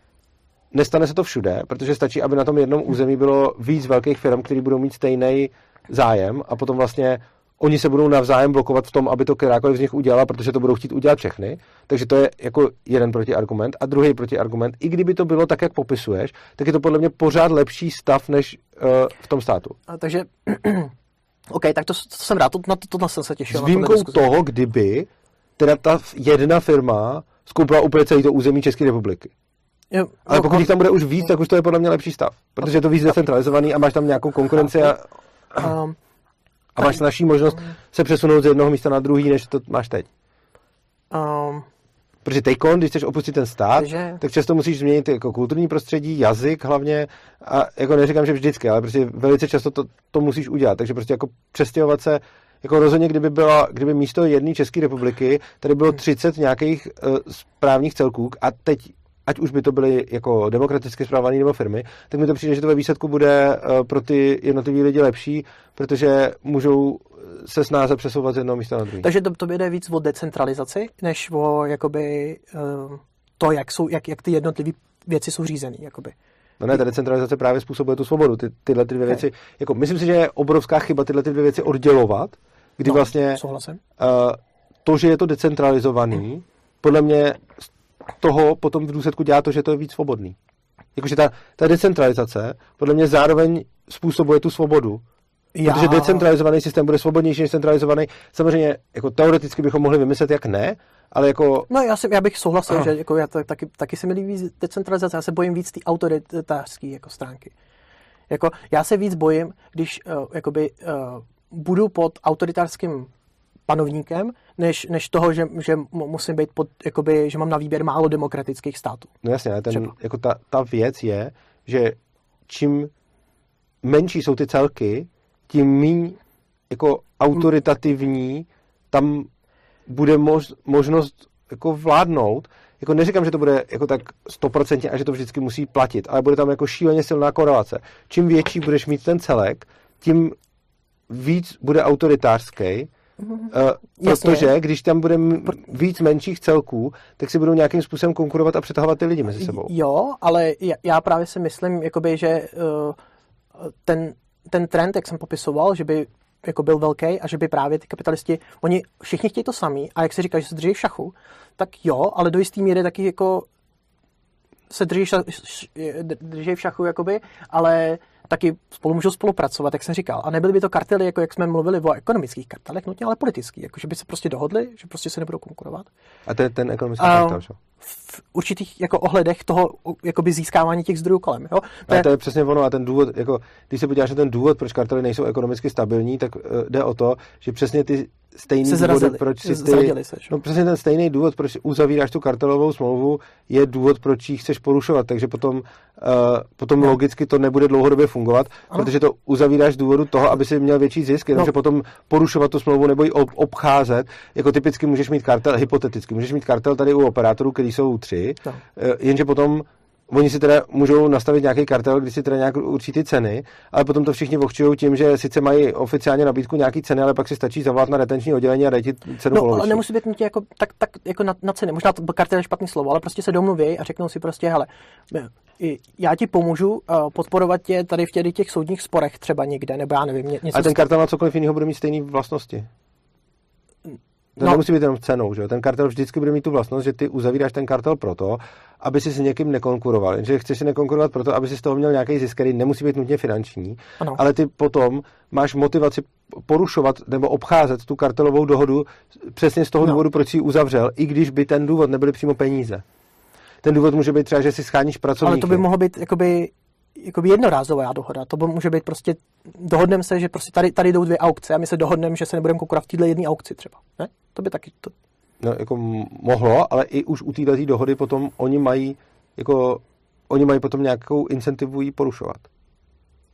nestane se to všude, protože stačí, aby na tom jednom území bylo víc velkých firm, které budou mít stejný zájem a potom vlastně oni se budou navzájem blokovat v tom, aby to kterákoliv z nich udělala, protože to budou chtít udělat všechny. Takže to je jako jeden protiargument. A druhý protiargument, i kdyby to bylo tak, jak popisuješ, tak je to podle mě pořád lepší stav než uh, v tom státu. A takže, OK, tak to, to jsem rád, to, na to, to jsem se těšil. S výjimkou toho, kdyby teda ta jedna firma skoupila úplně celý to území České republiky. Jo, Ale no, pokud jich tam bude už víc, tak už to je podle mě lepší stav. Protože je to víc decentralizovaný a máš tam nějakou konkurenci a, a máš naší možnost se přesunout z jednoho místa na druhý, než to máš teď. Um, Protože teď, když chceš opustit ten stát, takže... tak často musíš změnit jako kulturní prostředí, jazyk hlavně. A jako neříkám, že vždycky, ale prostě velice často to, to musíš udělat. Takže prostě jako přestěhovat se jako rozhodně, kdyby, byla, kdyby místo jedné České republiky tady bylo 30 nějakých uh, správních celků a teď ať už by to byly jako demokraticky zprávované nebo firmy, tak mi to přijde, že to ve výsledku bude uh, pro ty jednotlivé lidi lepší, protože můžou se snáze přesouvat z jednoho místa na druhé. Takže to, to jde víc o decentralizaci, než o jakoby, to, jak, jsou, jak, jak ty jednotlivé věci jsou řízeny. Jakoby. No ne, ta decentralizace právě způsobuje tu svobodu. Ty, tyhle ty dvě věci, jako, myslím si, že je obrovská chyba tyhle ty dvě věci oddělovat, kdy no, vlastně souhlasím. Uh, to, že je to decentralizovaný, podle mě z toho potom v důsledku dělá to, že to je víc svobodný. Jakože ta, ta decentralizace podle mě zároveň způsobuje tu svobodu, Já- Protože decentralizovaný systém bude svobodnější než centralizovaný. Samozřejmě, jako teoreticky bychom mohli vymyslet, jak ne, ale jako No já, si, já bych souhlasil, Aha. že jako já to, taky, taky se mi líbí decentralizace, já se bojím víc té autoritářské jako stránky. Jako, já se víc bojím, když uh, jakoby, uh, budu pod autoritářským panovníkem, než, než toho, že, že mu- musím být pod, jakoby, že mám na výběr málo demokratických států. No jasně, ale ten, Třeba. jako ta, ta věc je, že čím menší jsou ty celky, tím méně jako autoritativní tam bude mož, možnost jako vládnout. Jako neříkám, že to bude jako tak stoprocentně a že to vždycky musí platit, ale bude tam jako šíleně silná korelace. Čím větší budeš mít ten celek, tím víc bude autoritářský, Uh, Jasně. protože když tam bude víc menších celků, tak si budou nějakým způsobem konkurovat a přetahovat ty lidi mezi sebou. Jo, ale já, právě si myslím, jakoby, že uh, ten, ten trend, jak jsem popisoval, že by jako byl velký a že by právě ty kapitalisti, oni všichni chtějí to samý a jak se říká, že se drží v šachu, tak jo, ale do jistý míry taky jako se drží, ša, drží v šachu, jakoby, ale taky spolu můžou spolupracovat, jak jsem říkal. A nebyly by to kartely, jako jak jsme mluvili o ekonomických kartelech, nutně, ale politický, jako že by se prostě dohodli, že prostě se nebudou konkurovat A to je ten ekonomický A- kartel, že? v určitých jako ohledech toho jakoby získávání těch zdrojů kolem. Jo? A to je přesně ono a ten důvod, jako, když se podíváš na ten důvod, proč kartely nejsou ekonomicky stabilní, tak uh, jde o to, že přesně ty stejný Se důvody, zrazili, proč si ty, se, no přesně ten stejný důvod, proč uzavíráš tu kartelovou smlouvu, je důvod, proč ji chceš porušovat, takže potom, uh, potom No. logicky to nebude dlouhodobě fungovat, Ano. protože to uzavíráš z důvodu toho, aby si měl větší zisk, jenomže No. potom porušovat tu smlouvu nebo ji ob- obcházet, jako typicky můžeš mít kartel, hypoteticky, můžeš mít kartel tady u operátorů, který jsou tři, No. Jenže potom Oni si teda můžou nastavit nějaký kartel, kdy si teda nějak určí ty ceny, ale potom to všichni vohčují tím, že sice mají oficiálně nabídku nějaký ceny, ale pak si stačí zavolat na retenční oddělení a dají ti cenu No, ale nemusí být nutně jako, tak, tak jako na, na ceny. Možná to kartel je špatný slovo, ale prostě se domluví a řeknou si prostě, hele, já ti pomůžu uh, podporovat tě tady v těch, těch soudních sporech třeba někde, nebo já nevím, ně, něco. A ten kartel na cokoliv jiného bude mít stejné vlastnosti. To No. nemusí být jenom cenou, že jo? Ten kartel vždycky bude mít tu vlastnost, že ty uzavíráš ten kartel proto, aby si s někým nekonkuroval. Jenže chceš si nekonkurovat proto, aby si z toho měl nějaký zisk, který nemusí být nutně finanční, Ano. ale ty potom máš motivaci porušovat nebo obcházet tu kartelovou dohodu přesně z toho No. důvodu, proč ji uzavřel, i když by ten důvod nebyly přímo peníze. Ten důvod může být třeba, že si scháníš pracovníky. ale to by mohlo být jakoby, jakoby jednorázová dohoda. To by může být prostě, dohodneme se, že prostě tady, tady jdou dvě aukce a my se dohodneme, že se nebudeme konkurovat v této jedné aukci třeba. Ne? To by taky, to, No, jako mohlo, ale i už u této dohody potom oni mají jako oni mají potom nějakou incentivu ji porušovat.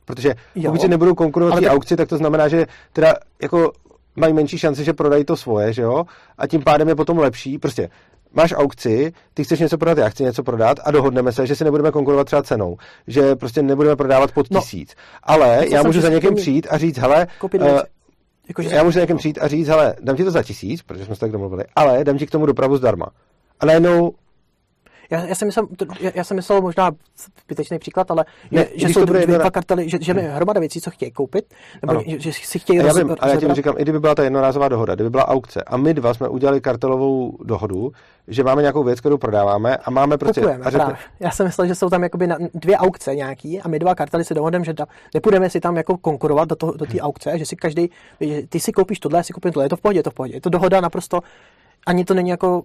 Protože pokud si nebudou konkurovat tak- aukci, tak to znamená, že teda jako mají menší šanci, že prodají to svoje, že jo? A tím pádem je potom lepší. Prostě máš aukci, ty chceš něco prodat, já chci něco prodat a dohodneme se, že si nebudeme konkurovat třeba cenou, že prostě nebudeme prodávat pod No. tisíc. Ale Myslel já můžu za někým přijít a říct, hele. Jakože já můžu za někým přijít a říct, hele, dám ti to za tisíc, protože jsme se tak domluvili, ale dám ti k tomu dopravu zdarma. A najednou Já, já, jsem myslel, to- já, já jsem myslel možná zbytečný příklad, ale Ne, že, že to jsou bude dvě, jedno- dva kartely, že, že mi hromada věcí, co chtějí koupit, nebo Ano. že, že si chtějí A já roz, vím, ale já tím říkám, i kdyby byla ta jednorázová dohoda, kdyby byla aukce a my dva jsme udělali kartelovou dohodu, že máme nějakou věc, kterou prodáváme a máme prostě... Kupujeme, a řekne, právě. Já jsem myslel, že jsou tam jakoby na, dvě aukce nějaký a my dva kartely si dohodneme, že da, nepůjdeme si tam jako konkurovat do, toho, do té aukce, že si každý, že ty si koupíš tohle, já si koupím tohle, je to v pohodě, je to v pohodě. Je to dohoda naprosto, ani to není jako,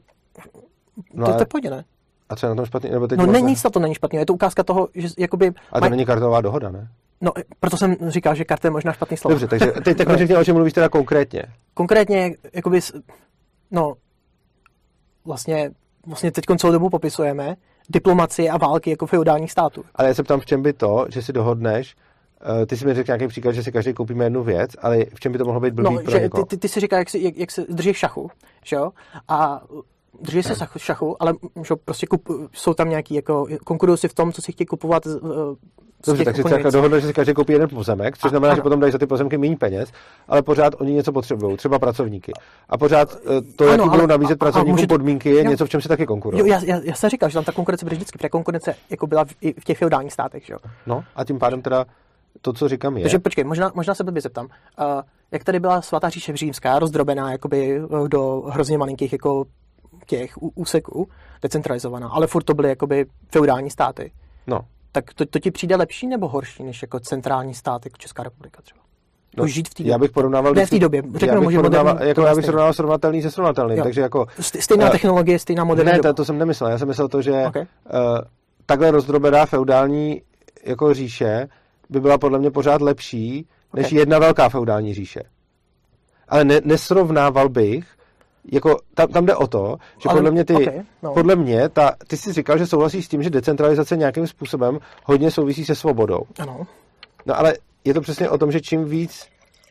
no, to, a, to je v pohodě, ne? A co je na tom špatný? Nebo teď No vlastně- ne, nic na to není špatně, je to ukázka toho, že jakoby, A to maj- není kartelová dohoda, ne? no proto jsem říkal, že kartel je možná špatný slovo. Dobře, takže teď tak řekni, o čem mluvíš teda konkrétně. konkrétně, jakoby, no, vlastně, vlastně teď celou dobu popisujeme diplomacie a války jako feudálních států. Ale já se ptám, v čem by to, že si dohodneš, eh, ty si mi řekl nějaký příklad, že si každý koupíme jednu věc, ale v čem by to mohlo být blbý No, pro že někoho? ty, ty, ty si říká, jak, si, jak, jak se drží v šachu, že jo? A drží se v šachu, ale že prostě kup, jsou tam nějaký, jako, konkurují si v tom, co si chtějí kupovat z, z Dobře, těch tak si okolních takhle věcí. dohodne, že si každý koupí jeden pozemek, což A- znamená, že ano. potom dají za ty pozemky méně peněz, ale pořád oni něco potřebují, třeba pracovníky. A pořád eh, to, Ano, jaký ale- budou nabízet pracovníkům může podmínky, je jo. něco, v čem si taky konkurují. Jo, já, já, já, jsem říkal, že tam ta konkurence bude vždycky, protože konkurence jako byla v, i v těch feudálních státech, že jo? No a tím pádem teda to, co říkám, je, Takže počkej, možná, možná se blbě zeptám. Uh, jak tady byla svatá říše římská, rozdrobená jakoby eh, do hrozně malinkých jako těch úseků, decentralizovaná, ale furt to byly jakoby feudální státy. no, Tak to, to ti přijde lepší nebo horší, než jako centrální stát, jako Česká republika třeba? No, žít v té Já bych porovnával... Ne v té době, řeknu já bych, porovnával, jako já bych srovnával srovnatelný se srovnatelným, jo. takže jako... Stejná uh, technologie, stejná moderní Ne, to, to jsem nemyslel, já jsem myslel to, že okay. uh, takhle rozdrobená feudální jako říše by byla podle mě pořád lepší, než okay. jedna velká feudální říše. Ale ne, nesrovnával bych jako tam, tam jde o to, že Ale, podle mě ty, okay, no. podle mě, ta, ty jsi říkal, že souhlasíš s tím, že decentralizace nějakým způsobem hodně souvisí se svobodou. Ano. No ale je to přesně o tom, že čím víc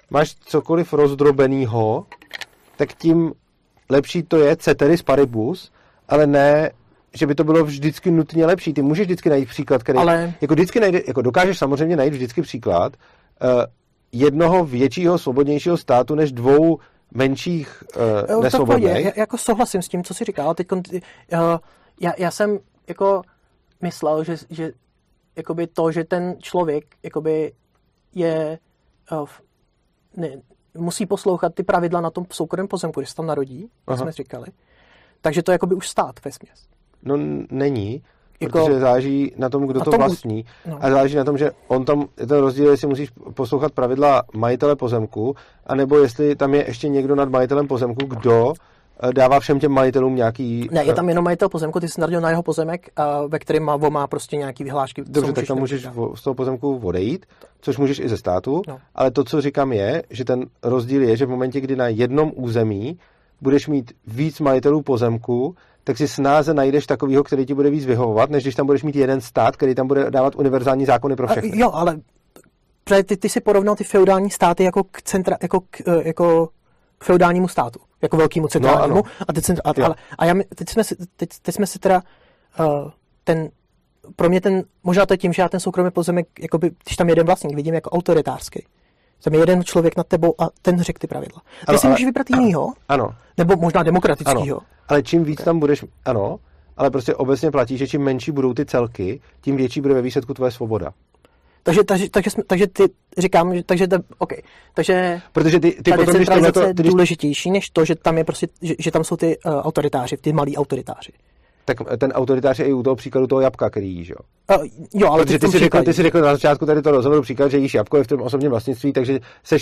máš cokoliv rozdrobenýho, tak tím lepší to je ceteris paribus, ale ne, že by to bylo vždycky nutně lepší. Ty můžeš vždycky najít příklad, který... Ale... Jako vždycky najde, jako dokážeš samozřejmě najít vždycky příklad uh, jednoho většího, svobodnějšího státu než dvou menších uh, nesvobodných. Já, jako souhlasím s tím, co jsi říkal. Teď, uh, já, já jsem jako myslel, že, že jakoby to, že ten člověk jakoby je uh, ne, musí poslouchat ty pravidla na tom soukromém pozemku, když se tam narodí, jak jsme říkali. Takže to je jakoby už stát ve směs. No není, jako, protože záleží na tom, kdo to tom, vlastní. No. A záleží na tom, že on tam, je ten rozdíl, jestli musíš poslouchat pravidla majitele pozemku, anebo jestli tam je ještě někdo nad majitelem pozemku, kdo eh, dává všem těm majitelům nějaký... Ne, je tam jenom majitel pozemku, ty jsi narodil na jeho pozemek, ve kterém má, má prostě nějaký vyhlášky. Dobře, tak tam můžeš z toho pozemku odejít, což můžeš i ze státu, no. ale to, co říkám je, že ten rozdíl je, že v momentě, kdy na jednom území budeš mít víc majitelů pozemku, tak si snáze najdeš takového, který ti bude víc vyhovovat, než když tam budeš mít jeden stát, který tam bude dávat univerzální zákony pro všechny. A, jo, ale ty, ty si porovnal ty feudální státy jako k, centra, jako k, eh, jako k feudálnímu státu, jako velkému centrálnímu. No, a, teď, jsem, a, ale, a já, teď, jsme si, teď, teď jsme si teda uh, ten, pro mě ten, možná to je tím, že já ten soukromý pozemek, jakoby, když tam jeden vlastník, vidím jako autoritářský. Tam je jeden člověk nad tebou a ten řekl ty pravidla. Ty ano, si ale, můžeš vybrat jinýho, ano. nebo možná demokratického. Ale čím víc okay. tam budeš, ano, ale prostě obecně platí, že čím menší budou ty celky, tím větší bude ve výsledku tvoje svoboda. Takže, takže, takže, takže ty říkám, že, takže to, OK. Takže Protože ty, ty ta potom, když tohleto, je důležitější, než to, že tam je prostě, že, že tam jsou ty uh, autoritáři, ty malí autoritáři. Tak ten autoritář je i u toho příkladu toho jabka, který jíš, jo? Uh, jo, ale Protože ty si, řekl, ty si řekl na začátku tady to rozhodl příklad, že jíš jabko je v tom osobním vlastnictví, takže jsi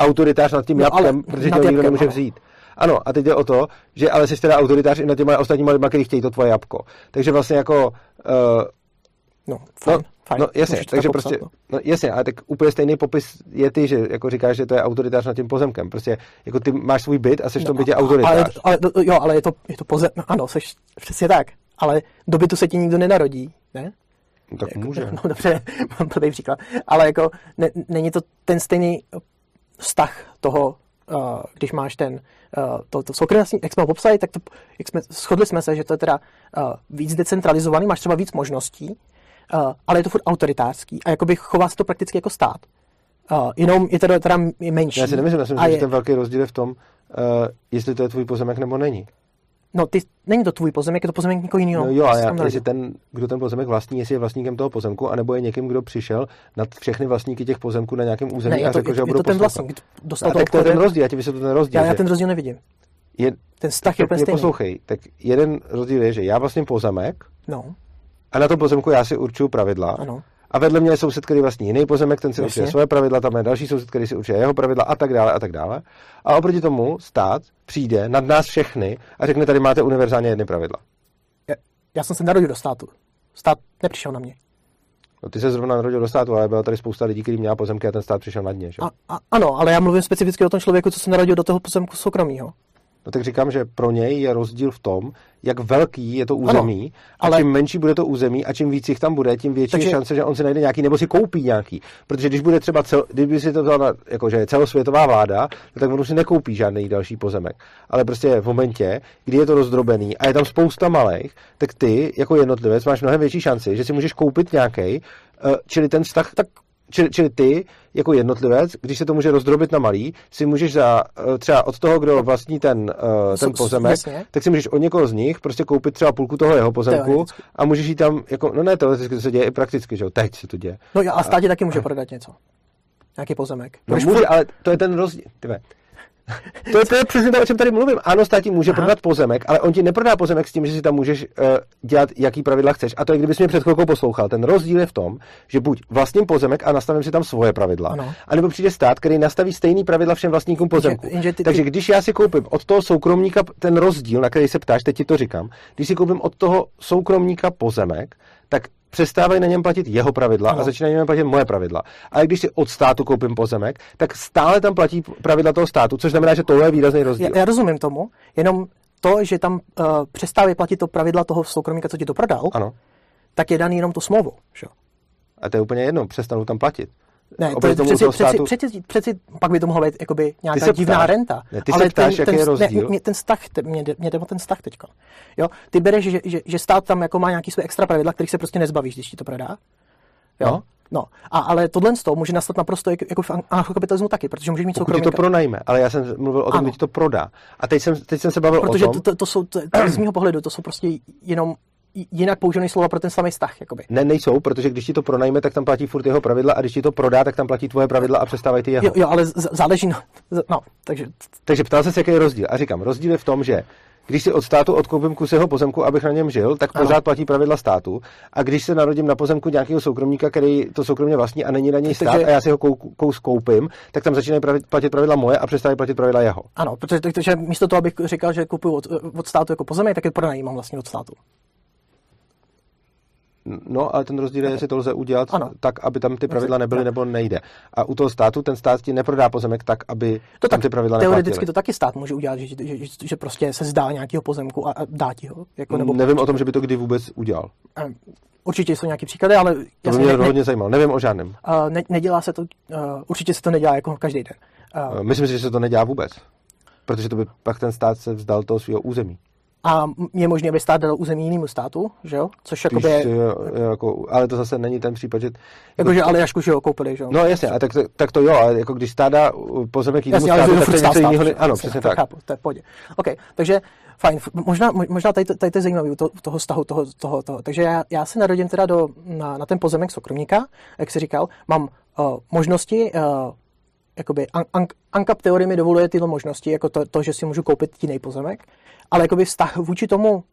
autoritář nad tím no, jabkem, protože tě nikdo nemůže vzít. Ano, a teď jde o to, že ale jsi teda autoritář i nad těma ostatníma lidma, kteří chtějí to tvoje jabko. Takže vlastně jako... Uh, no, fajn. No, Fajn, no jasně, takže popsat, prostě, no. no. jasně, ale tak úplně stejný popis je ty, že jako říkáš, že to je autoritář nad tím pozemkem. Prostě jako ty máš svůj byt a jsi no, v tom bytě autoritář. Ale, ale, jo, ale je to, je to pozem, no, ano, jsi přesně tak, ale do bytu se ti nikdo nenarodí, ne? No, tak jako, může. No dobře, mám blbý příklad. Ale jako ne, není to ten stejný vztah toho, uh, když máš ten, uh, to, to soukromé, jak jsme ho popsali, tak to, jak jsme, shodli jsme se, že to je teda uh, víc decentralizovaný, máš třeba víc možností, uh, ale je to furt autoritářský a jakoby chová se to prakticky jako stát. Uh, jenom je to teda, menší. Já si nemyslím, já si myslím, že ten velký rozdíl je v tom, uh, jestli to je tvůj pozemek nebo není. No, ty, není to tvůj pozemek, je to pozemek někoho jiného. No jo, ale já, jestli ten, kdo ten pozemek vlastní, jestli je vlastníkem toho pozemku, anebo je někým, kdo přišel nad všechny vlastníky těch pozemků na nějakém území ne, a řekl, je, že ho budou to ten vlastník, dostal no, tak to je ten rozdíl, já ti vysvětlu ten rozdíl. Já, já ten rozdíl nevidím. Je, ten vztah je úplně stejný. Poslouchej, tak jeden rozdíl je, že já vlastním pozemek no. A na tom pozemku já si určuju pravidla. Ano. A vedle mě je soused, který vlastní jiný pozemek, ten si určuje svoje pravidla, tam je další soused, který si určuje jeho pravidla a tak dále a tak dále. A oproti tomu stát přijde nad nás všechny a řekne, tady máte univerzálně jedny pravidla. Já, já jsem se narodil do státu. Stát nepřišel na mě. No ty se zrovna narodil do státu, ale byla tady spousta lidí, kteří měla pozemky a ten stát přišel nad ně. Že? A, a, ano, ale já mluvím specificky o tom člověku, co se narodil do toho pozemku soukromého. No tak říkám, že pro něj je rozdíl v tom, jak velký je to území ano, ale... a čím menší bude to území a čím víc jich tam bude, tím větší Takže... je šance, že on si najde nějaký nebo si koupí nějaký. Protože když bude třeba, cel, kdyby si to vzal, jako, že je celosvětová vláda, no tak on si nekoupí žádný další pozemek. Ale prostě v momentě, kdy je to rozdrobený a je tam spousta malých, tak ty jako jednotlivec máš mnohem větší šanci, že si můžeš koupit nějaký, eh, čili ten vztah tak Čili, čili ty, jako jednotlivec, když se to může rozdrobit na malý, si můžeš za, eh, třeba od toho, kdo vlastní ten, uh, ten pozemek, Jasně. tak si můžeš od někoho z nich prostě koupit třeba půlku toho jeho pozemku a můžeš jít tam, jako, no ne, teoreticky to se děje i prakticky, že jo, teď se to děje. No a státě taky může prodat něco. Nějaký pozemek. No může, ale to je ten rozdíl. Tyve. To je, to je přesně to, o čem tady mluvím. Ano, stát ti může Aha. prodat pozemek, ale on ti neprodá pozemek s tím, že si tam můžeš uh, dělat, jaký pravidla chceš. A to je, kdybys mě před chvilkou poslouchal. Ten rozdíl je v tom, že buď vlastním pozemek a nastavím si tam svoje pravidla, ano. anebo přijde stát, který nastaví stejný pravidla všem vlastníkům pozemku. Jenže, jenže ty, Takže když já si koupím od toho soukromníka ten rozdíl, na který se ptáš, teď ti to říkám, když si koupím od toho soukromníka pozemek, tak přestávají na něm platit jeho pravidla ano. a začínají na něm platit moje pravidla. A když si od státu koupím pozemek, tak stále tam platí pravidla toho státu, což znamená, že tohle je výrazný rozdíl. Já, já rozumím tomu, jenom to, že tam uh, přestávají platit to pravidla toho soukromníka, co ti to prodal, ano. tak je daný jenom tu smlouvu. Že? A to je úplně jedno, přestanou tam platit. Ne, to je přeci, přeci, přeci, přeci, pak by to mohla být jakoby nějaká divná ptáš. renta. Ne, ty ale se ptáš, ten, jaký ten, je rozdíl. Ne, ten vztah, mě, mě jde o ten vztah teďka. Jo? Ty bereš, že, že, že, stát tam jako má nějaký své extra pravidla, kterých se prostě nezbavíš, když ti to prodá. Jo? No. No, a, ale tohle z toho může nastat naprosto jako, jako v anarchokapitalismu taky, protože můžeš mít. Pokud to pronajme, ale já jsem mluvil o tom, ti to prodá. A teď jsem, teď jsem se bavil protože o tom... Protože to, to, to, jsou, to, to, z mého pohledu, to jsou prostě jenom jinak použený slova pro ten samý vztah. Jakoby. Ne, nejsou, protože když ti to pronajme, tak tam platí furt jeho pravidla a když ti to prodá, tak tam platí tvoje pravidla a přestávají ty jeho. Jo, jo ale z- záleží na... No, takže... takže ptal se, jaký je rozdíl. A říkám, rozdíl je v tom, že když si od státu odkoupím kus jeho pozemku, abych na něm žil, tak pořád ano. platí pravidla státu. A když se narodím na pozemku nějakého soukromníka, který to soukromně vlastní a není na něj stát, takže... a já si ho kous koupím, tak tam začínají platit pravidla moje a přestávají platit pravidla jeho. Ano, protože, protože místo toho, abych říkal, že kupuju od, od státu jako pozemek, tak je pronajímám vlastně od státu. No, ale ten rozdíl je, jestli to lze udělat ano. tak, aby tam ty pravidla nebyly, nebo nejde. A u toho státu ten stát ti neprodá pozemek tak, aby to tam tak, ty pravidla. Teoreticky to taky stát může udělat, že, že, že, že prostě se zdá nějakého pozemku a, a dá ti ho. Jako, nebo Nevím o tom, že by to kdy vůbec udělal. Určitě jsou nějaké příklady, ale... To by mě ne, hodně zajímalo. Nevím o žádném. Uh, ne, nedělá se to, uh, určitě se to nedělá jako každý den. Uh, Myslím si, že se to nedělá vůbec. Protože to by pak ten stát se vzdal toho svého území a je možné, aby stát dal území jinému státu, že jo? Což jako je... Jako, ale to zase není ten případ, že... Jakože ale Jašku, že jo, koupili, že jo? No jasně, a tak, tak to jo, ale jako když stát dá pozemek jinému jasně, státu, tak to je něco jiného. Ano, přesně tak. Chápu, to je pohodě. OK, takže fajn, možná, možná tady, tady to je zajímavé, to, toho vztahu, toho, toho, toho. Takže já, já se narodím teda do, na, na ten pozemek soukromníka, jak jsi říkal, mám uh, možnosti uh, jakoby ANCAP teorie mi dovoluje tyhle možnosti, jako to, to, že si můžu koupit jiný pozemek, ale jakoby vztah vůči tomu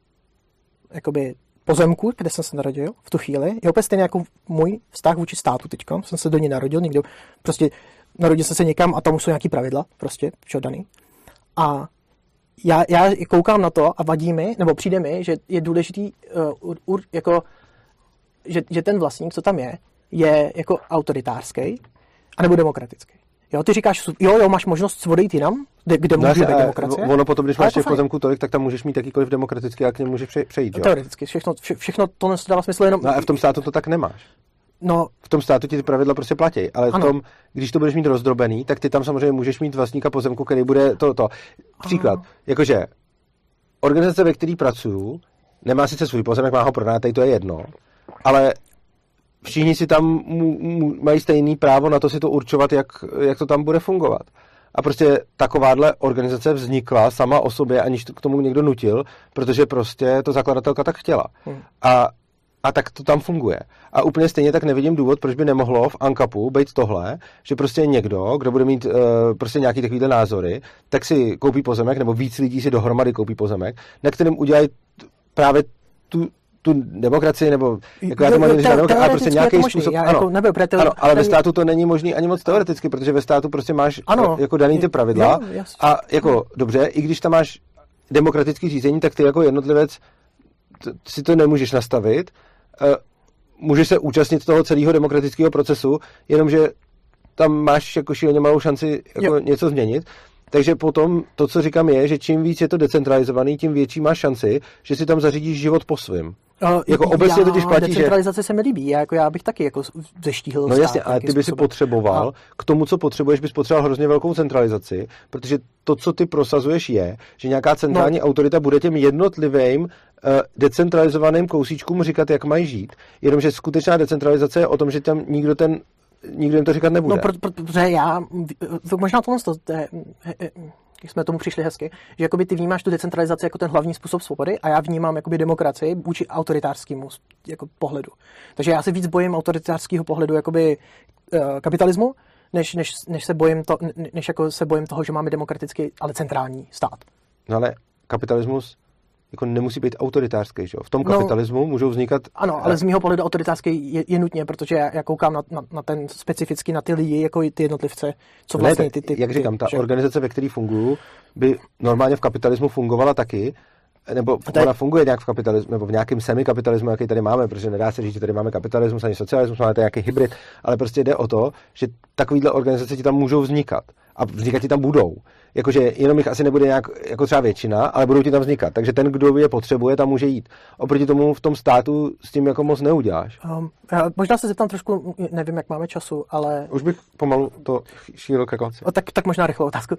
jakoby pozemku, kde jsem se narodil v tu chvíli, je úplně stejný jako můj vztah vůči státu teď. Jsem se do ní narodil, někdo prostě narodil jsem se někam a tam jsou nějaký pravidla, prostě, čo daný. A já, já koukám na to a vadí mi, nebo přijde mi, že je důležitý, uh, uh, jako, že, že ten vlastník, co tam je, je jako autoritářský, anebo demokratický. Jo, ty říkáš, jo, jo, máš možnost odejít jinam, kde, kde no, může být demokracie. Ono potom, když máš těch pozemků tolik, tak tam můžeš mít jakýkoliv demokratický a k němu můžeš přejít. Jo? Teoreticky, všechno, vše, všechno to dává smysl jenom. No a v tom státu to tak nemáš. No, v tom státu ti ty pravidla prostě platí, ale v tom, když to budeš mít rozdrobený, tak ty tam samozřejmě můžeš mít vlastníka pozemku, který bude to, to. Příklad, Aha. jakože organizace, ve které pracuju, nemá sice svůj pozemek, má ho pronátej, to je jedno, ale všichni si tam mu, mu, mají stejný právo na to si to určovat, jak, jak to tam bude fungovat. A prostě takováhle organizace vznikla sama o sobě, aniž k tomu někdo nutil, protože prostě to zakladatelka tak chtěla. Hmm. A, a tak to tam funguje. A úplně stejně tak nevidím důvod, proč by nemohlo v ANKAPu být tohle, že prostě někdo, kdo bude mít uh, prostě nějaký takovýhle názory, tak si koupí pozemek, nebo víc lidí si dohromady koupí pozemek, na kterém udělají právě tu, tu demokracii, nebo jako já to mám demokracii, ale prostě nějaký jako způsob. Já, ano, jako nebyl, protože ano, ale ve státu to není možný ani moc teoreticky, protože ve státu prostě máš ano, jako daný ty pravidla jo, a jako dobře, i když tam máš demokratický řízení, tak ty jako jednotlivec si to nemůžeš nastavit. Eh, můžeš se účastnit toho celého demokratického procesu, jenomže tam máš jako šíleně malou šanci jako něco změnit. Takže potom to, co říkám, je, že čím víc je to decentralizovaný, tím větší má šanci, že si tam zařídíš život po svým. Uh, jako obecně já, totiž platí, decentralizace že... se mi líbí, já, jako já bych taky jako zeštíhl No jasně, ale ty by si potřeboval, a... k tomu, co potřebuješ, bys potřeboval hrozně velkou centralizaci, protože to, co ty prosazuješ, je, že nějaká centrální no. autorita bude těm jednotlivým uh, decentralizovaným kousíčkům říkat, jak mají žít. Jenomže skutečná decentralizace je o tom, že tam nikdo ten nikdo jim to říkat nebude. No, protože já, možná tohle, to, to je, jak jsme tomu přišli hezky, že jakoby ty vnímáš tu decentralizaci jako ten hlavní způsob svobody a já vnímám jakoby demokracii vůči autoritářskému jako pohledu. Takže já se víc bojím autoritářského pohledu jakoby uh, kapitalismu, než, než, než, se bojím to, než jako se bojím toho, že máme demokratický, ale centrální stát. No ale kapitalismus jako nemusí být autoritářský. Že? V tom no. kapitalismu no, můžou vznikat... Ano, ale z mého pohledu autoritářský je, je nutně, protože já, já koukám na, na, na ten specificky na ty lidi, jako ty jednotlivce, co vlastně ne, ty, ty... Jak říkám, ta že... organizace, ve které fungují, by normálně v kapitalismu fungovala taky, nebo je... ona funguje nějak v kapitalismu, nebo v nějakém semikapitalismu, jaký tady máme, protože nedá se říct, že tady máme kapitalismus ani socialismus, máme tady nějaký hybrid, ale prostě jde o to, že takovýhle organizace ti tam můžou vznikat a vznikat ti tam budou. Jakože jenom jich asi nebude nějak jako třeba většina, ale budou ti tam vznikat. Takže ten, kdo je potřebuje, tam může jít. Oproti tomu v tom státu s tím jako moc neuděláš. Um, já možná se zeptám trošku, nevím, jak máme času, ale... Už bych pomalu to šířil ke konci. O, tak, tak možná rychlou otázku.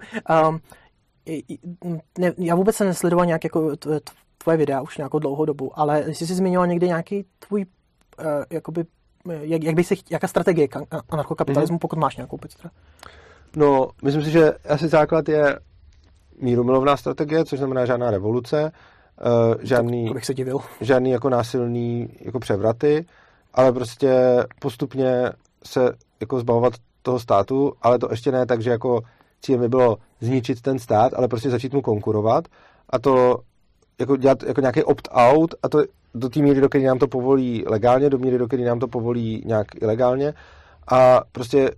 Um, ne, já vůbec jsem nesledoval nějak jako tvoje videa už nějakou dlouhou dobu, ale jsi si zmiňoval někdy nějaký tvůj, uh, jakoby, jak, jak by si, jaká strategie anarchokapitalismu, mm-hmm. pokud máš nějakou Petra? No, myslím si, že asi základ je mírumilovná strategie, což znamená žádná revoluce, uh, žádný, bych se divil. žádný jako násilný jako převraty, ale prostě postupně se jako zbavovat toho státu, ale to ještě ne tak, že jako cílem by bylo zničit ten stát, ale prostě začít mu konkurovat a to jako dělat jako nějaký opt-out a to do té míry, do které nám to povolí legálně, do míry, do které nám to povolí nějak ilegálně a prostě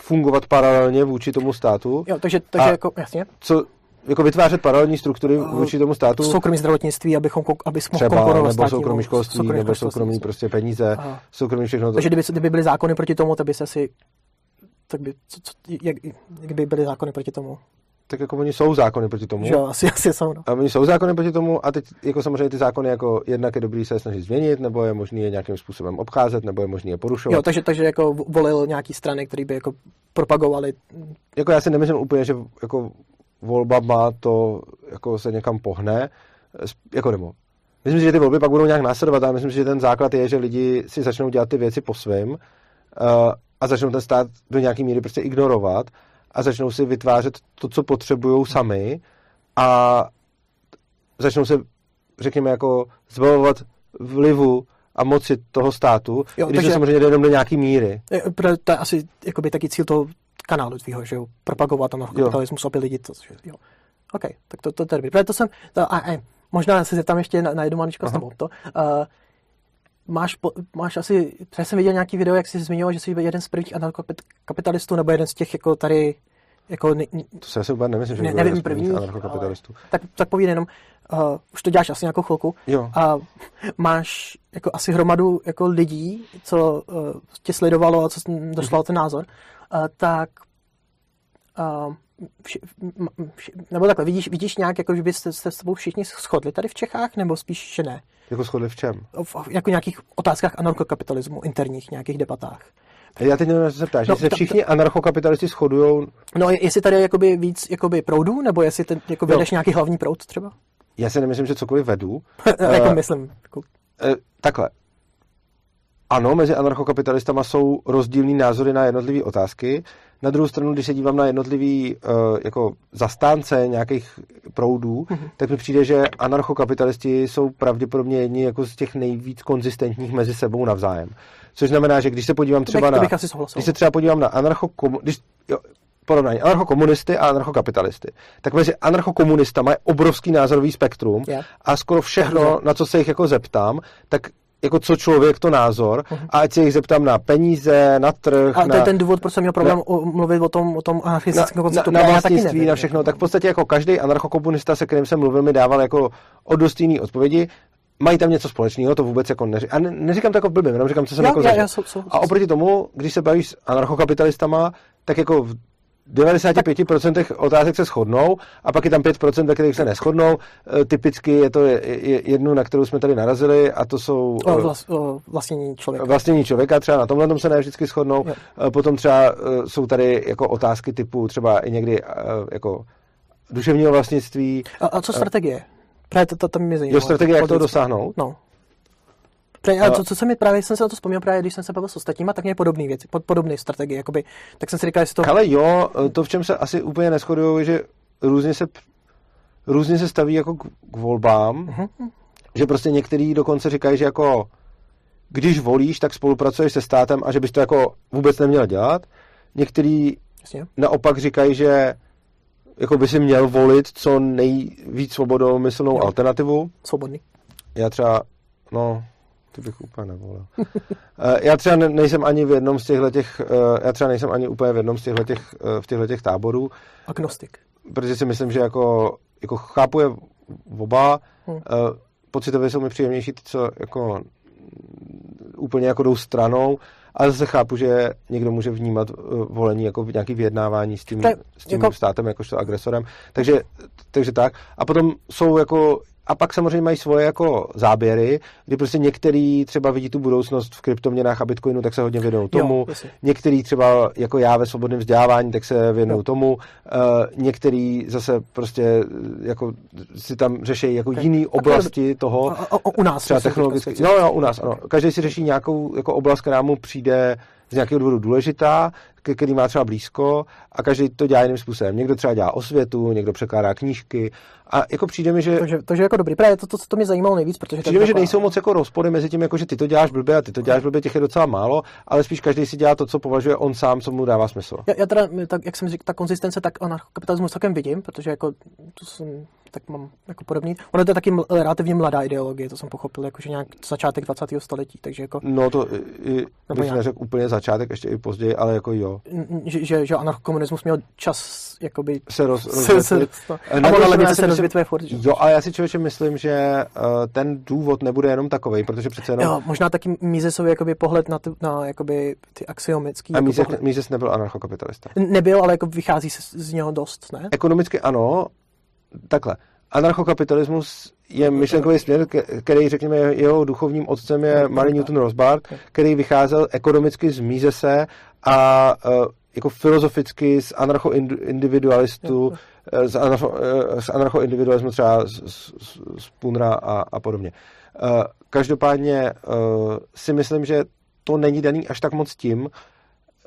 fungovat paralelně vůči tomu státu. Jo, takže, takže a jako, jasně. Co, jako vytvářet paralelní struktury uh, vůči tomu státu. Soukromí zdravotnictví, abychom, aby jsme Třeba, nebo soukromí školství, soukromí nebo soukromí prostě peníze, Aha. soukromí všechno. To. Takže kdyby, kdyby byly zákony proti tomu, tak by se asi tak by, co, co, jak, jak by byly zákony proti tomu? Tak jako oni jsou zákony proti tomu. Jo, asi, asi jsou. No. A oni jsou zákony proti tomu a teď jako samozřejmě ty zákony jako jednak je dobrý se snažit změnit, nebo je možný je nějakým způsobem obcházet, nebo je možný je porušovat. Jo, takže, takže jako volil nějaký strany, které by jako propagovali. Jako já si nemyslím úplně, že jako volba má to, jako se někam pohne, jako nebo Myslím si, že ty volby pak budou nějak následovat a myslím si, že ten základ je, že lidi si začnou dělat ty věci po svém uh, a začnou ten stát do nějaké míry prostě ignorovat a začnou si vytvářet to, co potřebují sami a začnou se, řekněme, jako zbavovat vlivu a moci toho státu, jo, když takže, to samozřejmě jde jenom do nějaký míry. To je asi jakoby taky cíl toho kanálu tvýho, že jo, propagovat ten kapitalismus, opět lidi, to, že, jo. OK, tak to, to, to, to, to jsem, to, a, a, možná se zeptám ještě na, na jednu maličkost, to, uh, máš, máš asi, já jsem viděl nějaký video, jak jsi zmiňoval, že jsi jeden z prvních kapitalistů, nebo jeden z těch jako tady jako ne, to se asi vůbec nemyslím, že ne, nevím první, kapitalistů. Tak, tak povídej jenom, uh, už to děláš asi nějakou chvilku. Jo. A máš jako asi hromadu jako lidí, co uh, tě sledovalo a co doslal ten názor, uh, tak uh, vši, vši, nebo takhle, vidíš, vidíš nějak, jako, že byste se s tebou všichni shodli tady v Čechách, nebo spíš, že ne? Jako shodli v čem? V, jako nějakých otázkách anarchokapitalismu, interních nějakých debatách. Já teď nevím, se ptáš, no, jestli se všichni anarchokapitalisti shodují. No, jestli tady je jakoby víc jakoby proudů, nebo jestli ten, jako vedeš no. nějaký hlavní proud třeba? Já si nemyslím, že cokoliv vedu. jako uh, myslím. Jako... Uh, takhle. Ano, mezi anarchokapitalistama jsou rozdílné názory na jednotlivé otázky. Na druhou stranu, když se dívám na jednotlivý uh, jako zastánce nějakých proudů, mm-hmm. tak mi přijde, že anarchokapitalisti jsou pravděpodobně jedni jako z těch nejvíc konzistentních mezi sebou navzájem. Což znamená, že když se podívám třeba na... Když se třeba podívám na anarchokom... Když, jo, porovnání anarchokomunisty a anarchokapitalisty. Tak mezi anarchokomunistama je obrovský názorový spektrum yeah. a skoro všechno, na co se jich jako zeptám, tak jako co člověk, to názor, uh-huh. a ať se jich zeptám na peníze, na trh. A to je ten důvod, proč jsem měl problém na, o, mluvit o tom, o tom anarchistickém konceptu. Na, na vlastnictví, na všechno. Tak v podstatě jako každý anarchokomunista, se kterým jsem mluvil, mi dával jako o dost jiný odpovědi mají tam něco společného, to vůbec jako neříkám. A ne, neříkám to jako blbě, jenom říkám, co jsem já, jako já, já, jsou, jsou, A oproti tomu, když se bavíš s anarchokapitalistama, tak jako 95% otázek se shodnou a pak je tam 5%, ve kterých se neschodnou. E, typicky je to jednu, na kterou jsme tady narazili a to jsou... O, e, vlas, o vlastnění člověka. Vlastnění člověka, třeba na tomhle tom se ne vždycky shodnou. Jo. E, potom třeba jsou tady jako otázky typu třeba i někdy jako duševního vlastnictví. A, a co strategie? Právě to, to, to mě zajímá. Jo, strategie, jak to dosáhnout? No. Právě, a co, co se mi právě, jsem se na to vzpomněl právě, když jsem se bavil s ostatníma, tak mě podobné věci, pod, podobné strategie, jakoby, tak jsem si říkal, jestli to... Ale jo, to, v čem se asi úplně neschodují, že různě se, různě se staví jako k, k volbám, uh-huh. že prostě některý dokonce říkají, že jako když volíš, tak spolupracuješ se státem a že bys to jako vůbec neměl dělat. některý Jasně. naopak říkají, že jako by si měl volit co nejvíc svobodomyslnou Jo. alternativu. Svobodný. Já třeba, no, ty bych úplně nevolil. Eh, já třeba ne- nejsem ani v jednom z těchto těch, já třeba nejsem ani úplně v jednom z těchto těch, v těchto těch táborů, Agnostik. protože si myslím, že jako, jako chápu je oba, Hmm. pocitově jsou mi příjemnější ty, co jako úplně jako jdou stranou, ale zase chápu, že někdo může vnímat eh, volení jako nějaký vyjednávání s tím, To je s tím jako- státem jakožto agresorem. Takže, takže tak. A potom jsou jako a pak samozřejmě mají svoje jako záběry, kdy prostě některý třeba vidí tu budoucnost v kryptoměnách a bitcoinu, tak se hodně věnují tomu. Jo, některý třeba jako já ve svobodném vzdělávání, tak se věnují Jo. tomu. Uh, některý zase prostě eh, jako si tam řeší jako Ok. jiný oblasti toho. A, a, a, u nás. Třeba technologicky. No jo, u nás, ano. Každý si řeší nějakou jako oblast, která mu přijde z nějakého důvodu důležitá, ke který má třeba blízko a každý to dělá jiným způsobem. Někdo třeba dělá osvětu, někdo překládá knížky a jako přijde mi, že Takže, takže jako dobrý. Právě to, to, to mě zajímalo nejvíc, protože... to Přijde mi, že nejsou moc jako rozpory mezi tím, jako že ty to děláš blbě a ty to děláš blbě, těch je docela málo, ale spíš každý si dělá to, co považuje on sám, co mu dává smysl. Já, já teda, tak, jak jsem říkal, ta konzistence, tak anarchokapitalismus celkem vidím, protože jako, to jsem, tak mám jako podobný. Ono to je taky ml, relativně mladá ideologie, to jsem pochopil, jakože nějak začátek 20. století, takže jako, No to i, bych neřekl úplně začátek, ještě i později, ale jako jo. N- že, že, anarchokomunismus měl čas, jakoby, Se roz, se, se, rozvětvit. no. A na ona levice se myslím- rozvětvuje furt, že? Jo, ale já si člověče myslím, že uh, ten důvod nebude jenom takový, protože přece jenom... Jo, možná taky Misesový jakoby pohled na, tu, na jakoby ty axiomický a jako Mises, pohled. Mises nebyl anarchokapitalista. Nebyl, ale jako vychází se z něho dost, ne? Ekonomicky ano, takhle. Anarchokapitalismus je myšlenkový směr, který, řekněme, jeho duchovním otcem je Mary Newton Rothbard, který vycházel ekonomicky z Misese a uh, jako filozoficky z anarcho-individualistů, eh, z, anarcho, eh, z anarcho-individualismu třeba z, z, z, Punra a, a podobně. Každopádně si myslím, že to není daný až tak moc tím,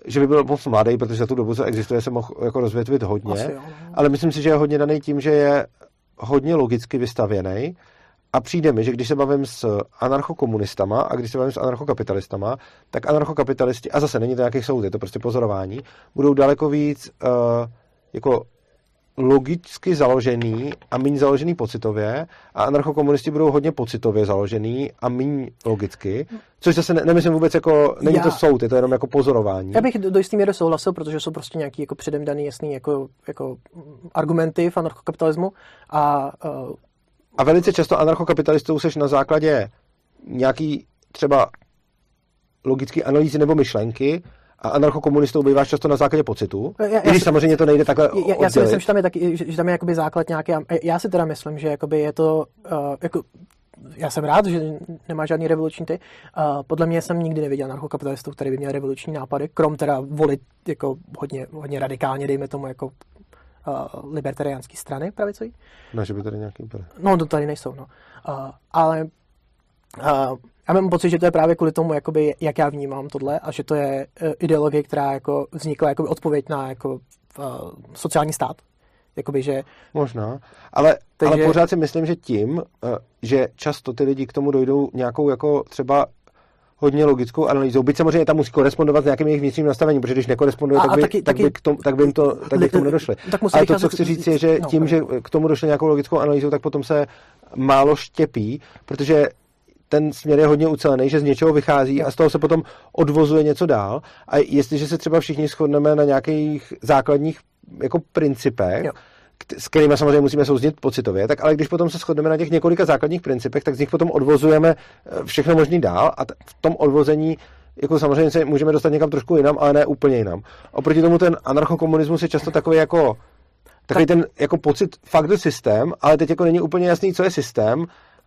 že by byl moc mladý, protože za tu dobu, co existuje, se mohl jako rozvětvit hodně. Asi jo, no. Ale myslím si, že je hodně daný tím, že je hodně logicky vystavěný. A přijde mi, že když se bavím s anarchokomunistama a když se bavím s anarchokapitalistama, tak anarchokapitalisti, a zase není to nějaký soud, je to prostě pozorování, budou daleko víc uh, jako logicky založený a méně založený pocitově a anarchokomunisti budou hodně pocitově založený a méně logicky, což zase ne, nemyslím vůbec jako, není Já- to soud, je to jenom jako pozorování. Já bych do do jistý míry souhlasil, protože jsou prostě nějaký jako předem daný jasný jako, jako argumenty v anarchokapitalismu a uh, A velice často anarchokapitalistou seš na základě nějaký třeba logické analýzy nebo myšlenky a anarchokomunistou býváš často na základě pocitu. Já- já I když si- samozřejmě to nejde takhle já, já si myslím, že tam je taky, že, že tam je jakoby základ nějaký, já si teda myslím, že jakoby je to, uh, jako, já jsem rád, že nemá žádný revoluční ty. Uh, podle mě jsem nikdy neviděl anarchokapitalistu, který by měl revoluční nápady, krom teda volit jako hodně, hodně radikálně, dejme tomu jako uh, libertariánský strany pravicový. Ne, že by tady nějaký byl. No, to tady nejsou, no. Uh, ale uh, já mám pocit, že to je právě kvůli tomu, jakoby, jak já vnímám tohle a že to je uh, ideologie, která jako vznikla jako odpověď na jako, uh, sociální stát. Jakoby, že Možná. Ale, Takže- ale pořád si myslím, že tím, eh, že často ty lidi k tomu dojdou nějakou jako třeba hodně logickou analýzou. Byť samozřejmě tam musí korespondovat s nějakým jejich vnitřním nastavením, protože když nekoresponduje, A- tak by, taky- tak by, taky- k tomu, tak by, jim to, tak by k tomu nedošli. Tak musí Ale to, co chci říct, je, že no, tím, že k tomu došli nějakou logickou analýzou, tak potom se málo štěpí, protože ten směr je hodně ucelený, že z něčeho vychází a z toho se potom odvozuje něco dál. A jestliže se třeba všichni shodneme na nějakých základních jako principech, Jo. S kterými samozřejmě musíme souznit pocitově, tak ale když potom se shodneme na těch několika základních principech, tak z nich potom odvozujeme eh, všechno možný dál a t- v tom odvození jako samozřejmě se můžeme dostat někam trošku jinam, ale ne úplně jinam. Oproti tomu ten anarchokomunismus je často takový jako takový ten jako pocit fakt the systém, ale teď jako není úplně jasný, co je systém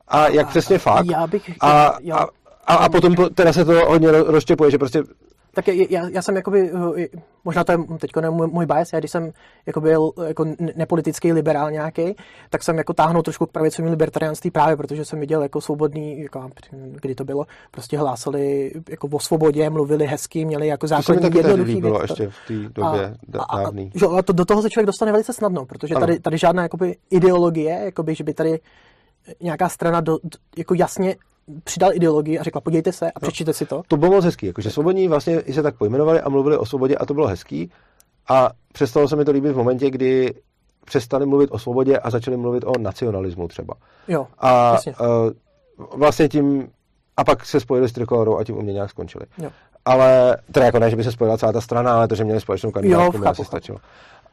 a jak přesně fakt. Já bych... A, já, a, a, a potom po- teda se to hodně ro- rozštěpuje, že prostě Tak já, já, jsem jakoby, eh, možná to je teď můj, můj bias, já když jsem jako byl jako ne- nepolitický liberál nějaký, tak jsem jako táhnul trošku k pravicovým libertariánství právě, protože jsem viděl jako svobodný, jako, kdy to bylo, prostě hlásali jako o svobodě, mluvili hezky, měli jako to základní tehdy jednoduchý věci. ještě v té době a, a, dávný. že, a to, do toho se člověk dostane velice snadno, protože Ano. tady, tady žádná jakoby, ideologie, jakoby, že by tady nějaká strana do, jako jasně přidal ideologii a řekla, podívejte se a přečtěte si to. To bylo moc hezký, jakože svobodní vlastně i se tak pojmenovali a mluvili o svobodě a to bylo hezký. A přestalo se mi to líbit v momentě, kdy přestali mluvit o svobodě a začali mluvit o nacionalismu třeba. Jo, A jasně. uh, vlastně tím, a pak se spojili s Trikolorou a tím u mě nějak skončili. Jo. Ale, teda jako ne, že by se spojila celá ta strana, ale to, že měli společnou kandidátku, mi asi chápu.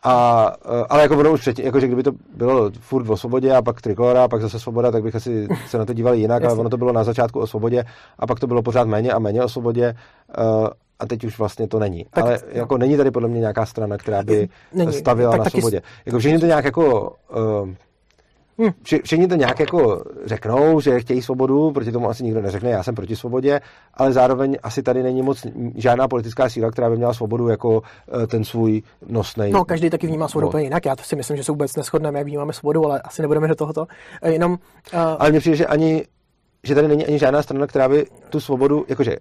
A, uh, ale jako ono už předtím, jako že kdyby to bylo furt o svobodě a pak Trikolora a pak zase svoboda, tak bych asi se na to díval jinak, ale ono to bylo na začátku o svobodě a pak to bylo pořád méně a méně o svobodě. Uh, a teď už vlastně to není. Tak- ale jako není tady podle mě nějaká strana, která by Není. stavila Tak na svobodě. Jako všichni to nějak jako uh, Všichni to nějak jako řeknou, že chtějí svobodu, proti tomu asi nikdo neřekne, já jsem proti svobodě, ale zároveň asi tady není moc žádná politická síla, která by měla svobodu jako eh, ten svůj nosnej. No, každý taky vnímá svobodu bod. úplně jinak. Já to si myslím, že se vůbec neschodneme, jak vnímáme svobodu, ale asi nebudeme do tohoto. Eh, Jenom, uh, Ale mně přijde, že ani, že tady není ani žádná strana, která by tu svobodu, jakože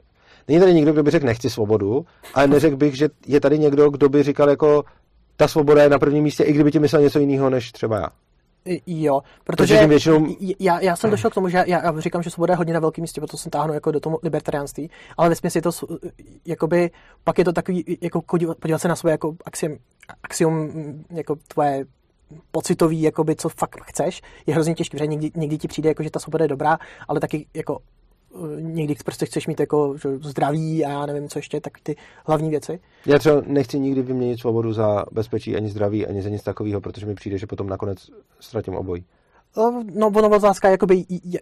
není tady nikdo, kdo by řekl nechci svobodu, ale neřekl bych, že je tady někdo, kdo by říkal jako ta svoboda je na prvním místě, i kdyby ti myslel něco jiného než třeba já. Jo, Protože protože většinou- já, já jsem došel k tomu, že já, já říkám, že svoboda je hodně na velkém místě, proto jsem táhnu jako do toho libertariánství, ale ve je to, jakoby, pak je to takový, jako podívat, se na své jako axiom, axiom mm, jako tvoje pocitový, jakoby, co fakt chceš, je hrozně těžké, protože někdy, někdy ti přijde, jako, že ta svoboda je dobrá, ale taky jako někdy prostě chceš mít jako že zdraví a já nevím, co ještě, tak ty hlavní věci. Já třeba nechci nikdy vyměnit svobodu za bezpečí, ani zdraví, ani za nic takového, protože mi přijde, že potom nakonec ztratím obojí. No, No, ono otázka je, jakoby, je,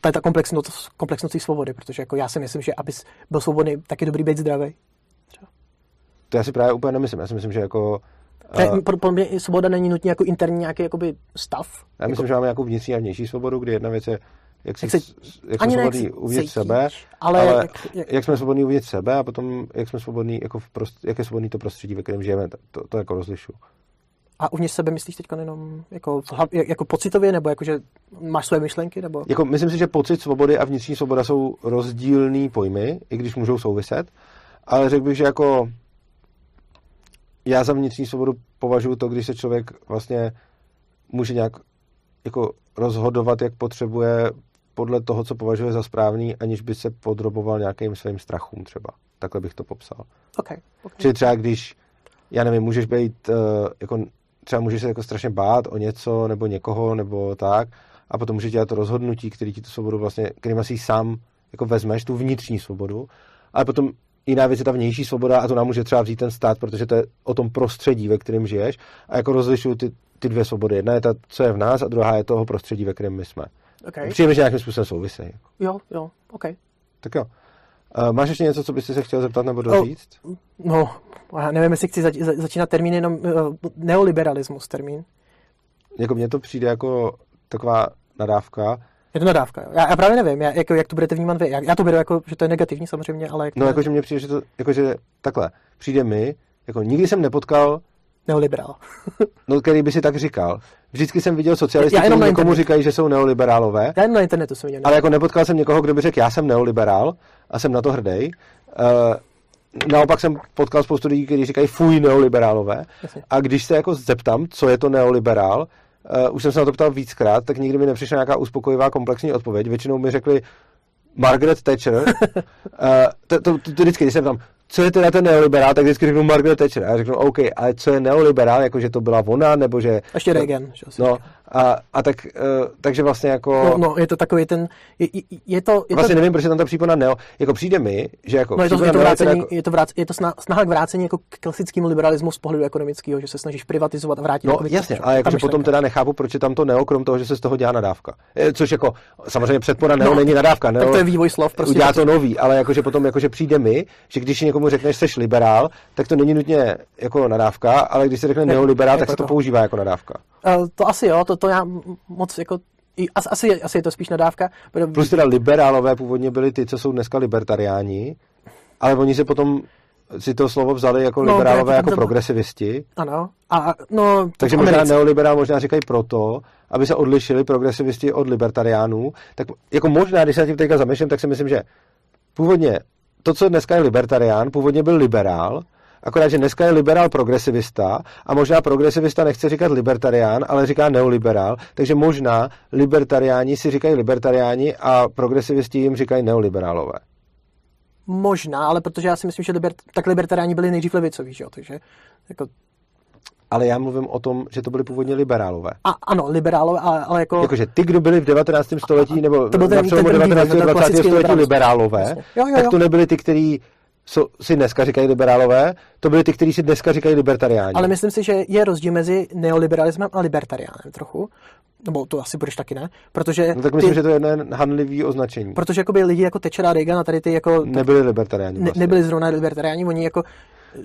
to je ta komplexnost, komplexnost svobody, protože jako já si myslím, že abys byl svobodný, tak je dobrý být zdravý. To já si právě úplně nemyslím. Já si myslím, že jako... Eh, pro, pro mě svoboda není nutně jako interní nějaký jakoby stav. Já myslím, že máme nějakou vnitřní a vnější svobodu, kdy jedna věc je, jak, si, Jak se- jak jsme jak svobodní uvnitř cítíš, sebe, ale ale jak- jak- jak jsme svobodní uvnitř sebe a potom jak jsme svobodní, jako v prost, jak je svobodný to prostředí, ve kterém žijeme, to, to jako rozlišu. A uvnitř sebe myslíš teď jenom jako, jako pocitově, nebo jako, že máš své myšlenky, nebo... Jako, myslím si, že pocit svobody a vnitřní svoboda jsou rozdílný pojmy, i když můžou souviset, ale řekl bych, že jako já za vnitřní svobodu považuji to, když se člověk vlastně může nějak jako rozhodovat, jak potřebuje podle toho, co považuje za správný, aniž by se podroboval nějakým svým strachům třeba. Takhle bych to popsal. Okay, okay. Čili třeba když, já nevím, můžeš být, uh, jako, třeba můžeš se jako strašně bát o něco nebo někoho nebo tak a potom můžeš dělat to rozhodnutí, který ti tu svobodu vlastně, kterým asi sám jako vezmeš, tu vnitřní svobodu, ale potom jiná věc je ta vnější svoboda a to nám může třeba vzít ten stát, protože to je o tom prostředí, ve kterém žiješ a jako rozlišuju ty, ty dvě svobody. Jedna je ta, co je v nás a druhá je toho prostředí, ve kterém my jsme. Okay. Přijeme, že nějakým způsobem souvisejí. Jo, jo, OK. Tak jo. Uh, máš ještě něco, co byste se chtěl zeptat nebo doříct? No, já nevím, jestli chci zač- za- začínat termín jenom uh, neoliberalismus termín. Jako mně to přijde jako taková nadávka, Je to nadávka, jo. Já, já právě nevím, já, jako, jak to budete vnímat vy. Já, já to beru jako, že to je negativní samozřejmě, ale jak No, jakože mně přijde, že to, jakože takhle, přijde mi, jako nikdy jsem nepotkal, neoliberál. no, který by si tak říkal. Vždycky jsem viděl socialisty, Já kteří jenom někomu říkají, že jsou neoliberálové, Já jen na internetu jsem viděl. ale jako nepotkal jsem někoho, kdo by řekl, já jsem neoliberál a jsem na to hrdý. Uh, naopak jsem potkal spoustu lidí, kteří říkají, fuj, neoliberálové. Jasně. A když se jako zeptám, co je to neoliberál, uh, už jsem se na to ptal víckrát, tak nikdy mi nepřišla nějaká uspokojivá komplexní odpověď. Většinou mi řekli Margaret Thatcher. uh, to, to, to, to, vždycky, když jsem tam, co je teda ten neoliberál, tak vždycky řeknu Margaret Thatcher. A já řeknu, OK, ale co je neoliberál, jako že to byla ona, nebo že... Ještě Reagan. No, říká. A, a tak, uh, takže vlastně jako... no, no, je to takový ten, je, je, je to, je vlastně to, nevím, proč je tam ta přípona neo. Jako přijde mi, že jako... No je to, je to, vrácení, jako- je to, vrác, je to sna- snaha k vrácení jako k klasickému liberalismu z pohledu ekonomického, že se snažíš privatizovat a vrátit. No jakoby jasně, ale jakože myšlenka. potom teda nechápu, proč je tam to neo, krom toho, že se z toho dělá nadávka. Eh, Což jako, samozřejmě předpora neo No, není nadávka. Neo, tak to je vývoj slov, prostě udělá to- nový, ale jakože potom jakože přijde mi, že když někomu řekneš, seš liberál, tak to není nutně jako nadávka, ale když se řekne Ne, neoliberál, jako tak se to. používá jako nadávka. Uh, to asi jo, to, to já moc jako, asi, je- asi je to spíš nadávka. Plus teda liberálové původně byli ty, co jsou dneska libertariáni, ale oni si potom si to slovo vzali jako No, liberálové jako to- progresivisti. Ano. A, no, Takže možná Americe. neoliberál možná říkají proto, aby se odlišili progresivisti od libertariánů. Tak jako možná, když se tím teďka zamýšlím, tak si myslím, že původně to, co dneska je libertarián, původně byl liberál akorát, že dneska je liberál progresivista a možná progresivista nechce říkat libertarián, ale říká neoliberál, takže možná libertariáni si říkají libertariáni a progresivisti jim říkají neoliberálové. Možná, ale protože já si myslím, že liber, tak libertariáni byli nejdřív levicoví, že jo? takže jako ale já mluvím o tom, že to byli původně liberálové. A, ano, liberálové, ale, ale jako... Jakože ty, kdo byli v 19. století, nebo to byl ten, na přelomu 19. a 20. století liberálové, jo, jo, jo. tak to nebyli ty, kteří co si dneska říkají liberálové, to byli ty, kteří si dneska říkají libertariáni. Ale myslím si, že je rozdíl mezi neoliberalismem a libertariánem trochu. Nebo to asi budeš taky ne, protože... No tak myslím, ty, že to je jedno hanlivý označení. Protože jakoby lidi jako Thatcher a Reagan a tady ty jako... Nebyli libertariáni vlastně. ne, Nebyli zrovna libertariáni, oni jako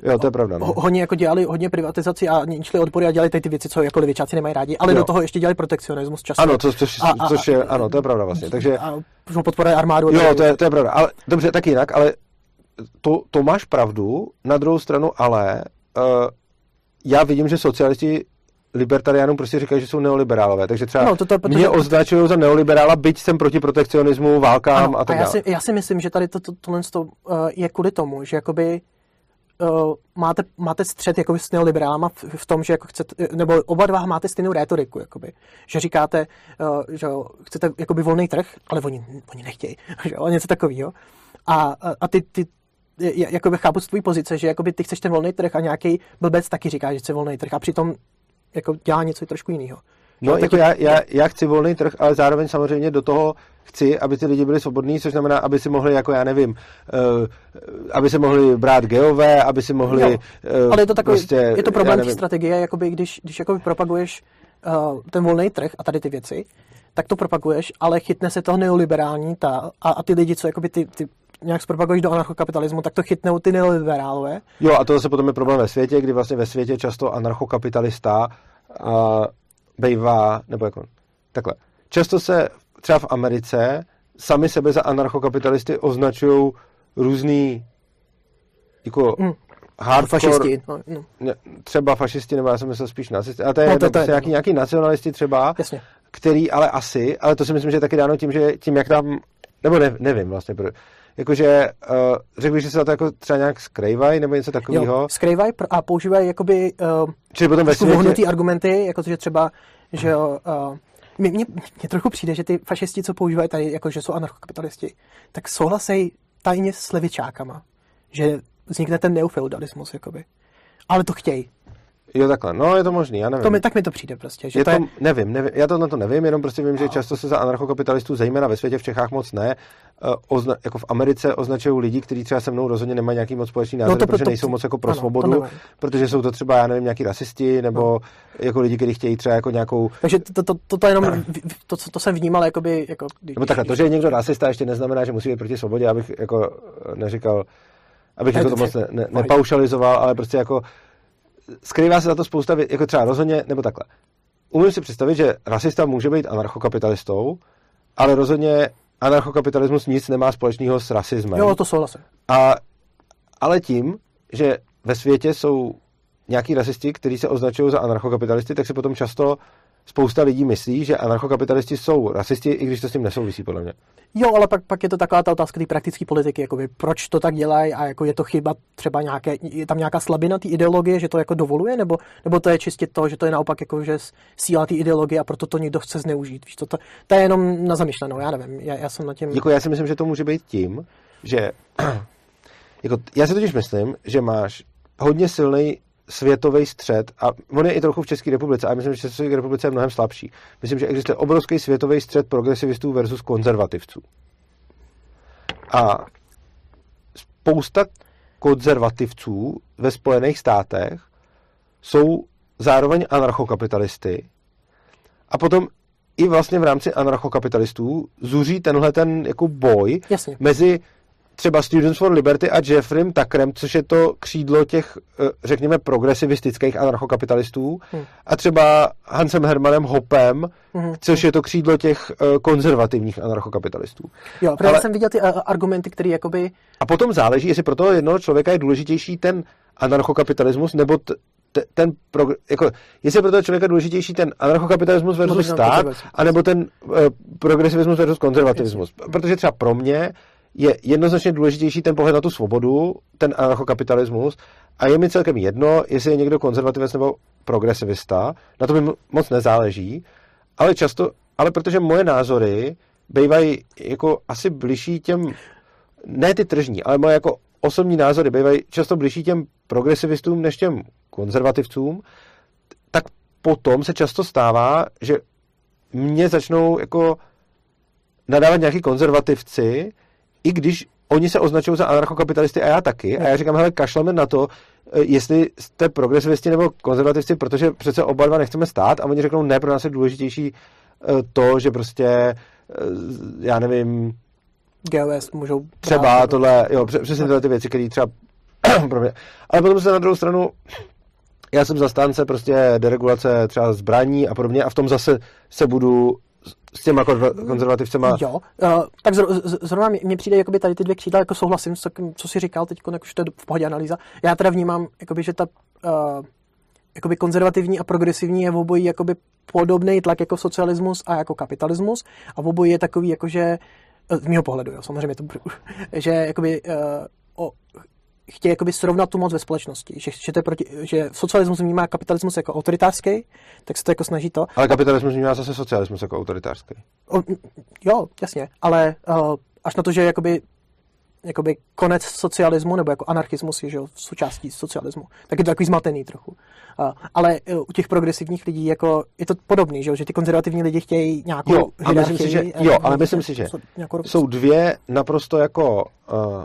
Jo, to je pravda. No. Hodně jako dělali hodně privatizaci a šli odpory a dělali ty, ty věci, co jako levičáci nemají rádi, ale jo. do toho ještě dělali protekcionismus často. Ano, to, což, a, a, což je, ano, to je pravda vlastně. Takže, a podporuje armádu. Jo, to je, to je pravda. Ale, dobře, tak jinak, ale to, to máš pravdu, na druhou stranu ale uh, já vidím, že socialisti libertariánům prostě říkají, že jsou neoliberálové. Takže třeba no, to, to, protože... mě označují za neoliberála, byť jsem proti protekcionismu, válkám ano, a tak a já si, já si myslím, že tady to, to, tohle to, uh, je kvůli tomu, že jakoby uh, máte, máte střed jako s neoliberálama v, v, tom, že jako chcete, nebo oba dva máte stejnou rétoriku, jakoby, že říkáte, uh, že chcete jakoby volný trh, ale oni, oni nechtějí, že něco takového. A, a ty, ty, jakoby chápu z tvojí pozice, že jakoby ty chceš ten volný trh a nějaký blbec taky říká, že chce volný trh a přitom jako dělá něco trošku jiného. No, no jako já, já, já chci volný trh, ale zároveň samozřejmě do toho chci, aby ty lidi byli svobodní, což znamená, aby si mohli, jako já nevím, uh, aby si mohli brát geové, aby si mohli... Jo, uh, ale je to takový, prostě, je to problém té strategie, jakoby, když, když jakoby propaguješ uh, ten volný trh a tady ty věci, tak to propaguješ, ale chytne se toho neoliberální ta, a, a ty lidi, co jakoby ty, ty nějak zpropaguješ do anarchokapitalismu, tak to chytnou ty neoliberálové. Jo, a to zase potom je problém ve světě, kdy vlastně ve světě často anarchokapitalista uh, bejvá, nebo jako takhle. Často se třeba v Americe sami sebe za anarchokapitalisty označují různý jako mm. hardcore, fašisti, no, no. Ne, třeba fašisti, nebo já jsem myslel spíš nacisti, ale to je, no, to, to je nějaký, nějaký nacionalisti třeba, Jasně. který ale asi, ale to si myslím, že je taky dáno tím, že tím, jak tam, nebo ne, nevím vlastně, jakože uh, řekl bych, že se to jako třeba nějak skrývají nebo něco takového. Skrývají a používají jakoby uh, Čili potom ve světě... argumenty, jako to, že třeba, že uh, mně, mně, mně trochu přijde, že ty fašisti, co používají tady, jako že jsou anarchokapitalisti, tak souhlasí tajně s levičákama, že vznikne ten neofeudalismus, jakoby. Ale to chtějí. Jo, takhle. No, je to možný, já nevím. To mi, tak mi to přijde prostě. Že je to, je... Nevím, nevím, já to na to nevím, jenom prostě vím, no. že často se za anarchokapitalistů, zejména ve světě, v Čechách moc ne, uh, ozna, jako v Americe označují lidi, kteří třeba se mnou rozhodně nemají nějaký moc společný názor, no protože to, nejsou moc jako pro ano, svobodu, protože jsou to třeba, já nevím, nějaký rasisti, nebo no. jako lidi, kteří chtějí třeba jako nějakou... Takže to, to, to, to jenom, to, to jsem vnímal jakoby... Jako, když, nebo takhle, to, že je někdo rasista, ještě neznamená, že musí být proti svobodě, abych jako neříkal, abych jako to moc ne, ne, nepaušalizoval, ale prostě jako skrývá se za to spousta věcí, jako třeba rozhodně, nebo takhle. Umím si představit, že rasista může být anarchokapitalistou, ale rozhodně anarchokapitalismus nic nemá společného s rasismem. Jo, to souhlasím. A, ale tím, že ve světě jsou nějaký rasisti, kteří se označují za anarchokapitalisty, tak se potom často spousta lidí myslí, že anarchokapitalisti jsou rasisti, i když to s tím nesouvisí, podle mě. Jo, ale pak, pak je to taková ta otázka té praktické politiky, jakoby, proč to tak dělají a jako je to chyba třeba nějaké, je tam nějaká slabina té ideologie, že to jako dovoluje, nebo, nebo to je čistě to, že to je naopak jako, že síla té ideologie a proto to někdo chce zneužít. Víš, to, to, to, je jenom na zamyšlenou, já nevím, já, já jsem na tím... Jako já si myslím, že to může být tím, že jako, já si totiž myslím, že máš hodně silný světový střed, a on je i trochu v České republice, a myslím, že v České republice je mnohem slabší. Myslím, že existuje obrovský světový střed progresivistů versus konzervativců. A spousta konzervativců ve Spojených státech jsou zároveň anarchokapitalisty a potom i vlastně v rámci anarchokapitalistů zuří tenhle ten jako boj Jasně. mezi třeba Students for Liberty a Jeffrem Tuckerem, což je to křídlo těch, eh, řekněme, progresivistických anarchokapitalistů, hmm. a třeba Hansem Hermanem Hopem, hmm. což je to křídlo těch eh, konzervativních anarchokapitalistů. Jo, protože Ale... jsem viděl ty uh, argumenty, které jakoby... A potom záleží, jestli pro toho jednoho člověka je důležitější ten anarchokapitalismus, nebo t- ten, pro, jako, jestli je pro toho člověka důležitější ten anarchokapitalismus versus stát, anebo ten uh, progresivismus versus konzervativismus. Protože třeba pro mě je jednoznačně důležitější ten pohled na tu svobodu, ten anarchokapitalismus. A je mi celkem jedno, jestli je někdo konzervativec nebo progresivista, na to mi moc nezáleží, ale často, ale protože moje názory bývají jako asi bližší těm, ne ty tržní, ale moje jako osobní názory bývají často bližší těm progresivistům než těm konzervativcům, tak potom se často stává, že mě začnou jako nadávat nějaký konzervativci, i když oni se označují za anarchokapitalisty a já taky. A já říkám, hele, kašleme na to, eh, jestli jste progresivisti nebo konzervativci, protože přece oba dva nechceme stát a oni řeknou, ne, pro nás je důležitější eh, to, že prostě, eh, já nevím, GOS můžou... Třeba brát, tohle, jo, přesně tyhle ty věci, které třeba pro mě. Ale potom se na druhou stranu, já jsem zastánce prostě deregulace třeba zbraní a podobně a v tom zase se budu s těma konzervativcema. Jo, uh, tak zrovna mně přijde jakoby tady ty dvě křídla, jako souhlasím s tím, co jsi říkal teď, jak už to je v pohodě analýza. Já teda vnímám, jakoby, že ta uh, jakoby konzervativní a progresivní je v obojí jakoby podobný tlak jako socialismus a jako kapitalismus a v obojí je takový jakože z mého pohledu, jo, samozřejmě to, že jakoby, uh, o, chtějí jakoby srovnat tu moc ve společnosti, že, že, to je proti, že socialismus vnímá kapitalismus jako autoritářský, tak se to jako snaží to. Ale kapitalismus vnímá zase socialismus jako autoritářský. O, jo, jasně, ale uh, až na to, že jakoby jakoby konec socialismu, nebo jako anarchismus je že jo, součástí socialismu. Tak je to takový zmatený trochu. Uh, ale uh, u těch progresivních lidí jako, je to podobný, že, jo, že ty konzervativní lidi chtějí nějakou jo, a myslím si, že, jo, ale myslím si, že jsou dvě naprosto jako, uh,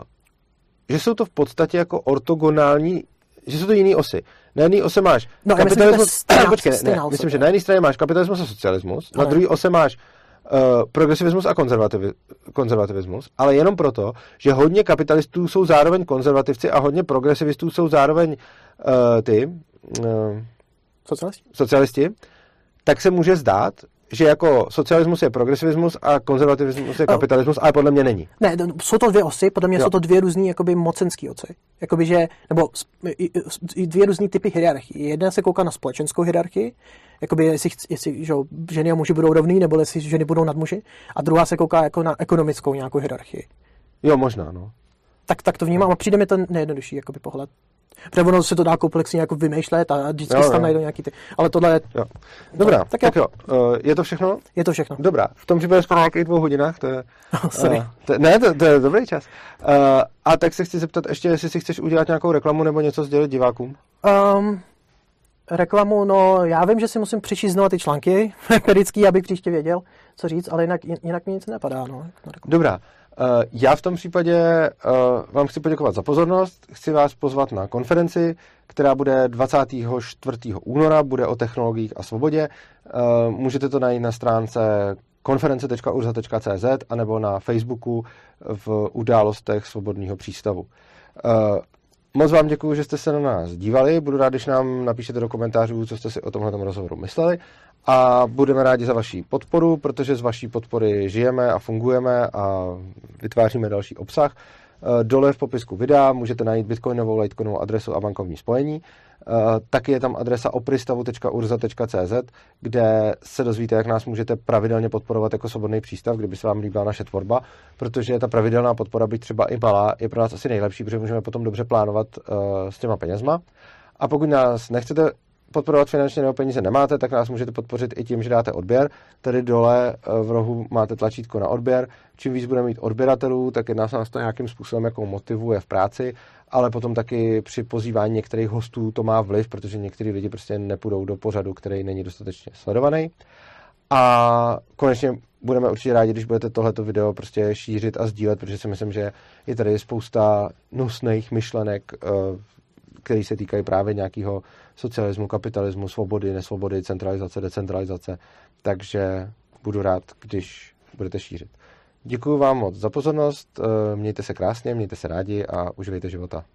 že jsou to v podstatě jako ortogonální že jsou to jiné osy. Na jedné ose máš no, kapitalismus... Myslím, počkej, ne, myslím, že na jedné straně máš kapitalismus a socialismus, ale... na druhé ose máš uh, progresivismus a konzervativi- konzervativismus, ale jenom proto, že hodně kapitalistů jsou zároveň konzervativci a hodně progresivistů jsou zároveň uh, ty uh, socialisti? socialisti, tak se může zdát, že jako socialismus je progresivismus a konzervativismus je kapitalismus, ale podle mě není. Ne, jsou to dvě osy, podle mě jo. jsou to dvě různé jakoby mocenské osy. Jakoby, že, nebo dvě různé typy hierarchie. Jedna se kouká na společenskou hierarchii, jakoby jestli, jestli že ženy a muži budou rovný, nebo jestli ženy budou nad muži. A druhá se kouká jako na ekonomickou nějakou hierarchii. Jo, možná, no. Tak, tak to vnímám a přijde mi to nejjednodušší jakoby pohled. Protože ono se to dá komplexně jako vymýšlet a vždycky jo, tam najdou nějaký ty. Ale tohle je... Jo. Dobrá, no, tak, tak jo. Uh, je to všechno? Je to všechno. Dobrá, v tom případě jsme na nějakých dvou hodinách, to je... Oh, sorry. Uh, to, ne, to, to, je dobrý čas. Uh, a tak se chci zeptat ještě, jestli si chceš udělat nějakou reklamu nebo něco sdělit divákům? Um, reklamu, no já vím, že si musím přičíst znovu ty články periodický, abych příště věděl, co říct, ale jinak, jinak mi nic nepadá. No, Dobrá. Uh, já v tom případě uh, vám chci poděkovat za pozornost. Chci vás pozvat na konferenci, která bude 24. února, bude o technologiích a svobodě. Uh, můžete to najít na stránce konference.urza.cz anebo na Facebooku v událostech Svobodného přístavu. Moc vám děkuji, že jste se na nás dívali. Budu rád, když nám napíšete do komentářů, co jste si o tomhle rozhovoru mysleli. A budeme rádi za vaši podporu, protože z vaší podpory žijeme a fungujeme a vytváříme další obsah. Eh, dole v popisku videa můžete najít bitcoinovou, litecoinovou adresu a bankovní spojení. Eh, taky je tam adresa opristavu.urza.cz, kde se dozvíte, jak nás můžete pravidelně podporovat jako svobodný přístav, kdyby se vám líbila naše tvorba, protože ta pravidelná podpora, byť třeba i malá, je pro nás asi nejlepší, protože můžeme potom dobře plánovat uh, s těma penězma. A pokud nás nechcete podporovat finančně nebo peníze nemáte, tak nás můžete podpořit i tím, že dáte odběr. Tady dole eh, v rohu máte tlačítko na odběr. Čím víc budeme mít odběratelů, tak jedna se nás to nějakým způsobem jako motivuje v práci, ale potom taky při pozývání některých hostů to má vliv, protože někteří lidi prostě nepůjdou do pořadu, který není dostatečně sledovaný. A konečně budeme určitě rádi, když budete tohleto video prostě šířit a sdílet, protože si myslím, že je tady spousta nusných myšlenek, eh, které se týkají právě nějakého socialismu, kapitalismu, svobody, nesvobody, centralizace, decentralizace. Takže budu rád, když budete šířit. Děkuji vám moc za pozornost, eh, mějte se krásně, mějte se rádi a uživejte života.